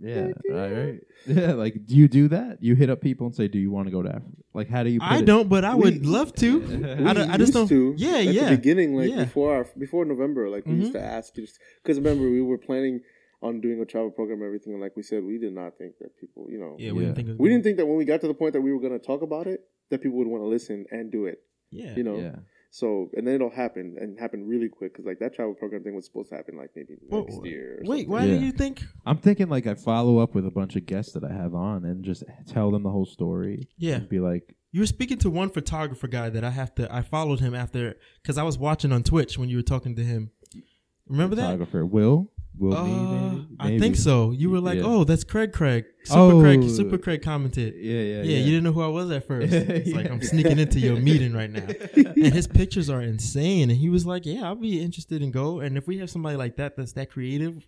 Speaker 2: yeah, right, right, (laughs) yeah. Like, do you do that? You hit up people and say, "Do you want to go to Africa?" Like, how do you? Put
Speaker 3: I
Speaker 2: it?
Speaker 3: don't, but I
Speaker 4: We-
Speaker 3: would love to.
Speaker 4: We (laughs)
Speaker 3: I, don't, I just don't.
Speaker 4: to,
Speaker 3: yeah,
Speaker 4: at
Speaker 3: yeah.
Speaker 4: the beginning, like
Speaker 3: Yeah.
Speaker 4: before our, before November, like we used
Speaker 3: Mhm.
Speaker 4: to ask just because remember we were planning on doing a travel program and everything, and like we said, we did not think that people, you know,
Speaker 3: yeah, we
Speaker 2: Yeah.
Speaker 3: didn't think.
Speaker 4: We didn't think that when we got to the point that we were going to talk about it, that people would want to listen and do it,
Speaker 3: Yeah,
Speaker 4: you know.
Speaker 2: Yeah,
Speaker 4: So and then it'll happen and happen really quick because like that travel program thing was supposed to happen like maybe
Speaker 3: Well,
Speaker 4: next year. or
Speaker 3: Wait,
Speaker 4: something.
Speaker 3: why
Speaker 2: Yeah.
Speaker 3: do you think?
Speaker 2: I'm thinking like I follow up with a bunch of guests that I have on and just tell them the whole story.
Speaker 3: Yeah,
Speaker 2: and be like,
Speaker 3: you were speaking to one photographer guy that I have to. I followed him after because I was watching on Twitch when you were talking to him. Remember that?
Speaker 2: photographer Will, Will
Speaker 3: Uh,
Speaker 2: me, maybe?
Speaker 3: I think so. You were like,
Speaker 2: Yeah.
Speaker 3: "Oh, that's Craig. Craig. Super
Speaker 2: Oh.
Speaker 3: Craig. Super Craig commented."
Speaker 2: Yeah, yeah,
Speaker 3: Yeah,
Speaker 2: yeah.
Speaker 3: you didn't know who I was at first. (laughs) It's like I'm sneaking into your meeting right now, (laughs) and his pictures are insane. And he was like, "Yeah, I'll be interested in go." And if we have somebody like that that's that creative,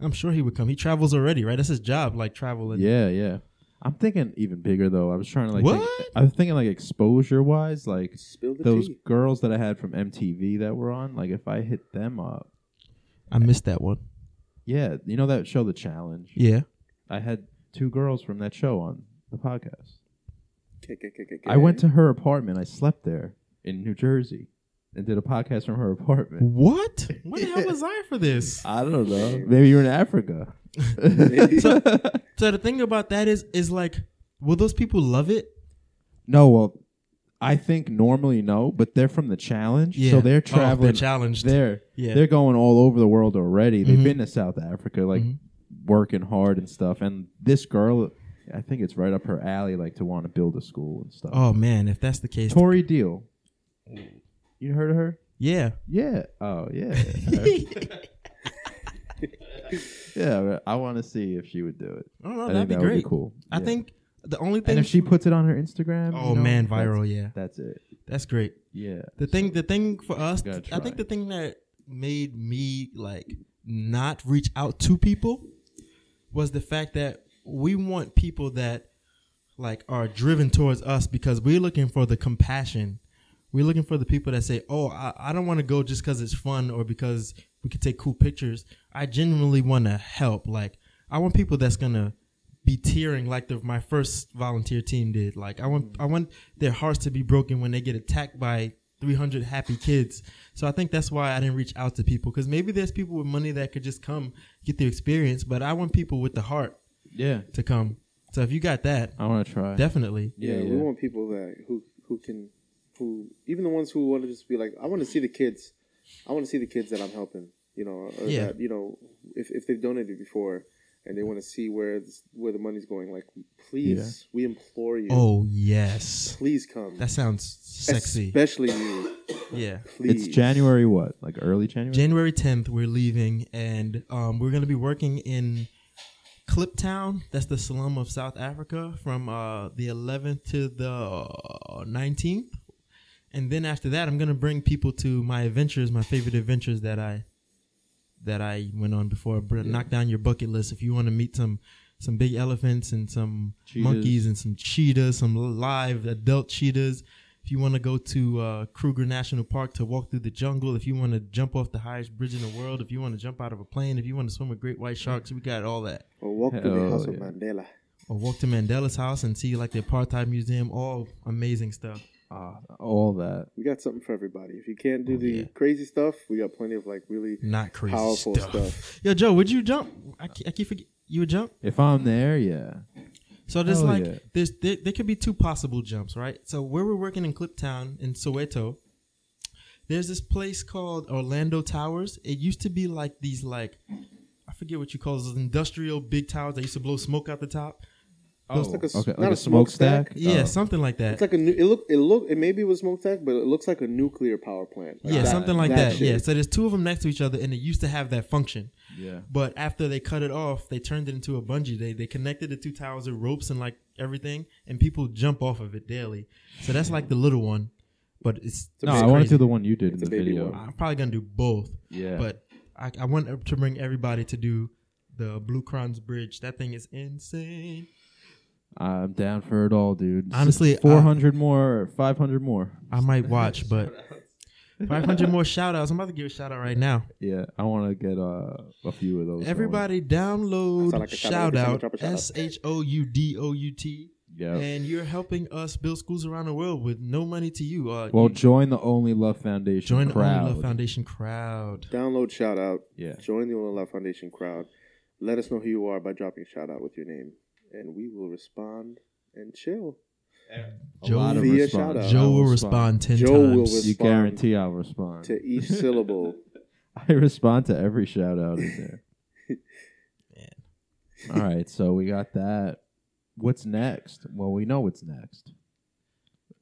Speaker 3: I'm sure he would come. He travels already, right? That's his job, like traveling.
Speaker 2: Yeah, yeah. I'm thinking even bigger though. I was trying to like. think-
Speaker 3: What?
Speaker 2: I was thinking like exposure wise, like
Speaker 4: Spill the
Speaker 2: those
Speaker 4: tea.
Speaker 2: girls that I had from MTV that were on. Like if I hit them up,
Speaker 3: I missed that one.
Speaker 2: Yeah, you know that show, The Challenge.
Speaker 3: Yeah.
Speaker 2: I had two girls from that show on the podcast. I went to her apartment. I slept there in New Jersey and did a podcast from her apartment.
Speaker 3: What? (laughs) What the hell was I for this?
Speaker 2: I don't know. Maybe you're in Africa. (laughs)
Speaker 3: So, so the thing about that is, is like, will those people love it?
Speaker 2: no, well, I think normally no, but they're from the challenge,
Speaker 3: Yeah.
Speaker 2: so they're
Speaker 3: Oh, they're
Speaker 2: traveling.
Speaker 3: challenged.
Speaker 2: They're
Speaker 3: Yeah.
Speaker 2: they're going all over the world already. They've
Speaker 3: Mhm.
Speaker 2: been to South Africa, like
Speaker 3: Mhm.
Speaker 2: working hard and stuff. And this girl, I think it's right up her alley, like to want to build a school and stuff.
Speaker 3: Oh man, if that's the case,
Speaker 2: Tori Deal, you heard of her?
Speaker 3: yeah.
Speaker 2: Yeah. Oh yeah. (laughs) yeah. I want to see if she would do it.
Speaker 3: Oh no,
Speaker 2: I
Speaker 3: that'd
Speaker 2: think
Speaker 3: be
Speaker 2: that
Speaker 3: great.
Speaker 2: would be cool.
Speaker 3: I
Speaker 2: Yeah.
Speaker 3: think the only thing.
Speaker 2: And if she puts it on her Instagram,
Speaker 3: oh
Speaker 2: you know,
Speaker 3: man,
Speaker 2: that's-
Speaker 3: viral, yeah,
Speaker 2: That's it.
Speaker 3: that's great.
Speaker 2: Yeah.
Speaker 3: The thing, the thing for us, I think the thing that made me like not reach out to people was the fact that we want people that like are driven towards us because we're looking for the compassion. We're looking for the people that say, "Oh, I, I don't want to go just because it's fun or because we could take cool pictures." I genuinely want to help. Like, I want people that's gonna be tearing like the, my first volunteer team did. Like, I want I want their hearts to be broken when they get attacked by 300 happy kids. So I think that's why I didn't reach out to people because maybe there's people with money that could just come get the experience, but I want people with the heart
Speaker 2: Yeah.
Speaker 3: to come. So if you got that,
Speaker 2: I want to try.
Speaker 3: definitely.
Speaker 4: Yeah,
Speaker 2: Yeah,
Speaker 4: we want people that who who can who even the ones who want to just be like, I want to see the kids. I want to see the kids that I'm helping. You know, or
Speaker 3: Yeah.
Speaker 4: that you know, if if they've donated before and they want to see where this, where the money's going, like please, we implore you.
Speaker 3: Oh yes,
Speaker 4: please come.
Speaker 3: that sounds sexy.
Speaker 4: Especially you.
Speaker 3: Yeah.
Speaker 4: Please.
Speaker 2: It's January what? Like early January?
Speaker 3: January 10th, we're leaving, and um, we're going to be working in Kliptown. That's the slum of South Africa from uh, the 11th to the 19th. And then after that, I'm going to bring people to my adventures, my favorite adventures that I that I went on before. Br- Knock down your bucket list if you want to meet some some big elephants and some
Speaker 2: Cheetahs.
Speaker 3: monkeys and some cheetahs, some live adult cheetahs. If you want to go to uh, Kruger National Park to walk through the jungle, if you want to jump off the highest bridge in the world, if you want to jump out of a plane, if you want to swim with great white sharks, we got all that.
Speaker 4: Or walk to the
Speaker 2: Hell
Speaker 4: house of. Mandela.
Speaker 3: Or walk to Mandela's house and see like the apartheid museum, all amazing stuff.
Speaker 2: Ah, all that.
Speaker 4: We got something for everybody. If you can't do
Speaker 3: Oh,
Speaker 4: the
Speaker 3: yeah.
Speaker 4: crazy stuff, we got plenty of like really
Speaker 3: Not crazy
Speaker 4: powerful
Speaker 3: stuff.
Speaker 4: stuff.
Speaker 3: Yo, Joe, would you jump? I, ke- I keep forget you would jump.
Speaker 2: If I'm there, yeah.
Speaker 3: So there's
Speaker 2: Hell
Speaker 3: like
Speaker 2: yeah.
Speaker 3: there's there, there could be two possible jumps, right? So where we're working in Kliptown in Soweto, there's this place called Orlando Towers. It used to be like these like I forget what you call those industrial big towers that used to blow smoke out the top.
Speaker 2: Oh,
Speaker 4: like a,
Speaker 2: okay,
Speaker 4: not
Speaker 2: like
Speaker 4: a
Speaker 2: a smokestack.
Speaker 4: smokestack.
Speaker 3: Yeah,
Speaker 2: Oh.
Speaker 3: something like that.
Speaker 4: It's like a nu- it look it look it maybe was smokestack, but it looks like a nuclear power plant. Like
Speaker 3: yeah,
Speaker 4: that-
Speaker 3: something like that.
Speaker 4: shit.
Speaker 3: Yeah, so there's two of them next to each other, and it used to have that function.
Speaker 2: yeah.
Speaker 3: But after they cut it off, they turned it into a bungee. They they connected the two towers with ropes and like everything, and people jump off of it daily. So that's like the little one, but it's,
Speaker 4: a
Speaker 2: No,
Speaker 4: big
Speaker 2: I want to do the one you did
Speaker 4: It's
Speaker 2: in the
Speaker 4: baby
Speaker 2: video.
Speaker 4: one.
Speaker 3: I'm probably gonna do both,
Speaker 2: Yeah.
Speaker 3: but I, I want to bring everybody to do the Bloukrans Bridge. That thing is insane.
Speaker 2: I'm down for it all, dude.
Speaker 3: Honestly,
Speaker 2: 400 more, 500 more.
Speaker 3: I might watch, but 500 more shout outs. I'm about to give a shout out right now.
Speaker 2: Yeah, I want to get uh, a few of those. going.
Speaker 3: Everybody download
Speaker 4: Sound like shout
Speaker 3: shout
Speaker 4: out.
Speaker 3: out
Speaker 4: Drop a shout out.
Speaker 3: S H O U D O U T.
Speaker 2: Yeah.
Speaker 3: And you're helping us build schools around the world with no money to you. Uh,
Speaker 2: Well,
Speaker 3: you
Speaker 2: join the Only Love Foundation
Speaker 3: join the. Only Love Foundation crowd.
Speaker 4: Download shout out.
Speaker 2: Yeah.
Speaker 4: Join the Only Love Foundation crowd. Let us know who you are by dropping shout out with your name, and we will respond and chill.
Speaker 2: A
Speaker 3: Joe-
Speaker 2: lot of
Speaker 4: Via
Speaker 2: response.
Speaker 4: shout out.
Speaker 3: Joe
Speaker 2: I
Speaker 3: will respond 10
Speaker 4: Joe will
Speaker 3: times.
Speaker 2: You
Speaker 4: respond
Speaker 2: guarantee I'll respond.
Speaker 4: To each syllable. (laughs)
Speaker 2: I respond to every shout out in there. (laughs) Man. All right, so we got that. What's next? Well, we know what's next.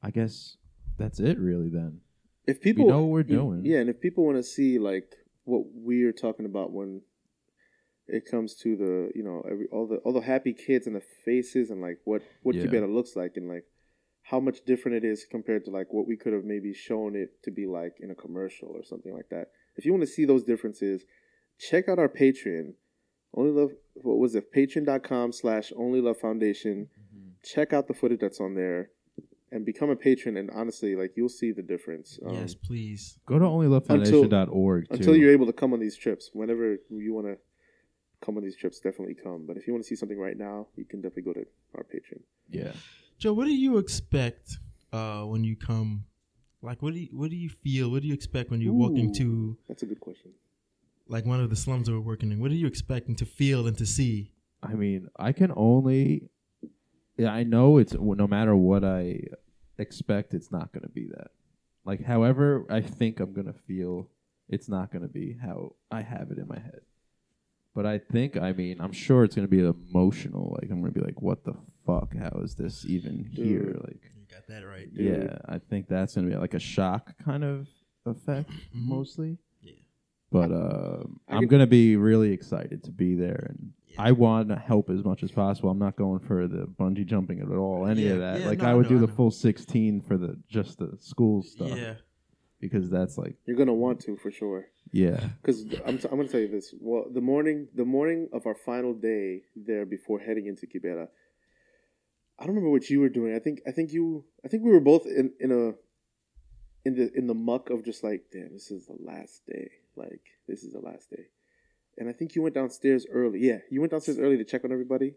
Speaker 2: I guess that's it, really. Then
Speaker 4: If people
Speaker 2: know what we're doing.
Speaker 4: yeah, and if people want to see like what we're talking about when it comes to the you know every all the all the happy kids and the faces and like what what
Speaker 2: Yeah.
Speaker 4: Kibera looks like and like how much different it is compared to like what we could have maybe shown it to be like in a commercial or something like that. If you want to see those differences, check out our Patreon. Only love what was it? Patreon.com slash only love foundation. Check out the footage that's on there and become a patron and honestly like you'll see the difference. Um,
Speaker 3: yes, please.
Speaker 2: go to onlylovefoundation.org. Too.
Speaker 4: until you're able to come on these trips. Whenever you want to come on these trips, definitely come. But if you want to see something right now, you can definitely go to our Patreon.
Speaker 2: yeah.
Speaker 3: Joe, what do you expect uh, when you come? Like, what do you what do you feel? What do you expect when you're walking
Speaker 4: Ooh.
Speaker 3: to
Speaker 4: That's a good question.
Speaker 3: like one of the slums that we're working in? What are you expecting to feel and to see?
Speaker 2: I mean, I can only. Yeah, I know it's no matter what I expect it's not gonna be that. Like, however I think I'm gonna feel, it's not gonna be how I have it in my head. But I think, I mean, I'm sure it's gonna be emotional. Like, I'm gonna be like, "What the fuck? How is this even here?" Like,
Speaker 3: You got that right. Dude.
Speaker 2: Yeah, I think that's gonna be like a shock kind of effect, (clears throat)
Speaker 3: Mhm.
Speaker 2: mostly.
Speaker 3: Yeah.
Speaker 2: But uh,
Speaker 4: I
Speaker 2: I'm gonna be really excited to be there, and
Speaker 3: Yeah.
Speaker 2: I want to help as much as possible. I'm not going for the bungee jumping at all, any
Speaker 3: Yeah,
Speaker 2: of that.
Speaker 3: yeah,
Speaker 2: like
Speaker 3: no,
Speaker 2: I
Speaker 3: I
Speaker 2: would
Speaker 3: know,
Speaker 2: do
Speaker 3: I
Speaker 2: the
Speaker 3: know.
Speaker 2: full 16 for the just the school stuff
Speaker 3: Yeah.
Speaker 2: Because that's like
Speaker 4: You're gonna want to for sure.
Speaker 2: yeah,
Speaker 4: Because I'm, I'm going to tell you this. Well, the morning the morning of our final day there before heading into Kibera, I don't remember what you were doing. I think I think you I think we were both in, in a in the in the muck of just like, damn, this is the last day. Like this is the last day. And I think you went downstairs early. Yeah, you went downstairs early to check on everybody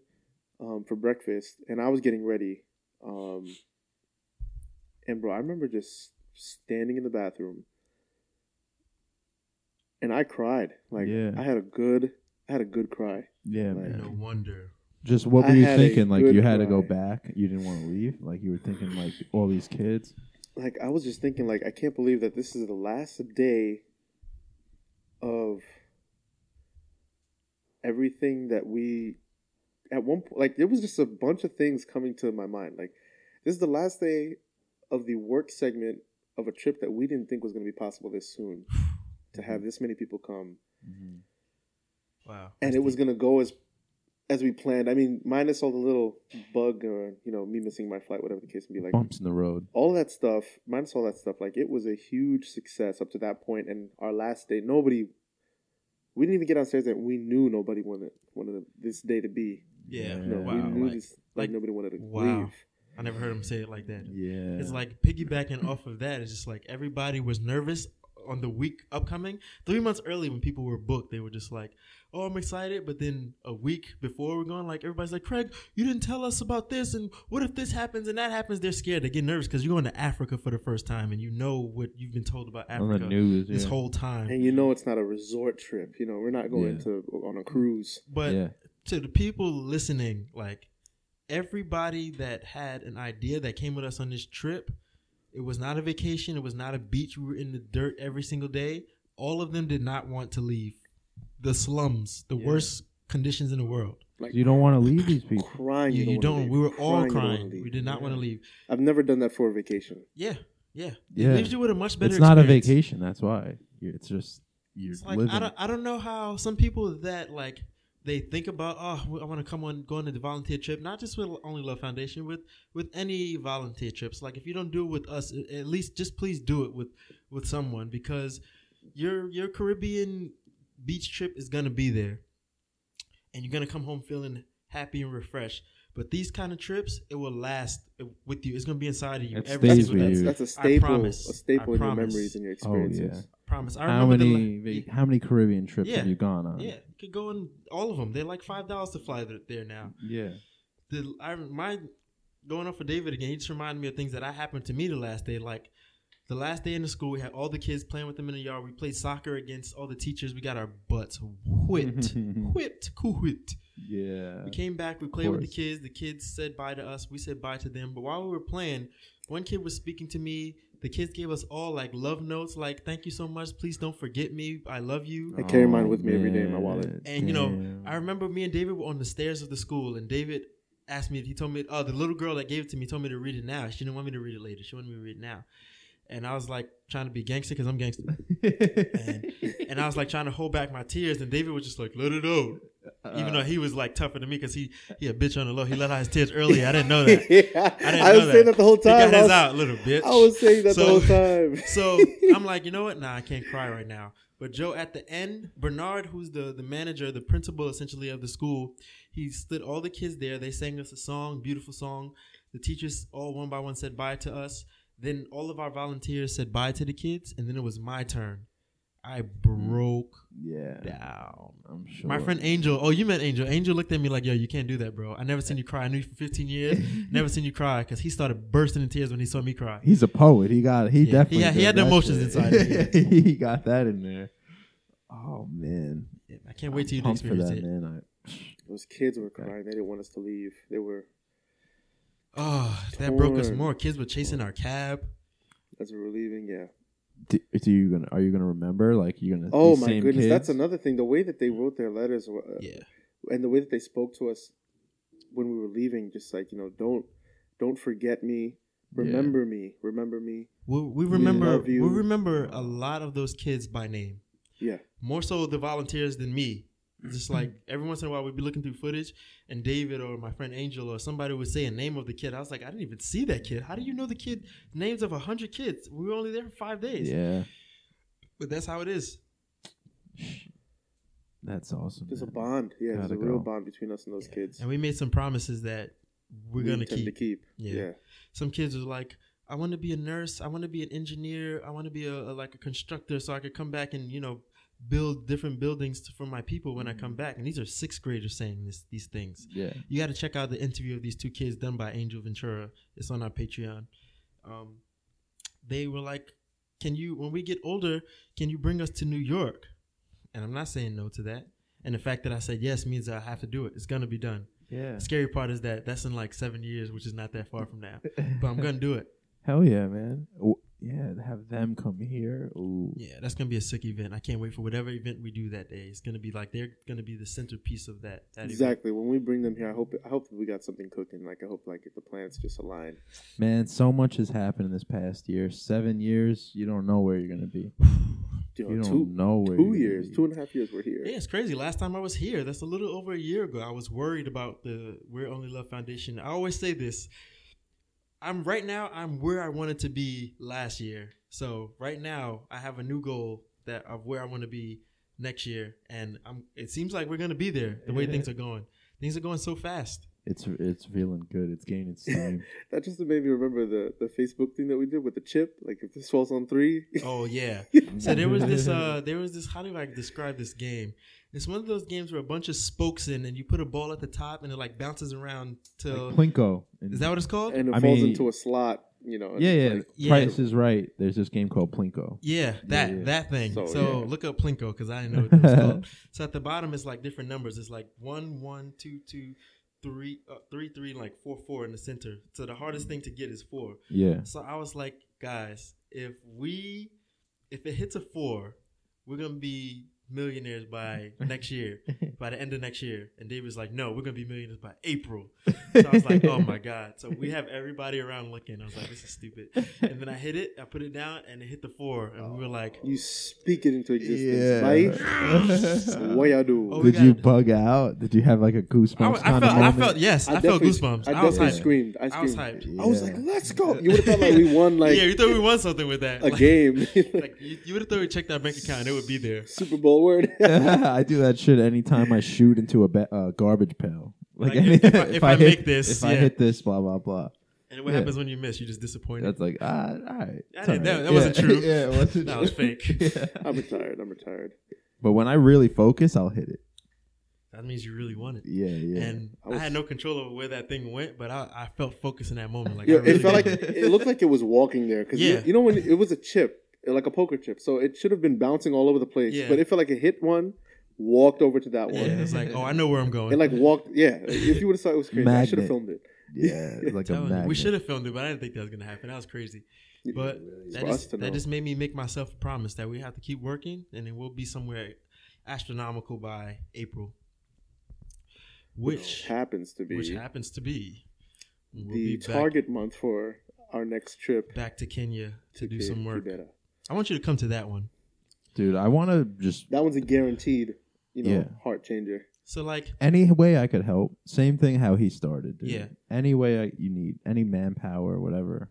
Speaker 4: um, for breakfast, and I was getting ready. Um, and bro, I remember just standing in the bathroom and I cried. Like
Speaker 2: Yeah.
Speaker 4: I had a good, I had a good cry.
Speaker 2: yeah,
Speaker 4: Like-
Speaker 2: man.
Speaker 3: No wonder.
Speaker 2: Just what
Speaker 4: I
Speaker 2: were you thinking? Like you had to go back. You didn't want to leave. Like you were thinking like all these kids.
Speaker 4: Like I was just thinking, like I can't believe that this is the last day of everything that we. At one point, like there was just a bunch of things coming to my mind. Like this is the last day of the work segment of a trip that we didn't think was going to be possible this soon. (sighs) To have mm-hmm. this many people come, mm-hmm.
Speaker 3: Wow.
Speaker 4: and it was going to go as as we planned. I mean, minus all the little bug or you know me missing my flight, whatever the case may be. Like
Speaker 2: Bumps in the road.
Speaker 4: all that stuff, minus all that stuff, like it was a huge success up to that point. And our last day, nobody, we didn't even get downstairs, and we knew nobody wanted wanted this day to be.
Speaker 3: Yeah.
Speaker 2: Yeah.
Speaker 4: You know,
Speaker 3: Wow.
Speaker 4: we knew
Speaker 3: Like,
Speaker 4: this, like,
Speaker 3: like,
Speaker 4: nobody wanted to
Speaker 3: wow.
Speaker 4: leave.
Speaker 3: I never heard him say it like that.
Speaker 2: Yeah.
Speaker 3: It's like piggybacking off of that. It's just like everybody was nervous on the week upcoming. Three months early, when people were booked, they were just like, "Oh, I'm excited." But then a week before we're going, like everybody's like, "Craig, you didn't tell us about this, and what if this happens and that happens?" They're scared. They get nervous because you're going to Africa for the first time, and you know what you've been told about
Speaker 2: on
Speaker 3: Africa
Speaker 2: the news.
Speaker 3: this
Speaker 2: yeah.
Speaker 3: whole time.
Speaker 4: And you know it's not a resort trip. You know, we're not going
Speaker 2: Yeah.
Speaker 4: to on a cruise.
Speaker 3: But
Speaker 2: yeah.
Speaker 3: to the people listening, like everybody that had an idea that came with us on this trip, it was not a vacation. It was not a beach. We were in the dirt every single day. All of them did not want to leave the slums, the
Speaker 2: Yeah.
Speaker 3: worst conditions in the world.
Speaker 4: Like
Speaker 2: You don't want to leave these people.
Speaker 4: crying.
Speaker 3: You,
Speaker 4: You,
Speaker 3: you
Speaker 4: don't.
Speaker 3: don't. We were all
Speaker 4: you don't
Speaker 3: crying. We did not want to leave.
Speaker 4: I've never done that for a vacation.
Speaker 3: Yeah, yeah.
Speaker 2: Yeah.
Speaker 3: It leaves you with a much better.
Speaker 2: It's not a vacation. That's why. It's just you're
Speaker 3: It's like
Speaker 2: living.
Speaker 3: I don't, I don't know how some people that like they think about oh I want to come on go on the volunteer trip not just with Only Love Foundation with with any volunteer trips like if you don't do it with us at least just please do it with with someone because your your Caribbean beach trip is gonna be there and you're gonna come home feeling happy and refreshed but these kind of trips it will last uh, with you it's gonna be inside of you
Speaker 2: It
Speaker 3: every
Speaker 2: stays
Speaker 3: single
Speaker 2: with
Speaker 3: day.
Speaker 2: you.
Speaker 4: That's, that's a staple.
Speaker 3: promise.
Speaker 4: A staple
Speaker 3: I
Speaker 4: in your
Speaker 3: promise.
Speaker 4: memories and your
Speaker 2: oh
Speaker 4: experiences.
Speaker 2: yeah.
Speaker 3: Promise I
Speaker 2: How
Speaker 3: remember
Speaker 2: many? va- how many Caribbean trips
Speaker 3: Yeah.
Speaker 2: have you gone on?
Speaker 3: Yeah, you could go in all of them. They're like five dollars to fly there now.
Speaker 2: Yeah.
Speaker 3: The I my going off for David again. He just reminded me of things that I happened to me the last day. Like the last day in the school, we had all the kids playing with them in the yard. We played soccer against all the teachers. We got our butts whipped, (laughs) whipped, cool whipped.
Speaker 2: Yeah.
Speaker 3: We came back. We played with the kids. The kids said bye to us. We said bye to them. But while we were playing, one kid was speaking to me. The kids gave us all like love notes, like "Thank you so much. Please don't forget me. I love you."
Speaker 4: I carry mine oh, with me every day in my wallet.
Speaker 3: And you know, I remember me and David were on the stairs of the school, and David asked me. He told me, "Oh, the little girl that gave it to me told me to read it now. She didn't want me to read it later. She wanted me to read it now." And I was like trying to be gangster because I'm gangster, (laughs) and, and I was like trying to hold back my tears. And David was just like, "Let it out," even though uh, he was like tougher than me because he he a bitch on the low. He let out his tears (laughs) early. I didn't know that.
Speaker 4: Yeah, I,
Speaker 3: didn't know
Speaker 4: was saying
Speaker 3: that.
Speaker 4: that the whole time.
Speaker 3: got
Speaker 4: I
Speaker 3: his
Speaker 4: was,
Speaker 3: out, little bitch.
Speaker 4: I was saying that
Speaker 3: So-
Speaker 4: the whole time. (laughs)
Speaker 3: So I'm like, you know what? Nah, I can't cry right now. But Joe, at the end, Bernard, who's the the manager, the principal essentially of the school, he stood all the kids there. They sang us a song, beautiful song. The teachers all one by one said bye to us. Then all of our volunteers said bye to the kids, and then it was my turn. I broke
Speaker 2: yeah.
Speaker 3: down.
Speaker 2: I'm sure.
Speaker 3: My friend Angel, oh, you met Angel. Angel looked at me like, yo, you can't do that, bro. I never seen you cry. I knew you for 15 years. (laughs) never seen you cry because he started bursting in tears when he saw me cry.
Speaker 2: He's a poet. He got. He
Speaker 3: Yeah,
Speaker 2: definitely.
Speaker 3: he he had the emotions
Speaker 2: shit.
Speaker 3: inside (laughs)
Speaker 2: he got that in there. Oh man.
Speaker 3: Yeah, I can't wait till you to
Speaker 2: for
Speaker 3: experience
Speaker 2: that,
Speaker 3: it.
Speaker 2: man. I,
Speaker 4: Those kids were crying. They didn't want us to leave. They were.
Speaker 3: Oh, that broke us more. Kids were chasing our cab.
Speaker 4: As we were leaving, yeah.
Speaker 2: Do, do you gonna? Are you gonna remember? Like you're gonna?
Speaker 4: Oh my
Speaker 2: same
Speaker 4: goodness, that's another thing. The way that they wrote their letters, uh,
Speaker 3: Yeah.
Speaker 4: and the way that they spoke to us when we were leaving, just like you know, don't don't forget me,
Speaker 2: Yeah.
Speaker 4: remember me, remember me.
Speaker 3: We, we remember
Speaker 4: love
Speaker 3: we remember a lot of those kids by name.
Speaker 4: Yeah,
Speaker 3: More so the volunteers than me. Just mm-hmm. like every once in a while we'd be looking through footage and David or my friend Angel or somebody would say a name of the kid. I was like, I didn't even see that kid. How do you know the kid names of a hundred kids? We were only there for five days.
Speaker 2: Yeah,
Speaker 3: But that's how it is.
Speaker 2: that's awesome.
Speaker 4: there's a bond. Yeah, there's a
Speaker 2: Gotta
Speaker 4: real bond between us and those kids.
Speaker 3: And we made some promises that we're
Speaker 4: We
Speaker 3: gonna keep.
Speaker 4: to keep.
Speaker 3: Yeah.
Speaker 4: Yeah.
Speaker 3: Some kids were like, I want to be a nurse. I want to be an engineer. I want to be a, a- like a constructor, so I could come back and you know build different buildings to, for my people when I come back. And these are sixth graders saying this these things.
Speaker 2: Yeah,
Speaker 3: You got to check out the interview of these two kids done by Angel Ventura. It's on our Patreon. Um, they were like, "Can you, when we get older, can you bring us to New York?" And I'm not saying no to that. And the fact that I said yes means I have to do it. It's gonna be done.
Speaker 2: yeah.
Speaker 3: The scary part is that that's in like seven years, which is not that far from now. (laughs) But I'm gonna do it.
Speaker 2: Hell yeah, man. Yeah, have them come here. Ooh.
Speaker 3: Yeah, that's gonna be a sick event. I can't wait for whatever event we do that day. It's gonna be like they're gonna be the centerpiece of that. that event.
Speaker 4: Exactly. When we bring them here, I hope I hope we got something cooking. Like I hope like if the planets just align.
Speaker 2: Man, so much has happened in this past year. Seven years, you don't know where you're gonna be. (sighs)
Speaker 4: Yo,
Speaker 2: You don't
Speaker 4: two
Speaker 2: know where
Speaker 4: two
Speaker 2: you're
Speaker 4: years,
Speaker 2: be.
Speaker 4: two and a half years we're here.
Speaker 3: Yeah, it's crazy. Last time I was here, that's a little over a year ago. I was worried about the We're Only Love Foundation. I always say this. I'm right now. I'm where I wanted to be last year. So right now, I have a new goal that of where I want to be next year, and I'm. It seems like we're gonna be there. The way things are going, things are going so fast.
Speaker 2: It's it's feeling good. It's gaining (laughs) steam.
Speaker 4: That just made me remember the the Facebook thing that we did with the chip. Like if this falls on three,
Speaker 3: Oh yeah. (laughs) So there was this uh (laughs) there was this how do I describe this game? It's one of those games where a bunch of spokes in and you put a ball at the top and it like bounces around till
Speaker 2: Plinko.
Speaker 3: Is that what it's called?
Speaker 4: and it
Speaker 2: I
Speaker 4: falls
Speaker 2: mean-
Speaker 4: into a slot. You know.
Speaker 2: Yeah, yeah.
Speaker 4: like-
Speaker 3: Yeah.
Speaker 2: Price is right. There's this game called Plinko.
Speaker 3: yeah, that
Speaker 2: yeah.
Speaker 3: that thing. So,
Speaker 4: So, yeah.
Speaker 3: look up Plinko because I didn't know what that was called. So at the bottom is like different numbers. It's like one, one, two, two, three, uh, three, three, like four, four in the center. So the hardest thing to get is four.
Speaker 2: Yeah.
Speaker 3: So I was like, guys, if we if it hits a four, we're gonna be millionaires by (laughs) next year, by the end of next year. And Dave was like, no, we're gonna be millionaires by April. (laughs) So I was like, oh my god. So we have everybody around looking. I was like, this is stupid. And then I hit it, I put it down, and it hit the four, and we were like,
Speaker 4: You speak it into existence,
Speaker 2: Yeah.
Speaker 4: right? (laughs) what y'all do?
Speaker 3: Oh, we
Speaker 2: Did you
Speaker 3: got-
Speaker 2: bug out? Did you have like a goosebumps
Speaker 3: I, was- I felt,
Speaker 2: of
Speaker 3: I felt, yes, I, felt goosebumps.
Speaker 4: I,
Speaker 3: I, was
Speaker 4: definitely
Speaker 3: hyped.
Speaker 4: screamed. I
Speaker 3: I was
Speaker 4: screamed.
Speaker 3: hyped.
Speaker 4: I was like, "Let's go!" You would have felt like we won like
Speaker 3: yeah, you thought we won something with that.
Speaker 4: a
Speaker 3: Like-
Speaker 4: game,
Speaker 3: Like you, you would have thought we checked our bank account and it would be there.
Speaker 4: Super Bowl word. (laughs)
Speaker 2: I do that shit anytime I shoot into a ba- uh, garbage pail. Like,
Speaker 3: Like,
Speaker 2: any- (laughs)
Speaker 3: if I- if I
Speaker 2: hit,
Speaker 3: make this,
Speaker 2: if I
Speaker 3: yeah.
Speaker 2: hit this, blah blah blah.
Speaker 3: And what
Speaker 2: Yeah.
Speaker 3: happens when you miss? You just disappointed.
Speaker 2: That's like ah, all right.
Speaker 3: I
Speaker 2: it's
Speaker 3: didn't- that-
Speaker 2: all
Speaker 3: that wasn't true. (laughs)
Speaker 2: yeah, it wasn't
Speaker 3: That was
Speaker 2: true.
Speaker 3: fake.
Speaker 2: Yeah.
Speaker 4: I'm retired. I'm retired.
Speaker 2: But when I really focus, I'll hit it.
Speaker 3: That means you really want it.
Speaker 2: Yeah, yeah.
Speaker 3: And
Speaker 4: I
Speaker 3: I,
Speaker 4: was-
Speaker 3: had no control over where that thing went, but I, I felt focused in that moment. Like
Speaker 4: Yeah,
Speaker 3: I really
Speaker 4: it felt like
Speaker 3: did.
Speaker 4: it looked like it was walking there because
Speaker 3: Yeah.
Speaker 4: you, know when it was a chip, like a poker chip, so it should have been bouncing all over the place.
Speaker 3: Yeah.
Speaker 4: But it felt like it hit one, walked over to that one.
Speaker 3: yeah,
Speaker 4: one.
Speaker 3: it's like, oh, I know where I'm going.
Speaker 4: It like walked. Yeah, (laughs) if you would have saw it, it was crazy. I should have
Speaker 2: Magnet.
Speaker 4: filmed it.
Speaker 2: yeah, it's (laughs) like a
Speaker 3: Telling you,
Speaker 2: magnet.
Speaker 3: we should have filmed it, but I didn't think that was gonna happen. That was crazy. But that
Speaker 4: For us
Speaker 3: just
Speaker 4: to
Speaker 3: that
Speaker 4: know.
Speaker 3: just made me make myself a promise that we have to keep working, and then we'll be somewhere astronomical by April, which
Speaker 4: happens to be
Speaker 3: which happens to be we'll
Speaker 4: the
Speaker 3: be back,
Speaker 4: target month for our next trip
Speaker 3: back to Kenya to do
Speaker 4: Ki-
Speaker 3: some work.
Speaker 4: Kibera.
Speaker 3: I want you to come to that one.
Speaker 2: Dude, I want to just
Speaker 4: That one's a guaranteed, you know,
Speaker 2: Yeah.
Speaker 4: heart changer.
Speaker 3: So like,
Speaker 2: any way I could help. Same thing how he started. Dude.
Speaker 3: Yeah.
Speaker 2: Any way I, you need, any manpower, whatever.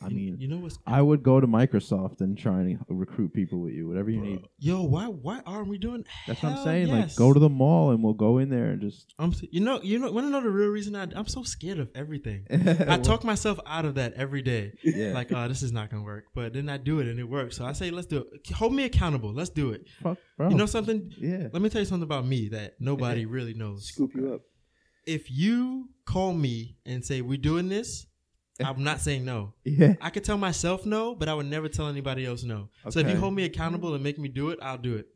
Speaker 2: I mean,
Speaker 3: you know what's
Speaker 2: I would go to Microsoft and try and recruit people with you, whatever you need.
Speaker 3: Yo, why why aren't we doing?
Speaker 2: That's what I'm
Speaker 3: Hell
Speaker 2: saying. Like, go to the mall and we'll go in there and just.
Speaker 3: I'm, you know, you know, want to know the real reason I, I'm so scared of everything. (laughs) I talk myself out of that every day.
Speaker 2: Yeah.
Speaker 3: Like, oh, this is not gonna work, but then I do it and it works. So I say, let's do it. Hold me accountable. Let's do it.
Speaker 2: Fuck, bro.
Speaker 3: You know something?
Speaker 2: Yeah.
Speaker 3: Let me tell you something about me that nobody (laughs) really knows.
Speaker 4: Scoop you up.
Speaker 3: If you call me and say we're doing this, (laughs) I'm not saying no.
Speaker 2: Yeah.
Speaker 3: I could tell myself no, but I would never tell anybody else no. So if you hold me accountable and make me do it, I'll do it.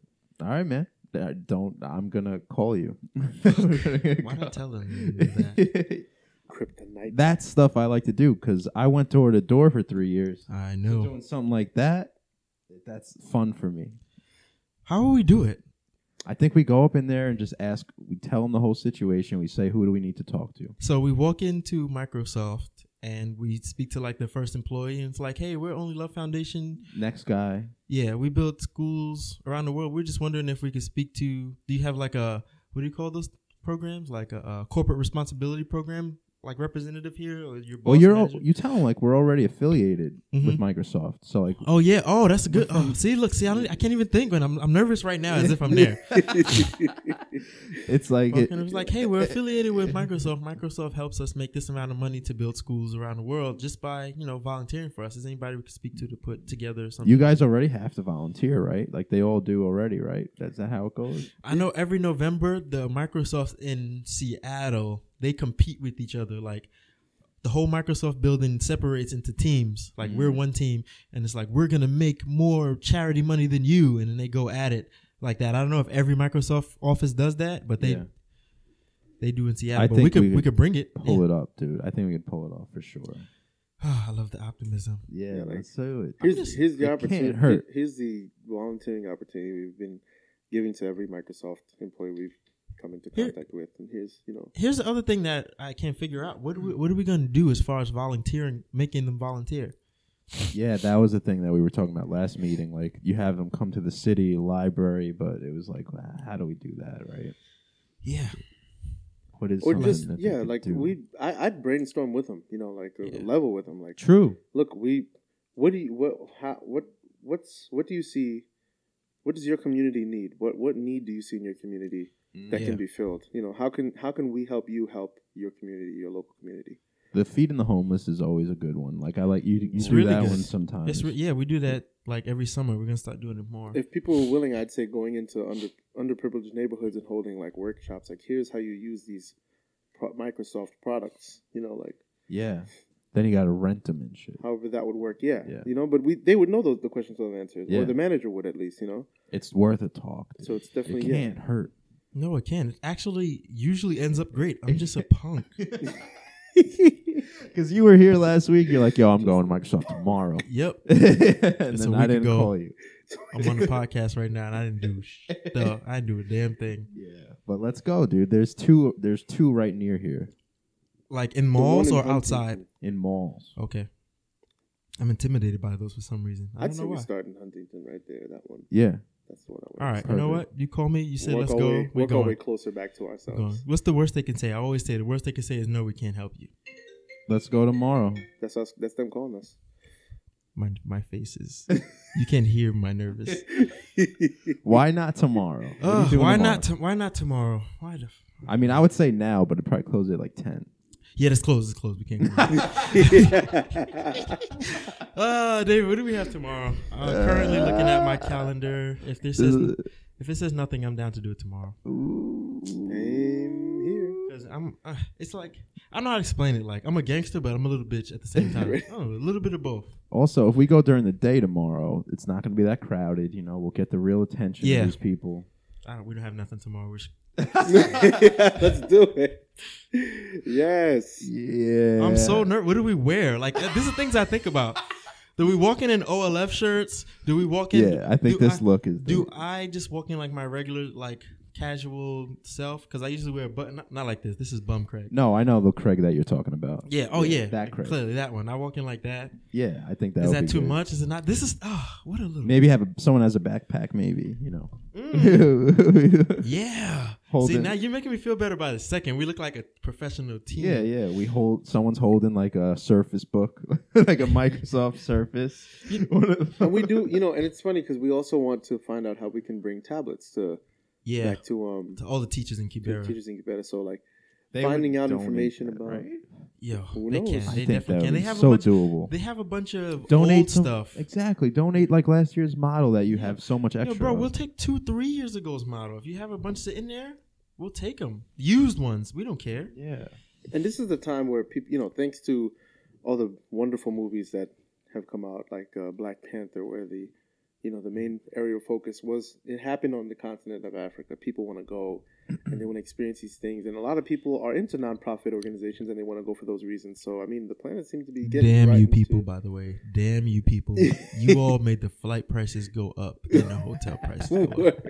Speaker 2: All right, man. Uh, Don't. I'm gonna call you. (laughs) (laughs)
Speaker 3: Why not tell them that?
Speaker 4: Kryptonite.
Speaker 2: that's stuff I like to do because I went door to door for three years.
Speaker 3: I
Speaker 2: So
Speaker 3: know.
Speaker 2: Doing something like that, that's fun for me.
Speaker 3: How will we do it?
Speaker 2: I think we go up in there and just ask. We tell them the whole situation. We say, "Who do we need to talk to?"
Speaker 3: So we walk into Microsoft and we speak to like the first employee, and it's like, "Hey, we're Only Love Foundation.
Speaker 2: Next guy.
Speaker 3: Yeah, we build schools around the world. We're just wondering if we could speak to. Do you have like a what do you call those programs? Like a, a corporate responsibility program, like representative here, or your boss
Speaker 2: Well, you're al-
Speaker 3: manager?
Speaker 2: you tell them like we're already affiliated with
Speaker 3: Mhm.
Speaker 2: Microsoft, so like
Speaker 3: Oh yeah. Oh, that's a good. Oh, see, look, see, I, don't, I can't even think when I'm. I'm nervous right now, as if I'm there. (laughs)
Speaker 2: it's like it,
Speaker 3: and it was like, hey, we're affiliated with Microsoft. Microsoft helps us make this amount of money to build schools around the world just by you know volunteering for us. Is anybody we could speak to to put together something?
Speaker 2: you guys already have to volunteer, right? Like they all do already, right? That's that how it goes.
Speaker 3: I know every November the Microsoft in Seattle they compete with each other. Like the whole Microsoft building separates into teams. Like we're mm-hmm. one team, and it's like we're gonna make more charity money than you, and then they go at it like that. I don't know if every Microsoft office does that, but they
Speaker 2: Yeah.
Speaker 3: they do in Seattle.
Speaker 2: I
Speaker 3: but we could
Speaker 2: we
Speaker 3: we
Speaker 2: could
Speaker 3: could bring it.
Speaker 2: Pull it up, dude. I think we could pull it off for sure. (sighs)
Speaker 3: I love the optimism.
Speaker 2: Yeah,
Speaker 4: Yeah, like-
Speaker 2: let's do it.
Speaker 4: Here's,
Speaker 3: just-
Speaker 4: here's the
Speaker 2: it
Speaker 4: opportunity.
Speaker 2: can't hurt.
Speaker 4: Here's the volunteering opportunity we've been giving to every Microsoft employee we've come into
Speaker 3: Here-
Speaker 4: contact with, and here's you know
Speaker 3: Here's the other thing that I can't figure out. What are we, what are we gonna do as far as volunteering, making them volunteer?
Speaker 2: Yeah, that was the thing that we were talking about last meeting. Like you have them come to the city library, but it was like, ah, how do we do that, right?
Speaker 3: Yeah,
Speaker 2: What is
Speaker 4: or just
Speaker 2: that
Speaker 4: yeah, like
Speaker 2: do?
Speaker 4: we I, I'd brainstorm with them, you know, like
Speaker 3: Yeah.
Speaker 4: level with them, like
Speaker 2: True.
Speaker 4: look, we what do you what how what what's what do you see? What does your community need? What what need do you see in your community that
Speaker 3: Yeah.
Speaker 4: can be filled? You know, how can how can we help you help your community, your local community?
Speaker 2: The feeding the homeless is always a good one. Like I like you. You
Speaker 3: It's
Speaker 2: do
Speaker 3: really
Speaker 2: that
Speaker 3: good.
Speaker 2: one sometimes.
Speaker 3: it's re- yeah. We do that like every summer. We're gonna start doing it more.
Speaker 4: If people were willing, I'd say going into under underprivileged neighborhoods and holding like workshops, like here's how you use these pro- Microsoft products. You know, like
Speaker 2: yeah. Then you got to rent them and shit.
Speaker 4: however that would work. Yeah,
Speaker 2: Yeah.
Speaker 4: you know, but we they would know those the questions and answers,
Speaker 2: Yeah.
Speaker 4: or the manager would at least. You know,
Speaker 2: It's worth a talk. dude.
Speaker 4: so it's definitely yeah.
Speaker 2: can't hurt.
Speaker 3: No, I can't. It actually usually ends up great. I'm just a (laughs) punk. (laughs)
Speaker 2: Because you were here last week, you're like, "Yo, I'm going to Microsoft tomorrow,"
Speaker 3: Yep. (laughs)
Speaker 2: and
Speaker 3: It's a
Speaker 2: then
Speaker 3: week
Speaker 2: I didn't
Speaker 3: ago.
Speaker 2: call you.
Speaker 3: I'm on the podcast right now, and I didn't do sh- the, I didn't do a damn thing.
Speaker 2: Yeah, but let's go, dude. There's two. There's two right near here
Speaker 3: Like in malls or
Speaker 4: in
Speaker 3: outside.
Speaker 2: In malls.
Speaker 3: Okay. I'm intimidated by those for some reason. I
Speaker 4: I'd
Speaker 3: don't
Speaker 4: say
Speaker 3: know
Speaker 4: we
Speaker 3: why.
Speaker 4: start in Huntington right there. That one.
Speaker 2: Yeah,
Speaker 4: That's the one I want.
Speaker 3: All right, you know what? You call me. You said let's go.
Speaker 4: Way,
Speaker 3: We're
Speaker 4: work our way closer back to ourselves.
Speaker 3: What's the worst they can say? I always say the worst they can say is no, we can't help you.
Speaker 2: let's go tomorrow.
Speaker 4: That's us. That's them calling us.
Speaker 3: My my face is. you can't hear my nervous. (laughs)
Speaker 2: Why not tomorrow? What are you
Speaker 3: Ugh,
Speaker 2: doing
Speaker 3: why
Speaker 2: tomorrow?
Speaker 3: not? T- why not tomorrow? Why the? F-
Speaker 2: I mean, I would say now, but it probably close at like ten.
Speaker 3: Yeah, it's closed. It's closed. We can't. Go. (laughs) uh, David, what do we have tomorrow? I'm currently looking at my calendar. If this says if it says nothing, I'm down to do it tomorrow.
Speaker 4: Same here.
Speaker 3: Cause I'm. Uh, it's like I don't know how to explain it. Like I'm a gangster, but I'm a little bitch at the same time. (laughs) oh, a little bit of both.
Speaker 2: Also, if we go during the day tomorrow, it's not going to be that crowded. You know, we'll get the real attention
Speaker 3: Yeah.
Speaker 2: of these people.
Speaker 3: I don't, we don't have nothing tomorrow. We're sh- (laughs)
Speaker 4: Let's do it. Yes.
Speaker 2: Yeah,
Speaker 3: I'm so nervous. What do we wear? Like uh, these are things I think about. Do we walk in in OLF shirts? Do we walk in?
Speaker 2: Yeah, I think this
Speaker 3: I-
Speaker 2: look is.
Speaker 3: Do
Speaker 2: the-
Speaker 3: I just walk in like my regular like casual self? Because I usually wear a button. Not, not like this. This is bum Craig.
Speaker 2: no, I know the Craig that you're talking about.
Speaker 3: Yeah. Oh yeah.
Speaker 2: that Craig.
Speaker 3: Clearly that one. I walk in like that.
Speaker 2: Yeah, I think that
Speaker 3: Is
Speaker 2: would
Speaker 3: that
Speaker 2: be
Speaker 3: too
Speaker 2: good.
Speaker 3: much? Is it not? This is. Oh, what a little.
Speaker 2: Maybe have a, someone has a backpack. Maybe you know.
Speaker 3: Mm. (laughs) Yeah.
Speaker 2: Holding-
Speaker 3: See now you're making me feel better by the second. We look like a professional team.
Speaker 2: Yeah, yeah. We hold someone's holding like a Surface book, (laughs) like a Microsoft Surface. (laughs)
Speaker 4: And we do, you know, and it's funny because we also want to find out how we can bring tablets to
Speaker 3: Yeah.
Speaker 4: back to um
Speaker 3: To all the teachers in
Speaker 4: to
Speaker 3: Kibera.
Speaker 4: teachers in better. So like
Speaker 2: They
Speaker 4: finding out information
Speaker 2: that,
Speaker 4: about
Speaker 2: right?
Speaker 3: Yo,
Speaker 4: Who
Speaker 3: they
Speaker 4: knows?
Speaker 3: can.
Speaker 4: I
Speaker 3: They
Speaker 2: I think
Speaker 3: definitely can. They
Speaker 2: would
Speaker 3: have
Speaker 2: so
Speaker 3: a bunch.
Speaker 2: doable.
Speaker 3: They have a bunch of
Speaker 2: Donate
Speaker 3: old
Speaker 2: some,
Speaker 3: stuff.
Speaker 2: Exactly. Donate like last year's model that you have so much
Speaker 3: Yo,
Speaker 2: extra.
Speaker 3: bro,
Speaker 2: of.
Speaker 3: we'll take two, three years ago's model. If you have a bunch sitting there, we'll take them. Used ones, we don't care.
Speaker 2: yeah.
Speaker 4: and this is the time where people, you know, thanks to all the wonderful movies that have come out, like uh, Black Panther, where the, you know, the main area of focus was it happened on the continent of Africa. People want to go and they want to experience these things, and a lot of people are into nonprofit organizations and they want to go for those reasons. So, I mean, the planet seems to be getting
Speaker 3: Damn
Speaker 4: right
Speaker 3: you people, by the way. Damn you people. (laughs) you all made the flight prices go up and the hotel prices go up. (laughs)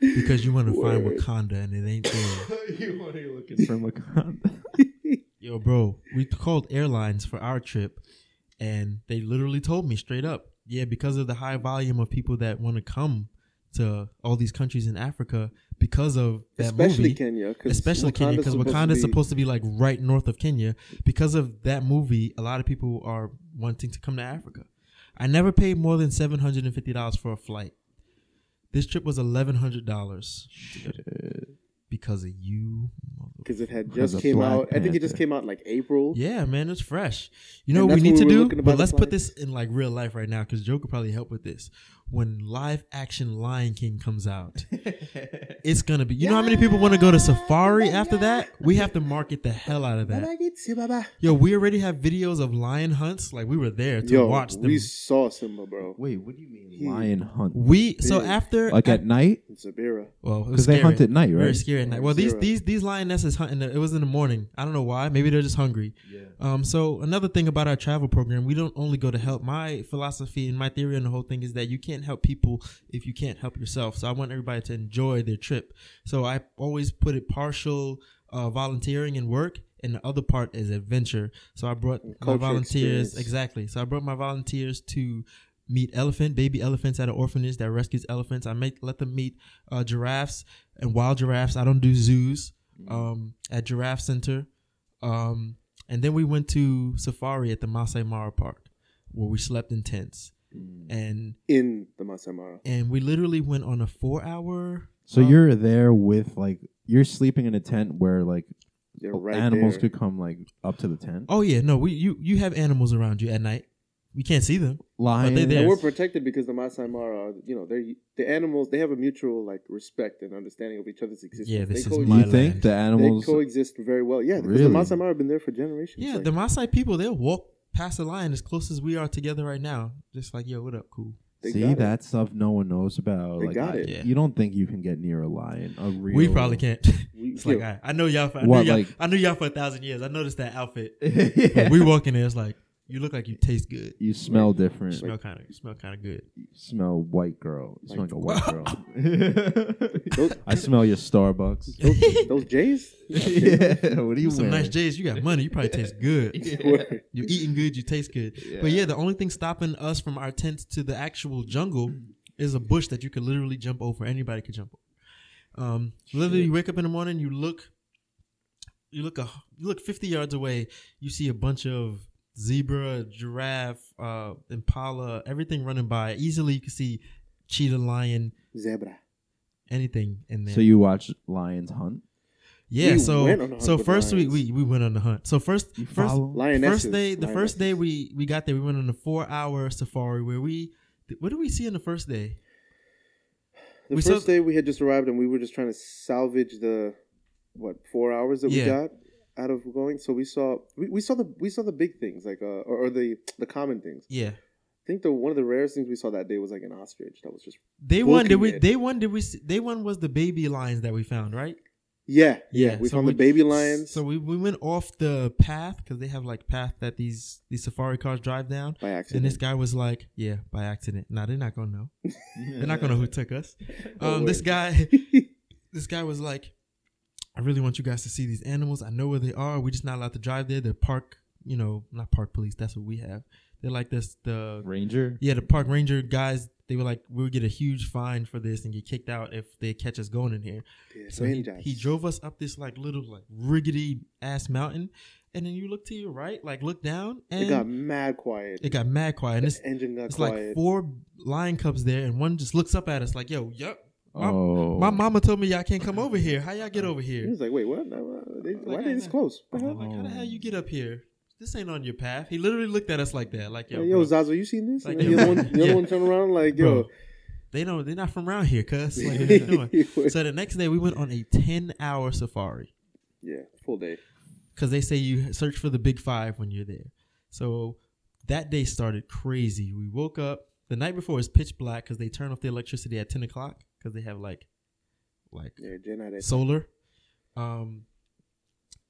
Speaker 3: Because you want to find Wakanda and it ain't there. (laughs)
Speaker 2: you want to looking for Wakanda?
Speaker 3: Yo, bro, we called airlines for our trip, and they literally told me straight up, yeah, because of the high volume of people that want to come to all these countries in Africa, because of that
Speaker 4: especially
Speaker 3: movie,
Speaker 4: Kenya, cause
Speaker 3: especially Kenya, because Wakanda is supposed to be like right north of Kenya. Because of that movie, a lot of people are wanting to come to Africa. I never paid more than seven hundred and fifty dollars for a flight. This trip was eleven hundred dollars because of you. Mother-
Speaker 4: because it had just came
Speaker 2: Black
Speaker 4: out. I think it just came out in like April.
Speaker 3: Yeah, man, it's fresh. You
Speaker 4: And
Speaker 3: know what we need
Speaker 4: what
Speaker 3: to do?
Speaker 4: looking to buy
Speaker 3: But let's put this in like real life right now because Joe could probably help with this. When live action Lion King comes out, (laughs) it's gonna be. You know how many people want to go to Safari after that? We have to market the hell out of that. Yo, we already have videos of lion hunts. Like we were there to
Speaker 4: Yo,
Speaker 3: watch them.
Speaker 4: we saw Simba, bro.
Speaker 2: Wait, what do you mean
Speaker 4: He-
Speaker 2: lion hunt?
Speaker 3: We so after
Speaker 2: Like at night?
Speaker 4: In Zabira.
Speaker 3: well,
Speaker 2: Because they hunt at night, right?
Speaker 3: Very scary at night. Well, these these these lionesses hunting. It was in the morning. I don't know why. Maybe they're just hungry.
Speaker 2: Yeah.
Speaker 3: Um. So another thing about our travel program, we don't only go to help. My philosophy and my theory on the whole thing is that you can't help people if you can't help yourself. So I want everybody to enjoy their trip. So I always put it partial uh, volunteering and work, and the other part is adventure. So I brought my volunteers
Speaker 4: experience.
Speaker 3: exactly. So I brought my volunteers to meet elephant baby elephants at an orphanage that rescues elephants. I make let them meet uh, giraffes and wild giraffes. I don't do zoos. Um, at Giraffe Center, um, and then we went to safari at the Masai Mara Park, where we slept in tents, and
Speaker 4: In the Masai Mara.
Speaker 3: and we literally went on a four hour.
Speaker 2: So
Speaker 3: um,
Speaker 2: you're there with like you're sleeping in a tent where like
Speaker 4: right
Speaker 2: animals
Speaker 4: there.
Speaker 2: could come like up to the tent.
Speaker 3: Oh yeah, no, we you you have animals around you at night. You can't see them.
Speaker 2: Lions.
Speaker 3: they're
Speaker 4: we're protected because the Masai Mara, you know, they're the animals. They have a mutual like respect and understanding of each other's existence.
Speaker 3: Yeah, this
Speaker 4: they
Speaker 3: is
Speaker 2: Do
Speaker 3: my
Speaker 2: you
Speaker 4: coexist,
Speaker 2: think
Speaker 3: land.
Speaker 2: the
Speaker 4: they
Speaker 2: animals?
Speaker 4: coexist very well. Yeah, because
Speaker 2: Really?
Speaker 4: the Masai Mara have been there for generations.
Speaker 3: Yeah,
Speaker 4: Like,
Speaker 3: the Maasai people they'll walk past the lion as close as we are together right now. Just like yo, what up, cool.
Speaker 4: they
Speaker 2: See
Speaker 4: got it.
Speaker 2: that stuff no one knows about.
Speaker 4: They
Speaker 2: like,
Speaker 4: got
Speaker 2: I-
Speaker 4: it.
Speaker 3: Yeah.
Speaker 2: You don't think you can get near a lion? A real.
Speaker 3: We probably can't. (laughs)
Speaker 4: We-
Speaker 3: it's like I, I know y'all. For, I
Speaker 2: What,
Speaker 3: knew y'all.
Speaker 2: like-
Speaker 3: I knew y'all for a thousand years. I noticed that outfit. (laughs)
Speaker 2: yeah.
Speaker 3: We walk in there, it's like you look like you taste good.
Speaker 2: You smell
Speaker 3: You
Speaker 2: different.
Speaker 3: smell kind of. You smell kind of good.
Speaker 2: You smell white girl. You smell like a white girl.
Speaker 4: Those- (laughs) (laughs)
Speaker 2: I smell your Starbucks.
Speaker 4: those, those Jays.
Speaker 2: yeah. What are you
Speaker 3: Some
Speaker 2: wearing?
Speaker 3: nice J's. You got money. You probably taste good. (laughs)
Speaker 4: Word.
Speaker 3: You eating good. You taste good. But yeah, the only thing stopping us from our tent to the actual jungle is a bush that you could literally jump over. Anybody could jump over. Um, literally, you wake up in the morning, you look, you look a, you look fifty yards away, you see a bunch of zebra, giraffe, uh, impala, everything running by. Easily, you can see cheetah, lion,
Speaker 4: Zebra.
Speaker 3: anything in there.
Speaker 2: So you watch lions hunt?
Speaker 3: yeah.
Speaker 4: We
Speaker 3: so
Speaker 4: went on a hunt
Speaker 3: so first we,
Speaker 4: lions.
Speaker 3: we we went on the hunt. So first
Speaker 2: You
Speaker 3: first?
Speaker 4: Lionesses.
Speaker 3: first day the first day we we got there we went on a four hour safari where we what did we see on the first day
Speaker 4: The
Speaker 3: we
Speaker 4: first
Speaker 3: saw-
Speaker 4: day we had just arrived and we were just trying to salvage the what four hours that
Speaker 3: Yeah.
Speaker 4: we got out of going. So we saw we, we saw the we saw the big things like uh or, or the the common things.
Speaker 3: yeah
Speaker 4: I think the one of the rarest things we saw that day was like an ostrich that was just
Speaker 3: They one did we day one did we see, day one was the baby lions that we found right
Speaker 4: yeah yeah.
Speaker 3: Yeah,
Speaker 4: we
Speaker 3: so
Speaker 4: found
Speaker 3: we-
Speaker 4: the baby lions
Speaker 3: so we, we went off the path because they have like path that these these safari cars drive down
Speaker 4: by accident.
Speaker 3: and this guy was like yeah by accident nah they're not gonna know (laughs) they're not gonna know who took us
Speaker 4: Oh,
Speaker 3: um this guy (laughs) this guy was like, I really want you guys to see these animals. I know where they are. We're just not allowed to drive there. They're park, you know, not park police. That's what we have. They're like this. The
Speaker 2: Ranger?
Speaker 3: yeah, the park ranger guys. They were like, we would get a huge fine for this and get kicked out if they catch us going in here.
Speaker 4: Yes,
Speaker 3: So he, he drove us up this like little like riggedy ass mountain, and then you look to your right, like look down, and
Speaker 4: It got mad quiet.
Speaker 3: it got mad quiet. And it's,
Speaker 4: engine got
Speaker 3: it's
Speaker 4: quiet.
Speaker 3: like four lion cubs there, and one just looks up at us like, "Yo, yup." My-
Speaker 2: Oh.
Speaker 3: My mama told me y'all can't come over here. How y'all get over
Speaker 4: he
Speaker 3: here?
Speaker 4: was like, "Wait, what? No, they, why
Speaker 3: Like,
Speaker 4: are they this close? What the hell?
Speaker 3: like, how the hell oh. you get up here? This ain't on your path. He literally looked at us like that, like yo,
Speaker 4: Yo,
Speaker 3: bro,
Speaker 4: Zazo, you seen this?
Speaker 3: Like,
Speaker 4: and then the
Speaker 3: yo,
Speaker 4: other one, the other
Speaker 3: yeah.
Speaker 4: one turned around like,
Speaker 3: bro.
Speaker 4: yo.
Speaker 3: They don't. They're not from around here, cuz. (laughs) Like, what you doing? so the next day we went on a ten hour safari
Speaker 4: yeah, full day.
Speaker 3: because they say you search for the big five when you're there. So that day started crazy. We woke up the night before is pitch black because they turn off the electricity at ten o'clock because they have like like
Speaker 4: Yeah, Jen had it.
Speaker 3: solar. Um,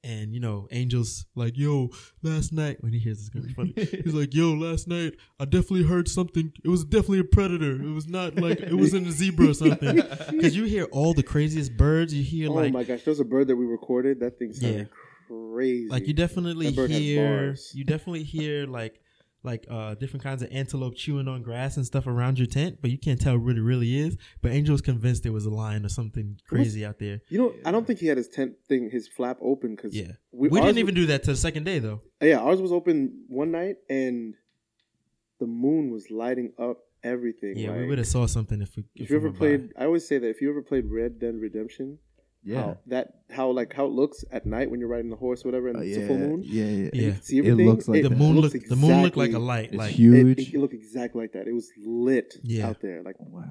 Speaker 3: and you know, Angel's like, "Yo, last night." When he hears this, it's gonna be funny. (laughs) He's like, "Yo, last night I definitely heard something. It was definitely a predator. It was not like it wasn't a zebra or something." (laughs) Because you hear all the craziest birds. You hear
Speaker 4: oh
Speaker 3: like,
Speaker 4: my gosh, there was a bird that we recorded. That thing sounded
Speaker 3: Yeah.
Speaker 4: crazy.
Speaker 3: like you definitely
Speaker 4: That bird has
Speaker 3: hear, you definitely hear like. Like uh, different kinds of antelope chewing on grass and stuff around your tent, but you can't tell what it really is. But Angel was convinced there was a lion or something crazy out there.
Speaker 4: You know, I don't think he had his tent thing, his flap open because
Speaker 3: Yeah,
Speaker 4: we,
Speaker 3: we didn't even
Speaker 4: was-
Speaker 3: do that till the second day though.
Speaker 4: Yeah, ours was open one night and the moon was lighting up everything.
Speaker 3: Yeah, we would have saw something if we.
Speaker 4: If
Speaker 3: we
Speaker 4: you ever
Speaker 3: went by.
Speaker 4: played, I always say that if you ever played Red Dead Redemption,
Speaker 2: Yeah.
Speaker 4: how that how like how it looks at night when you're riding the horse, or whatever, and
Speaker 2: Uh,
Speaker 4: it's
Speaker 2: yeah,
Speaker 4: a full moon.
Speaker 2: yeah, yeah,
Speaker 3: Yeah.
Speaker 4: And you can
Speaker 2: It looks like
Speaker 3: the moon
Speaker 4: looks
Speaker 3: looked the moon looked like a light.
Speaker 2: It's
Speaker 3: like
Speaker 2: huge.
Speaker 4: it, looked exactly like that. It was lit
Speaker 3: Yeah.
Speaker 4: out there. Like
Speaker 2: wow.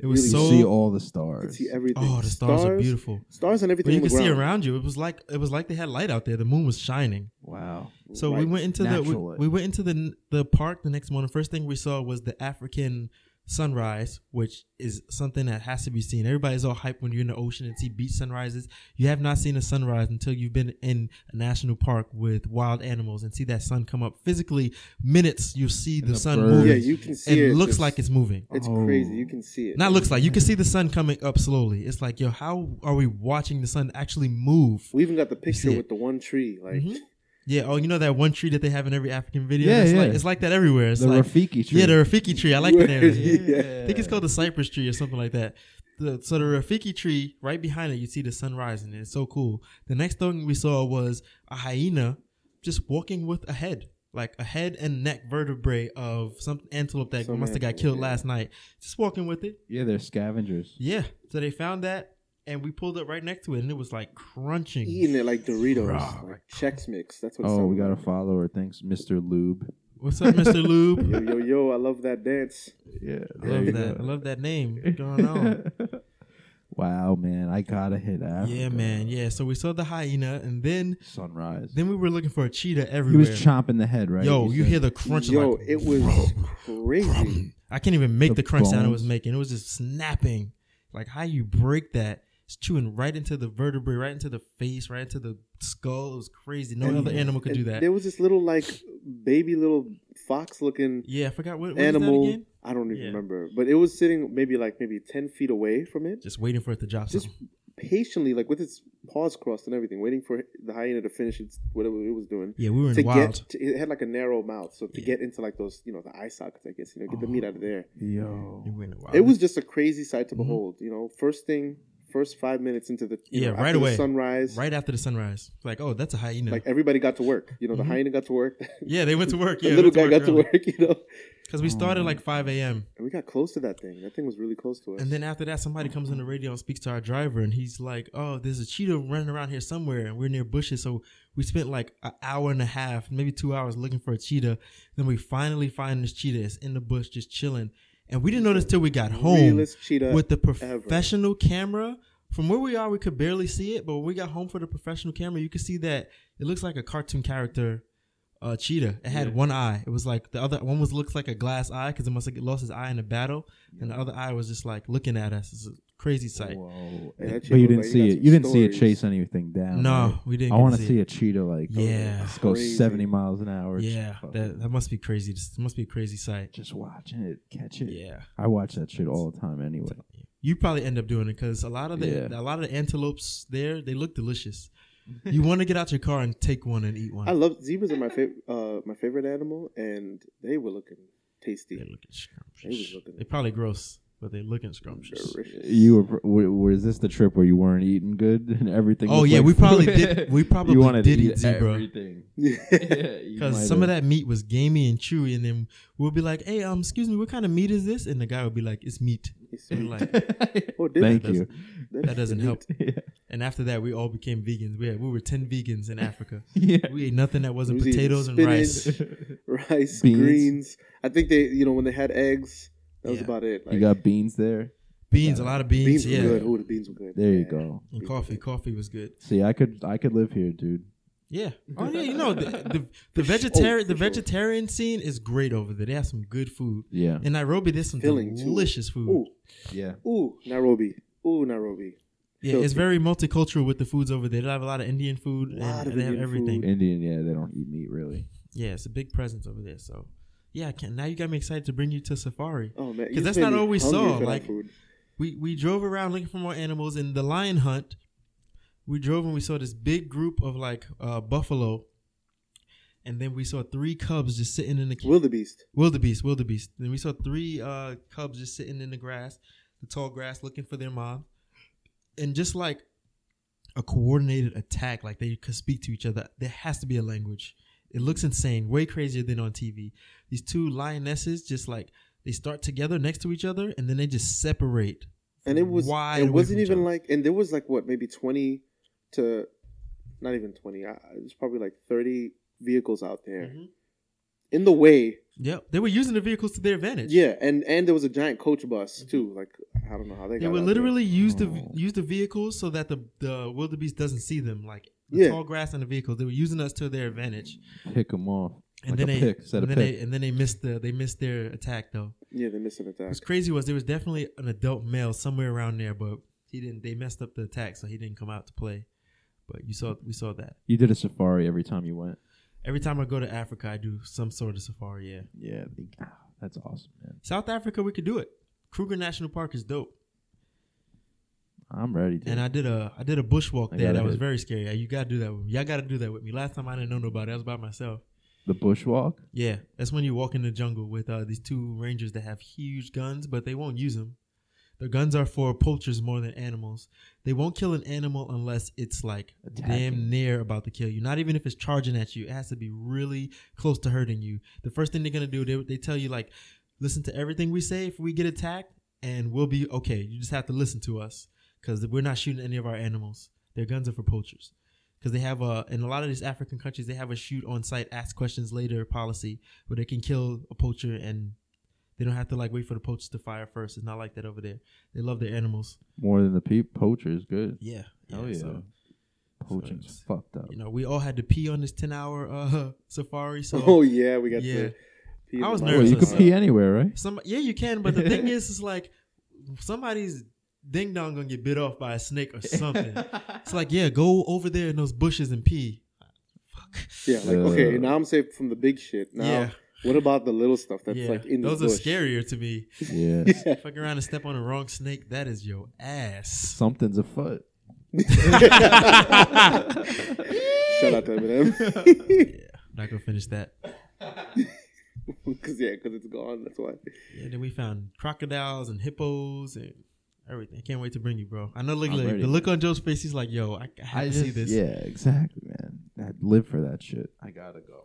Speaker 3: it was
Speaker 4: really
Speaker 3: so.
Speaker 2: you see all the
Speaker 4: you
Speaker 2: stars.
Speaker 4: could see everything.
Speaker 3: oh, the stars, are beautiful.
Speaker 4: Stars and
Speaker 3: But
Speaker 4: everything.
Speaker 3: you
Speaker 4: on
Speaker 3: could see around you. It was like it was like they had light out there. The moon was shining.
Speaker 2: Wow.
Speaker 3: So we went into the we, we went into the the park the next morning. First thing we saw was the African sunrise, which is something that has to be seen. Everybody's all hyped when you're in the ocean and see beach sunrises. You have not seen a sunrise until you've been in a national park with wild animals and see that sun come up. Physically, minutes you see the,
Speaker 2: the
Speaker 3: sun
Speaker 2: birds.
Speaker 3: moving.
Speaker 4: Yeah, you can see
Speaker 3: it
Speaker 4: it.
Speaker 3: looks
Speaker 4: just-
Speaker 3: like it's moving.
Speaker 4: It's
Speaker 2: Oh.
Speaker 4: crazy. You can see it.
Speaker 3: Not looks like you can see the sun coming up slowly. It's like, yo, how are we watching the sun actually move?
Speaker 4: We even got the picture with the one tree. Like
Speaker 3: Mhm. Yeah. Oh, you know that one tree that they have in every African video.
Speaker 2: Yeah,
Speaker 3: it's
Speaker 2: yeah.
Speaker 3: Like, it's like that everywhere. It's
Speaker 2: the
Speaker 3: like
Speaker 2: Rafiki tree.
Speaker 3: yeah, the Rafiki tree. I like the name. (laughs)
Speaker 4: Yeah.
Speaker 3: I think it's called the cypress tree or something like that. The, so the Rafiki tree, right behind it, you see the sun rising. It's so cool. The next thing we saw was a hyena just walking with a head, like a head and neck vertebrae of some antelope that
Speaker 4: Some
Speaker 3: must have got killed
Speaker 4: yeah.
Speaker 3: last night. Just walking with it.
Speaker 2: Yeah, they're scavengers.
Speaker 3: Yeah. So they found that, and we pulled up right next to it, and it was like crunching.
Speaker 4: eating it like Doritos,
Speaker 3: Rah.
Speaker 4: like Chex Mix. That's what.
Speaker 2: Oh, we got a follower. Thanks, Mr. Lube.
Speaker 3: What's up, Mister (laughs) Lube?
Speaker 4: Yo yo yo! I love that dance.
Speaker 2: Yeah,
Speaker 3: I love that. I love that name. What's (laughs) going on?
Speaker 2: wow, man, I gotta hit Africa.
Speaker 3: Yeah, man. Yeah. So we saw the hyena, and then
Speaker 2: Sunrise.
Speaker 3: then we were looking for a cheetah everywhere.
Speaker 2: he was chomping the head, right?
Speaker 3: Yo, you
Speaker 2: said?
Speaker 3: hear the crunch?
Speaker 4: Yo,
Speaker 3: like,
Speaker 4: it was crazy.
Speaker 3: I can't even make
Speaker 2: The
Speaker 3: the, crunch sound it was making. It was just snapping. Like how you break that? It's chewing right into the vertebrae, right into the face, right into the skull. It was crazy. No
Speaker 4: And-
Speaker 3: other animal could do that.
Speaker 4: There was this little like baby little fox looking
Speaker 3: yeah, I forgot what, what is that
Speaker 4: animal.
Speaker 3: again.
Speaker 4: I don't even
Speaker 3: Yeah.
Speaker 4: remember, but it was sitting maybe like maybe ten feet away from it,
Speaker 3: Just waiting for it to drop
Speaker 4: just
Speaker 3: something.
Speaker 4: patiently, like with its paws crossed and everything, waiting for the hyena to finish its whatever it was doing.
Speaker 3: Yeah, we were in
Speaker 4: To
Speaker 3: wild.
Speaker 4: get, to, it had like a narrow mouth, so to
Speaker 3: Yeah.
Speaker 4: get into like those, you know, the eye sockets, I guess, you know, get the meat out of there.
Speaker 2: Yo.
Speaker 3: We were in wild.
Speaker 4: It was just a crazy sight to
Speaker 3: Mhm.
Speaker 4: behold. You know, first thing, first five minutes into the
Speaker 3: Yeah,
Speaker 4: know,
Speaker 3: right away.
Speaker 4: sunrise,
Speaker 3: right after the sunrise. Like, oh, that's a hyena.
Speaker 4: like everybody got to work. You know, the
Speaker 3: Mhm.
Speaker 4: hyena got to work.
Speaker 3: yeah, they went to work. (laughs) yeah the
Speaker 4: little guy got to work. You know, (laughs)
Speaker 3: because we started like 5 a.m.
Speaker 4: and we got close to that thing. That thing was really close to us.
Speaker 3: And then after that, somebody comes on the radio and speaks to our driver, and he's like, "Oh, there's a cheetah running around here somewhere, and we're near bushes." So we spent like an hour and a half, maybe two hours, looking for a cheetah. Then we finally find this cheetah. It's in the bush, just chilling. And we didn't notice till we got home with the
Speaker 4: ever.
Speaker 3: professional camera. From where we are, we could barely see it, but when we got home for the professional camera, you could see that it looks like a cartoon character uh, cheetah. It had
Speaker 2: Yeah.
Speaker 3: one eye. It was like the other one was looks like a glass eye because it must have lost his eye in a battle, and the other eye was just like looking at us. It's a crazy sight.
Speaker 2: Whoa.
Speaker 4: Yeah,
Speaker 2: but you didn't see it. You didn't see it chase anything down.
Speaker 3: No,
Speaker 2: right?
Speaker 3: we didn't.
Speaker 2: I want
Speaker 3: to
Speaker 2: to
Speaker 3: see
Speaker 2: see
Speaker 3: it.
Speaker 2: a cheetah like
Speaker 3: Yeah.
Speaker 2: let's go
Speaker 4: Crazy.
Speaker 2: seventy miles an hour.
Speaker 3: Yeah, that that must be crazy. It must be a crazy sight.
Speaker 2: just watching it, catch it.
Speaker 3: Yeah.
Speaker 2: I watch that shit all the time anyway.
Speaker 3: You probably end up doing it because a lot of the
Speaker 2: Yeah.
Speaker 3: a lot of the antelopes there they look delicious. you (laughs) want to get out your car and take one and eat one.
Speaker 4: I love zebras are my favorite uh my favorite animal and they were looking tasty.
Speaker 3: they looking
Speaker 4: They was looking-
Speaker 3: They probably gross, but they looking scrumptious.
Speaker 2: You were, were was this the trip where you weren't eating good and everything?
Speaker 3: Oh yeah,
Speaker 2: like
Speaker 3: we probably did. (laughs) We probably
Speaker 2: you wanted
Speaker 3: did
Speaker 2: to
Speaker 3: eat
Speaker 2: eat
Speaker 3: zebra
Speaker 2: everything. (laughs)
Speaker 3: because
Speaker 2: because
Speaker 3: some of that meat was gamey and chewy, and then we'll be like, "Hey, um, excuse me, what kind of meat is this?" And the guy would be like, "It's meat."
Speaker 4: It's
Speaker 3: And like, (laughs)
Speaker 4: Oh,
Speaker 2: Thank
Speaker 3: it?
Speaker 2: you.
Speaker 3: that doesn't help.
Speaker 2: yeah.
Speaker 3: And after that, we all became vegans. We had, we were ten vegans in Africa.
Speaker 2: yeah.
Speaker 3: We ate nothing that wasn't
Speaker 4: We was eating
Speaker 3: potatoes and rice.
Speaker 4: rice,
Speaker 2: Beans.
Speaker 4: greens. I think they, you know, when they had eggs, that was
Speaker 3: Yeah.
Speaker 4: about it.
Speaker 2: You got beans there.
Speaker 3: Beans, a lot of beans.
Speaker 4: beans were
Speaker 3: yeah,
Speaker 4: good. Oh, the beans were good.
Speaker 2: There you
Speaker 4: Yeah.
Speaker 2: go.
Speaker 3: and coffee. Coffee was good.
Speaker 2: See, I could I could live here, dude.
Speaker 3: Yeah. Oh yeah. You know the (laughs) the, the oh, vegetarian
Speaker 4: for
Speaker 3: the
Speaker 4: sure.
Speaker 3: vegetarian scene is great over there. They have some good food.
Speaker 2: Yeah,
Speaker 3: In Nairobi, there's some
Speaker 4: Filling, too.
Speaker 3: delicious food.
Speaker 4: Ooh,
Speaker 2: yeah.
Speaker 4: ooh, Nairobi. Ooh, Nairobi.
Speaker 3: Yeah, it's very multicultural with the foods over there. They have a lot of Indian food and,
Speaker 4: Lot of
Speaker 3: and they have
Speaker 4: Indian
Speaker 3: everything.
Speaker 4: food.
Speaker 2: Indian, yeah, they don't eat meat really.
Speaker 3: Yeah, it's a big presence over there. So, yeah, I can, now you got me excited to bring you to safari.
Speaker 4: Oh man,
Speaker 3: 'Cause
Speaker 4: you
Speaker 3: that's not all we saw, like- We we drove around looking for more animals. In the lion hunt, we drove and we saw this big group of like uh, buffalo, and then we saw three cubs just sitting in the
Speaker 4: wildebeest.
Speaker 3: wildebeest, wildebeest. Then we saw three uh, cubs just sitting in the grass, the tall grass, looking for their mom, and just like a coordinated attack, like they could speak to each other. There has to be a language. It looks insane, way crazier than on TV. These two lionesses just like they start together next to each other, and then they just separate.
Speaker 4: and it was
Speaker 3: wide
Speaker 4: it wasn't even like and there was like what maybe 20 to not even 20 uh, there's probably like 30 vehicles out there
Speaker 3: Mhm.
Speaker 4: in the way
Speaker 3: Yep, they were using the vehicles to their advantage.
Speaker 4: yeah and and there was a giant coach bus too like i don't know how they
Speaker 3: They
Speaker 4: got
Speaker 3: would
Speaker 4: out
Speaker 3: literally use the
Speaker 2: Oh.
Speaker 3: use the vehicles so that the the wildebeest doesn't see them, like the
Speaker 4: Yeah.
Speaker 3: tall grass and the vehicles. They were using us to their advantage,
Speaker 2: Pick them off.
Speaker 3: And
Speaker 2: like
Speaker 3: then
Speaker 2: a
Speaker 3: they
Speaker 2: pick, set
Speaker 3: and
Speaker 2: a
Speaker 3: then
Speaker 2: pick.
Speaker 3: they and then they missed the they missed their attack though.
Speaker 4: yeah they missed an attack
Speaker 3: What's crazy was there was definitely an adult male somewhere around there, but he didn't. They messed up the attack, so he didn't come out to play. But you saw we saw that.
Speaker 2: You did a safari every time you went.
Speaker 3: Every time I go to Africa, I do some sort of safari. Yeah,
Speaker 2: Yeah, the, ah, that's awesome, man.
Speaker 3: South Africa, we could do it. Kruger National Park is dope.
Speaker 2: I'm ready. To.
Speaker 3: And I did a I did a bushwalk
Speaker 2: I
Speaker 3: there
Speaker 2: gotta
Speaker 3: that was
Speaker 2: hit.
Speaker 3: very scary. You gotta do that with me. Y'all gotta do that with me. Last time I didn't know nobody. I was by myself.
Speaker 2: The bushwalk.
Speaker 3: Yeah, that's when you walk in the jungle with uh, these two rangers that have huge guns, but they won't use them. Their guns are for poachers more than animals. They won't kill an animal unless it's like
Speaker 2: Attacking.
Speaker 3: damn near about to kill you. Not even if it's charging at you. It has to be really close to hurting you. The first thing they're gonna do, they they tell you like, listen to everything we say if we get attacked, and we'll be okay. You just have to listen to us because we're not shooting any of our animals. Their guns are for poachers because they have a in a lot of these African countries they have a shoot on site, ask questions later policy where they can kill a poacher and they don't have to like wait for the poachers to fire first. It's not like that over there. They love their animals.
Speaker 2: More than the peep poacher is good.
Speaker 3: Yeah,
Speaker 2: oh yeah.
Speaker 3: So,
Speaker 2: Poaching's
Speaker 3: it's-
Speaker 2: fucked up.
Speaker 3: you know, we all had to pee on this ten hour uh, (laughs) safari. So
Speaker 4: oh yeah we got
Speaker 3: yeah,
Speaker 4: the pee
Speaker 3: I was
Speaker 4: mouth.
Speaker 2: Well,
Speaker 3: nervous
Speaker 2: you could
Speaker 3: as
Speaker 2: pee anywhere, right?
Speaker 3: some yeah you can, but the thing is, is like somebody's ding dong gonna get bit off by a snake or something. (laughs) it's like yeah, go over there in those bushes and pee. Fuck.
Speaker 4: yeah like okay
Speaker 2: Uh,
Speaker 4: now i'm safe from the big shit now
Speaker 3: Yeah.
Speaker 4: what about the little stuff that's
Speaker 3: yeah,
Speaker 4: like in
Speaker 3: those
Speaker 4: the
Speaker 3: Those
Speaker 4: are
Speaker 3: scarier to me.
Speaker 2: Yeah. (laughs)
Speaker 4: yeah.
Speaker 3: Fuck around and step on a wrong snake, that is your ass.
Speaker 2: Something's afoot. (laughs)
Speaker 4: shout out to eminem
Speaker 3: yeah, not gonna finish that.
Speaker 4: because yeah because it's gone that's why
Speaker 3: Yeah, then we found crocodiles and hippos and everything. I can't wait to bring you, bro. I know look,
Speaker 2: I'm
Speaker 3: like, the look on Joe's face. He's like, "Yo, I, I have to see this."
Speaker 2: Yeah, exactly, man. I live for that shit. I gotta go.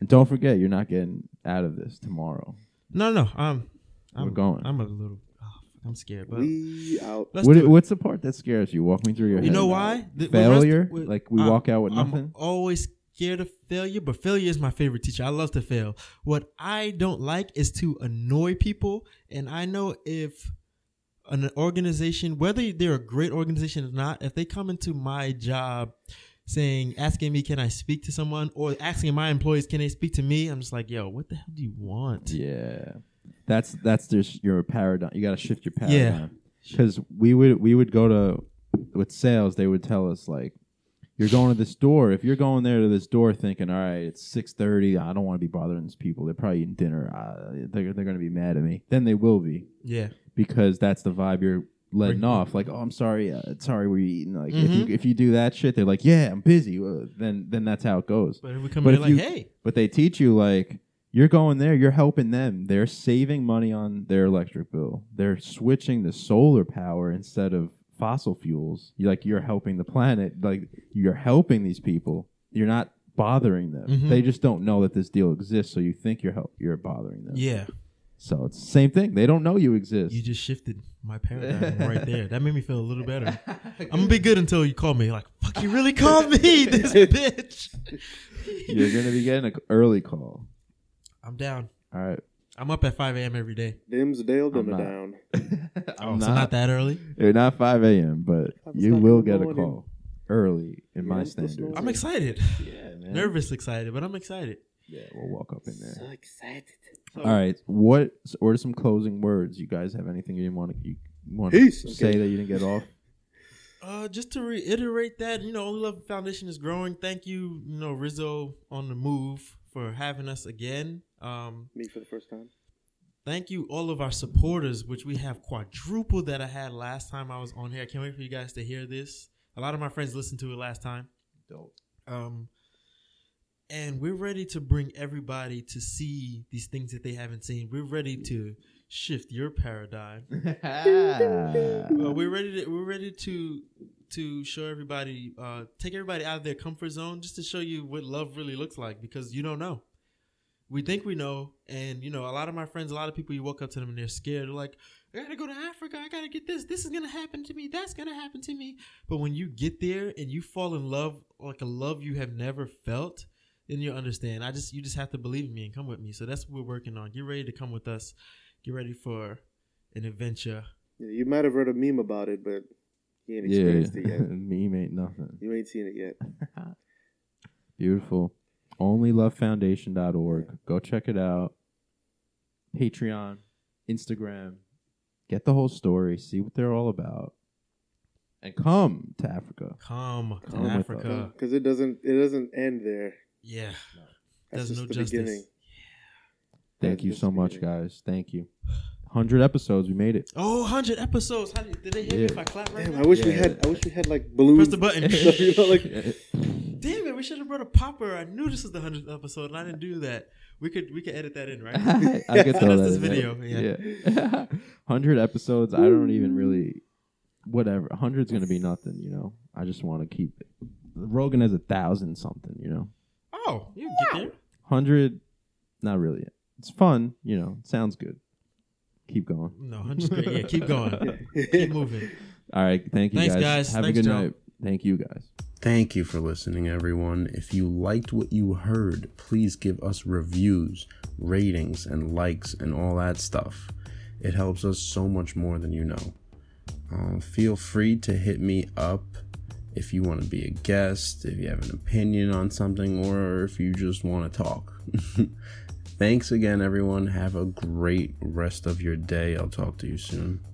Speaker 2: And don't forget, you're not getting out of this tomorrow.
Speaker 3: No, no, um, I'm
Speaker 2: We're going.
Speaker 3: I'm a little. oh, I'm scared, but
Speaker 4: we out
Speaker 2: What, what's the part that scares you? Walk me through your head.
Speaker 3: You
Speaker 2: head.
Speaker 3: know why? The- the
Speaker 2: Failure?
Speaker 3: rest- with-
Speaker 2: Like we
Speaker 3: I-
Speaker 2: walk out with
Speaker 3: I'm
Speaker 2: nothing?
Speaker 3: always scared of failure, but failure is my favorite teacher. I love to fail. What I don't like is to annoy people, and I know if an organization, whether they're a great organization or not, if they come into my job saying, asking me, can I speak to someone, or asking my employees, can they speak to me? I'm just like, yo, what the hell do you want?
Speaker 2: Yeah. That's that's just your paradigm. You got to shift your
Speaker 3: Yeah.
Speaker 2: paradigm. Because we would we would go to with sales, they would tell us like, you're going to this door. If you're going there to this door thinking, all right, it's six thirty, I don't want to be bothering these people. They're probably eating dinner. Uh, they're they're going to be mad at me. Then they will be
Speaker 3: Yeah.
Speaker 2: Because that's the vibe you're letting
Speaker 3: Bring-
Speaker 2: off. Like, oh, I'm sorry, uh, sorry, we're eating. Like, if
Speaker 3: Mhm.
Speaker 2: you if you do that shit, they're like, yeah, I'm busy. Uh, then then that's how it goes.
Speaker 3: But if we come
Speaker 2: But
Speaker 3: in
Speaker 2: if
Speaker 3: like,
Speaker 2: you-
Speaker 3: hey,
Speaker 2: But they teach you like you're going there, you're helping them. They're saving money on their electric bill. They're switching to solar power instead of fossil fuels. You like you're helping the planet. Like you're helping these people. You're not bothering them.
Speaker 3: Mhm.
Speaker 2: They just don't know that this deal exists, so you think you're help you're bothering them.
Speaker 3: yeah,
Speaker 2: So it's the same thing. They don't know you exist.
Speaker 3: you just shifted my paradigm (laughs) right there. That made me feel a little better. (laughs) I'm gonna be good until you call me. Like, fuck, you really called me, (laughs) this bitch.
Speaker 2: you're gonna be getting an early call.
Speaker 3: I'm down.
Speaker 2: All right.
Speaker 3: I'm up at 5 a.m. every day.
Speaker 4: Dims Dale
Speaker 2: I'm
Speaker 4: dimmer
Speaker 2: not.
Speaker 4: down.
Speaker 3: Oh, so not that early.
Speaker 2: You're not 5 a.m., but
Speaker 4: Five
Speaker 2: you will get a
Speaker 4: morning.
Speaker 2: call. early in
Speaker 4: Yeah,
Speaker 2: my
Speaker 4: I'm
Speaker 2: standards.
Speaker 3: I'm excited.
Speaker 2: Yeah, man.
Speaker 3: Nervous excited, but I'm excited.
Speaker 2: Yeah, we'll walk up in there.
Speaker 4: So excited.
Speaker 3: So,
Speaker 2: All right, what or some closing words? You guys have anything you want to you want
Speaker 4: Peace.
Speaker 2: to say
Speaker 4: Okay.
Speaker 2: that you didn't get off? (laughs)
Speaker 3: Uh, just to reiterate that, you know, Only Love Foundation is growing. Thank you, you know, Rizzo on the move for having us again. Um,
Speaker 4: Me for the first time.
Speaker 3: thank you all of our supporters, which we have quadrupled that I had last time I was on here. I can't wait for you guys to hear this. A lot of my friends listened to it last time.
Speaker 2: Dope.
Speaker 3: Um, and we're ready to bring everybody to see these things that they haven't seen. We're ready to shift your paradigm. (laughs) (laughs) Uh, we're ready to we're ready to to show everybody uh take everybody out of their comfort zone just to show you what love really looks like because you don't know. We think we know. And you know a lot of my friends a lot of people you walk up to them and they're scared. They're like i gotta go to africa. I gotta get this. This is gonna happen to me. That's gonna happen to me. But when you get there and you fall in love like a love you have never felt then you understand i just you just have to believe in me and come with me so that's what we're working on get ready to come with us get ready for an adventure
Speaker 4: Yeah, you might have read a meme about it, but you ain't
Speaker 2: Yeah,
Speaker 4: experienced it yet. (laughs)
Speaker 2: meme ain't nothing.
Speaker 4: You ain't seen it yet. (laughs)
Speaker 2: Beautiful. OnlyLoveFoundation.org. Go check it out. Patreon, Instagram. Get the whole story. See what they're all about. And come to Africa.
Speaker 3: come to
Speaker 2: Come with us.
Speaker 3: africa
Speaker 4: Because it doesn't it doesn't end there.
Speaker 3: Yeah
Speaker 4: That's
Speaker 3: Does
Speaker 4: just
Speaker 3: no
Speaker 4: the
Speaker 3: justice.
Speaker 4: beginning.
Speaker 2: Thank
Speaker 4: That's
Speaker 2: you so much,
Speaker 4: beginning.
Speaker 2: guys. Thank you. 100 episodes. We made it.
Speaker 3: Oh, 100 episodes. How did, did they hear me if I clap right
Speaker 4: Damn,
Speaker 3: now?
Speaker 4: I wish we
Speaker 2: Yeah.
Speaker 4: had I wish we had like balloons.
Speaker 3: Press the button. (laughs)
Speaker 4: you know, (laughs) like
Speaker 3: Damn it, we should have brought a popper. I knew this was the 100th episode and I didn't do that. We could we could edit that in, right? (laughs)
Speaker 2: I could throw that
Speaker 3: this
Speaker 2: in there.
Speaker 3: video, yeah.
Speaker 2: Yeah. 100 episodes. I don't even really. Whatever. 100's going to be nothing, you know? I just want to keep it. Rogan has a thousand something, you know?
Speaker 3: Oh, you get there.
Speaker 2: 100, not really. It's fun, you know? Sounds good. Keep going.
Speaker 3: No, 100's great. Yeah, keep (laughs) going. keep moving.
Speaker 2: All right. Thank you,
Speaker 3: Thanks,
Speaker 2: guys.
Speaker 3: guys.
Speaker 2: Have
Speaker 3: Thanks,
Speaker 2: a good
Speaker 3: Joe.
Speaker 2: night. Thank you, guys.
Speaker 1: Thank you for listening, everyone. If you liked what you heard, please give us reviews, ratings, and likes, and all that stuff. It helps us so much more than you know. Um, feel free to hit me up if you want to be a guest, if you have an opinion on something, or if you just want to talk. (laughs) Thanks again, everyone. Have a great rest of your day. I'll talk to you soon.